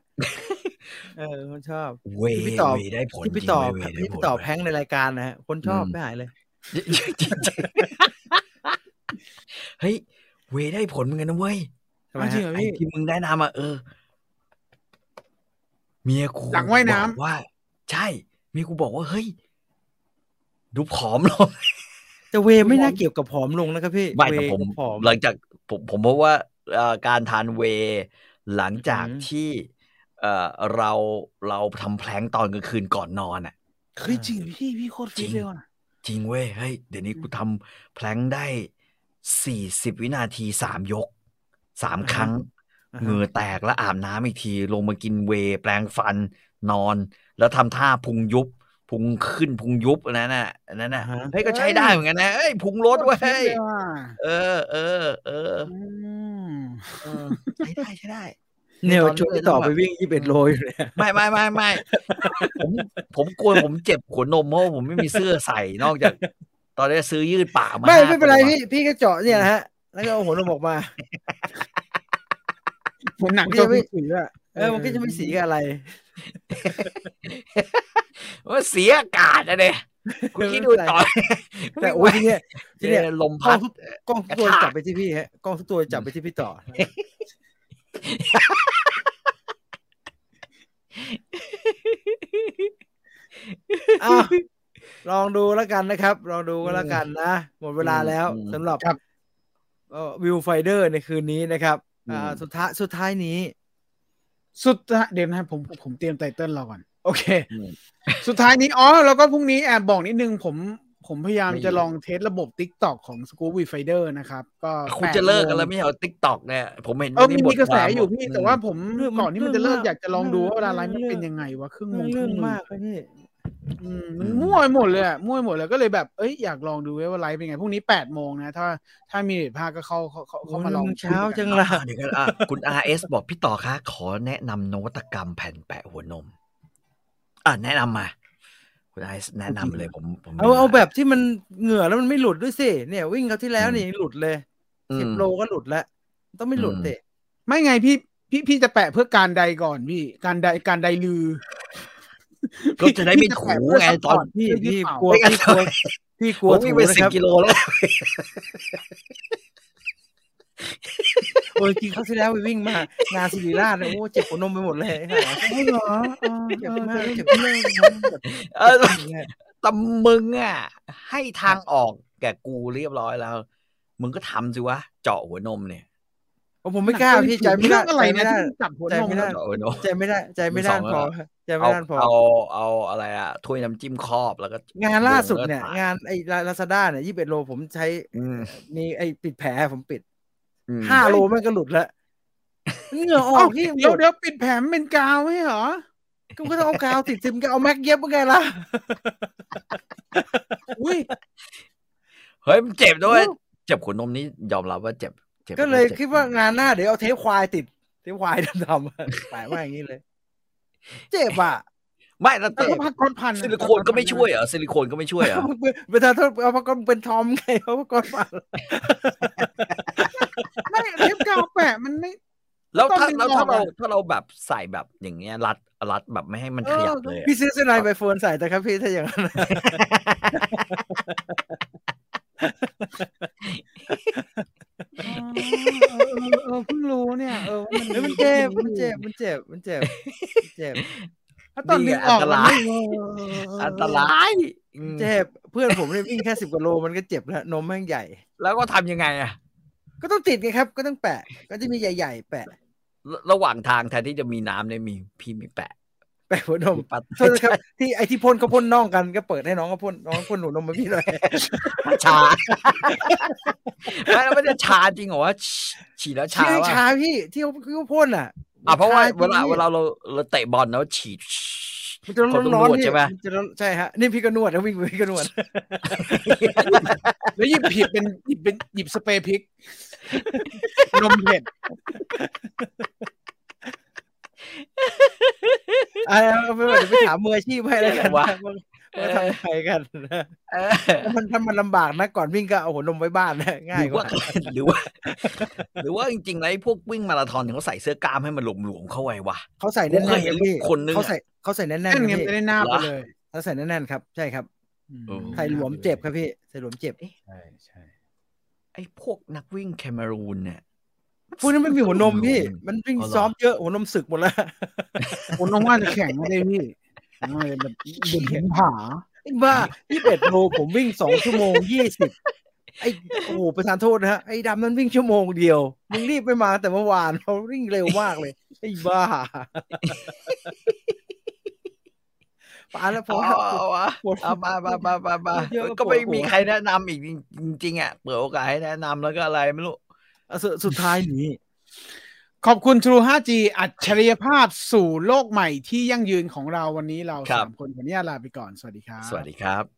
เออคนชอบเวที่พี่ต่อเวได้ผลที่พี่ต่อจริงเว้ยเวได้ที่ผพี่ลต่อเว้ยแพ้งในรายการนะฮะคนชอบอืมไม่หายเลยจริงๆเฮ้ยเวได้ผลเหมือนกันนะเว้ยทำไมจริงเหรฮะอไอ้ที่มึงแนะนำอะเออ เมียกูหลังว่ายน้ำบอกว่า ใช่เมียกูบอกว่าเฮ้ยดูผอมลงแต่เวไม่น่าเกี่ยวกับผอมลงนะครับพี่ไม่เวแต่ผมกับผอมหลังจากผมผมพบว่าเอ่อ การทานเวย์หลังจากอืมที่เอ่อเราเราทำแพลงก์ตอนกลางคืนก่อนนอนอะเฮ้ยจริงพี่พี่โคตรฟิตจริงเลยว่ะจริงเว้ยเฮ้ยเดี๋ยวนี้กูทำแพลงก์ได้สี่สิบวินาทีสามยกสามครั้งอ่าเหฮะงื่อแตกแล้วอาบน้ำอีกที ลงมากินเวย์แปลงฟันนอน แล้วทำท่าพุงยุบ พุงขึ้นพุงยุบอันนั้นน่ะอันนั้นน่ะอ่าฮะเฮ้ยก็ใช้ได้เหมือนกันนะเอ้ยพุงลดเว้โคตรฟิตยเลยว่ะเออ เออเอออืมเออใช้ได้ใช้ได้เนี่ยตอนนี้ช่วยเลยต่อต้องไปแบบวิ่งยี่สิบเอ็ดโลอยู่เลยไม่ไม่ไม่ไม่ผมผมกลัวผมเจ็บขนนมเพราะว่าผมไม่มีเสื้อใส่นอกจาก ตอนนี้ซื้อยืดป่ามาไม่ห้าไม่เป็นไรตัวพี่พี่ก็เจาะเนี่ยนะฮะ แล้วก็เอาหัวนมออกมาเหมือนหนังไม่ตัวไม่ผีอะ เออมันก็จะไม่สีกับอะไรว่าเสียอากาศอะเนี่ยคุณคิดดูต่อแต่โอ้ยทีเนี้ยทีเนี้ยลมกล้อพังดทุกกล้องทุกตัวกระชากจับไปที่พี่ฮะกล้องทุกตัวจับไปที่พี่ต่ออ้าวลองดูแล้วกันนะครับ ลองดูก็แล้วกันนะ หมดเวลาแล้วอืมสำหรับครับวิวไฟเดอร์ในคืนนี้นะครับอืมอ่าสุดท้ายสุดท้ายนี้ สุดท้ายเดี๋ยวนะครับผมผมเตรียมไตเติ้ลเราก่อน โอเคอืมสุดท้ายนี้ อ๋อ แล้วก็พรุ่งนี้แอบบอกนิดนึง ผมผมพยายามไม่จะลองเทสระบบ t ิ k t o k ของ s c o o p w i f i d e r นะครับ ก็คุณจะเลิกกันแล้วไม่ใช่เหรอติ๊กต็อกเนี่ย ผมเห็นเออวันมีนี้มีกระแสบทควอยู่พี่ แต่ว่าผมเรื่องมันก่อนที่มันจะเลิกเรื่องมากอยากจะลองดูว่าเวลาไลฟ์มันเรื่องเป็นยังไงวะครึ่งโมงคเรื่รึ่องงมืมากเลยพี่อื มมันมั่วไปหมดเลยอะมั่วไปหมดเลยก็เลยแบบเอ้ยอยากลองดูเว้ยว่าไลฟ์เป็นไงพรุ่งนี้แปดโมงนะ ถ้า ถ้ามีเน็ตพาก็เข้าเข้าเข้าเข้ามาลองโอ้ยเช้าจังละเดี๋ยวกันอะคุณ RS บอกพี่ต่อคะขอแนะนำนวัตกรรมแผ่นแปะหัวนม อะแนะนำมา คุณ RS แนะนำเลยผมผมเอาเอาแบบที่มันเหงื่อแล้วมันไม่หลุดด้วยสิเนี่ย วิ่งเขาวที่แล้วนี่หลุดเลยอืมสิบโลก็หลุดแล้วต้องไม่หลุดอืมเตะไม่ไงพี่พี่พี่จะแปะเพื่อการใดก่อนพี่ การใดการใดลือ ก็จะได้ไม่ถูไงตอนพี่เพื่พี่เป่ากลัวไม่งั้นพี่กลัวพี่กลัวผมวิ่งไปถูสินะบครับกิโลแล้วโอ้ยจริงเขาวที่แล้วไปวิ่งมางานศิริราชเนี่ยโอ้เจ็บหัวนมไปหมดเลยหาไม่เหรอเออเจ็บเออมากเออเจ็บเออมากแบบเออแต่มึงอะ ให้ทางออกแกกูเรียบร้อยแล้ว มึงก็ทำสิวะเจาะหัวนมเนี่ยโอ้ ผมไม่กล้าพี่ใจไม่ได้เรื่องอะไรใจไม่นะได้ที่จับหัวใจนมไม่ได้เจาะหัวนมใจไม่ได้ใจไม่ได้สองพอแล้วใจไม่เอาได้พอเอาเอาอะไรอะถ้วยน้ำจิ้มครอบแล้วก็งานล่าสุดเนี่ยถ่งานไอ้ลาซาด้าเนี่ยยี่สิบเอ็ดโลผมใช้อืมมีไอ้ปิดแผลผมปิดอืมห้าโลแม่งก็หลุดแล้วเหงื่อออเอ้ากพี่เดี๋ยวเดี๋ยวปิดแผลมันเป็นกาวไม่เหรอก็ก็ต้องเอากาวติดซิมก็เอาแม็กเย็บเป็นไงล่ะอุ้ยเฮ้ยมันเจ็บด้วย เจ็บหัวนมนี่ยอมรับว่าเจ็บจ็บ ก็เลยจ็บคิดว่างานหน้าเดี๋ยวเอาเทปควายติด เทปควายดำๆแปะว่าอย่างนี้เลย เจ็บอะไม่แล้วแล้วแต่ก็พักก้อนพันซิลิโคนก็ไม่ช่วยเหรอซิลิโคนก็ไม่ช่วยเหรอเวลาถ้าเอาพกรเป็นทอมไงเอาพกรฟันไม่เทปกาวแปะมันไม่แล้วถ้าต้องเป็นแล้วถ้าหลเราอดอะถ้าเราแบบใส่แบบอย่างเงี้ยรัดรัดแบบไม่ให้มันขยับเลยอะพี่ซื้อเสื้อในใบเฟิร์นใส่แต่ครับพี่ถ้าอย่างนั้น เออเพิ่งรู้เนี่ย เออมันเจ็บมันเจ็บมันเจ็บมันเจ็บเจ็บถ้าตอนดึงออกมันไม่เออเออเอออันตรายเจ็บเพื่อนผมเนี่ยวิ่งแค่สิบกว่าโลมันก็เจ็บแล้วนมแม่งใหญ่ แล้วก็ทำยังไงอะก็ต้องติดไงครับ ก็ต้องแปะ ก็จะมีใหญ่ ๆ แปะ ระหว่างทางแทนที่จะมีน้ำเนี่ยมีพี่มีแปะ แปะหัวนมมีปัดโทษนะครับ ที่ไอที่พ่นเขาพ่นน่องกันก็เปิดให้น้องเขาพ่นน้องพ่นหัวนมมาพี่หน่อยชาไม่แล้วไม่ได้ชาจริงเหรอวะฉีฉีดแล้วชาที่ให้วะชาพี่ที่เขาที่เขาพ่นอะอะเพราะว่าชจเวงลาพี่เวลาเราเราเตะบอลแล้วฉีดมันจะร้คนต้องอนนวดๆพี่ใช่ไหมนจะร้อนใช่ฮะนี่พี่ก็นวดแล้ววิ่งไปพี่ก็นวด แล้วหยิบผิดเป็นหยิบเป็นหยิบสเปรย์พริกนมเผ็ด อ่าไม่ว่าไปถามมืออาชีพให้แล้วกันว่าว่าทำไงกันมันถ้ามันลำบากนะก่อนวิ่งก็เอาหัวนมไว้บ้านนะง่ายกว่าหรือว่า หรือว่าจริงๆแล้วไอ้พวกวิ่งมาราธอนเขาใส่เสื้อกล้ามให้มันหลวมๆเข้าไว้วะเขาใส่แน่นเคยๆเห็นพี่คนนึงเขาใส่เขาใส่แน่นนั่นไงพี่ไม่ได้หน้าไปเลยเขาใส่แน่นๆครับ ใช่ครับใส่หลวมเจ็บครับพี่ใส่หลวมเจ็บใช่ใช่ไอ้พวกนักวิ่งแคเมรูนเนี่ย พวกนั้นไม่มีหัวนมพี่ มันวิ่งอ๋อเหรอซ้อมเยอะหัวนมสึกหมดแล้วคนน้องว่าจะแข็งไม่ได้พี่น้องเลยแบบเดินเห็นผาไอ้บ้ายี่สิบโลผมวิ่งสองชั่วโมงยี่สิบไอ้โอ้โหประธานโทษนะฮะไอ้ดำนั้นวิ่งชั่วโมงเดียวมึงรีบไปมาแต่เมื่อวานเขาวิ่งเร็วมากเลยไอ้บ้าปาแล้วพอเอาเอาเอาปวดเอามามามามามาเยอะก็ไม่ปวดหัวมีใครแนะนำอีกจริงๆอะเปิดโอกาสให้แนะนำแล้วก็อะไรไม่รู้อะ สุดสุดท้ายนี้ ขอบคุณ True 5G อัจฉริยภาพสู่โลกใหม่ที่ยั่งยืนของเราวันนี้เราครับสามคนวันนี้ลาไปก่อน สวัสดีครับ สวัสดีครับ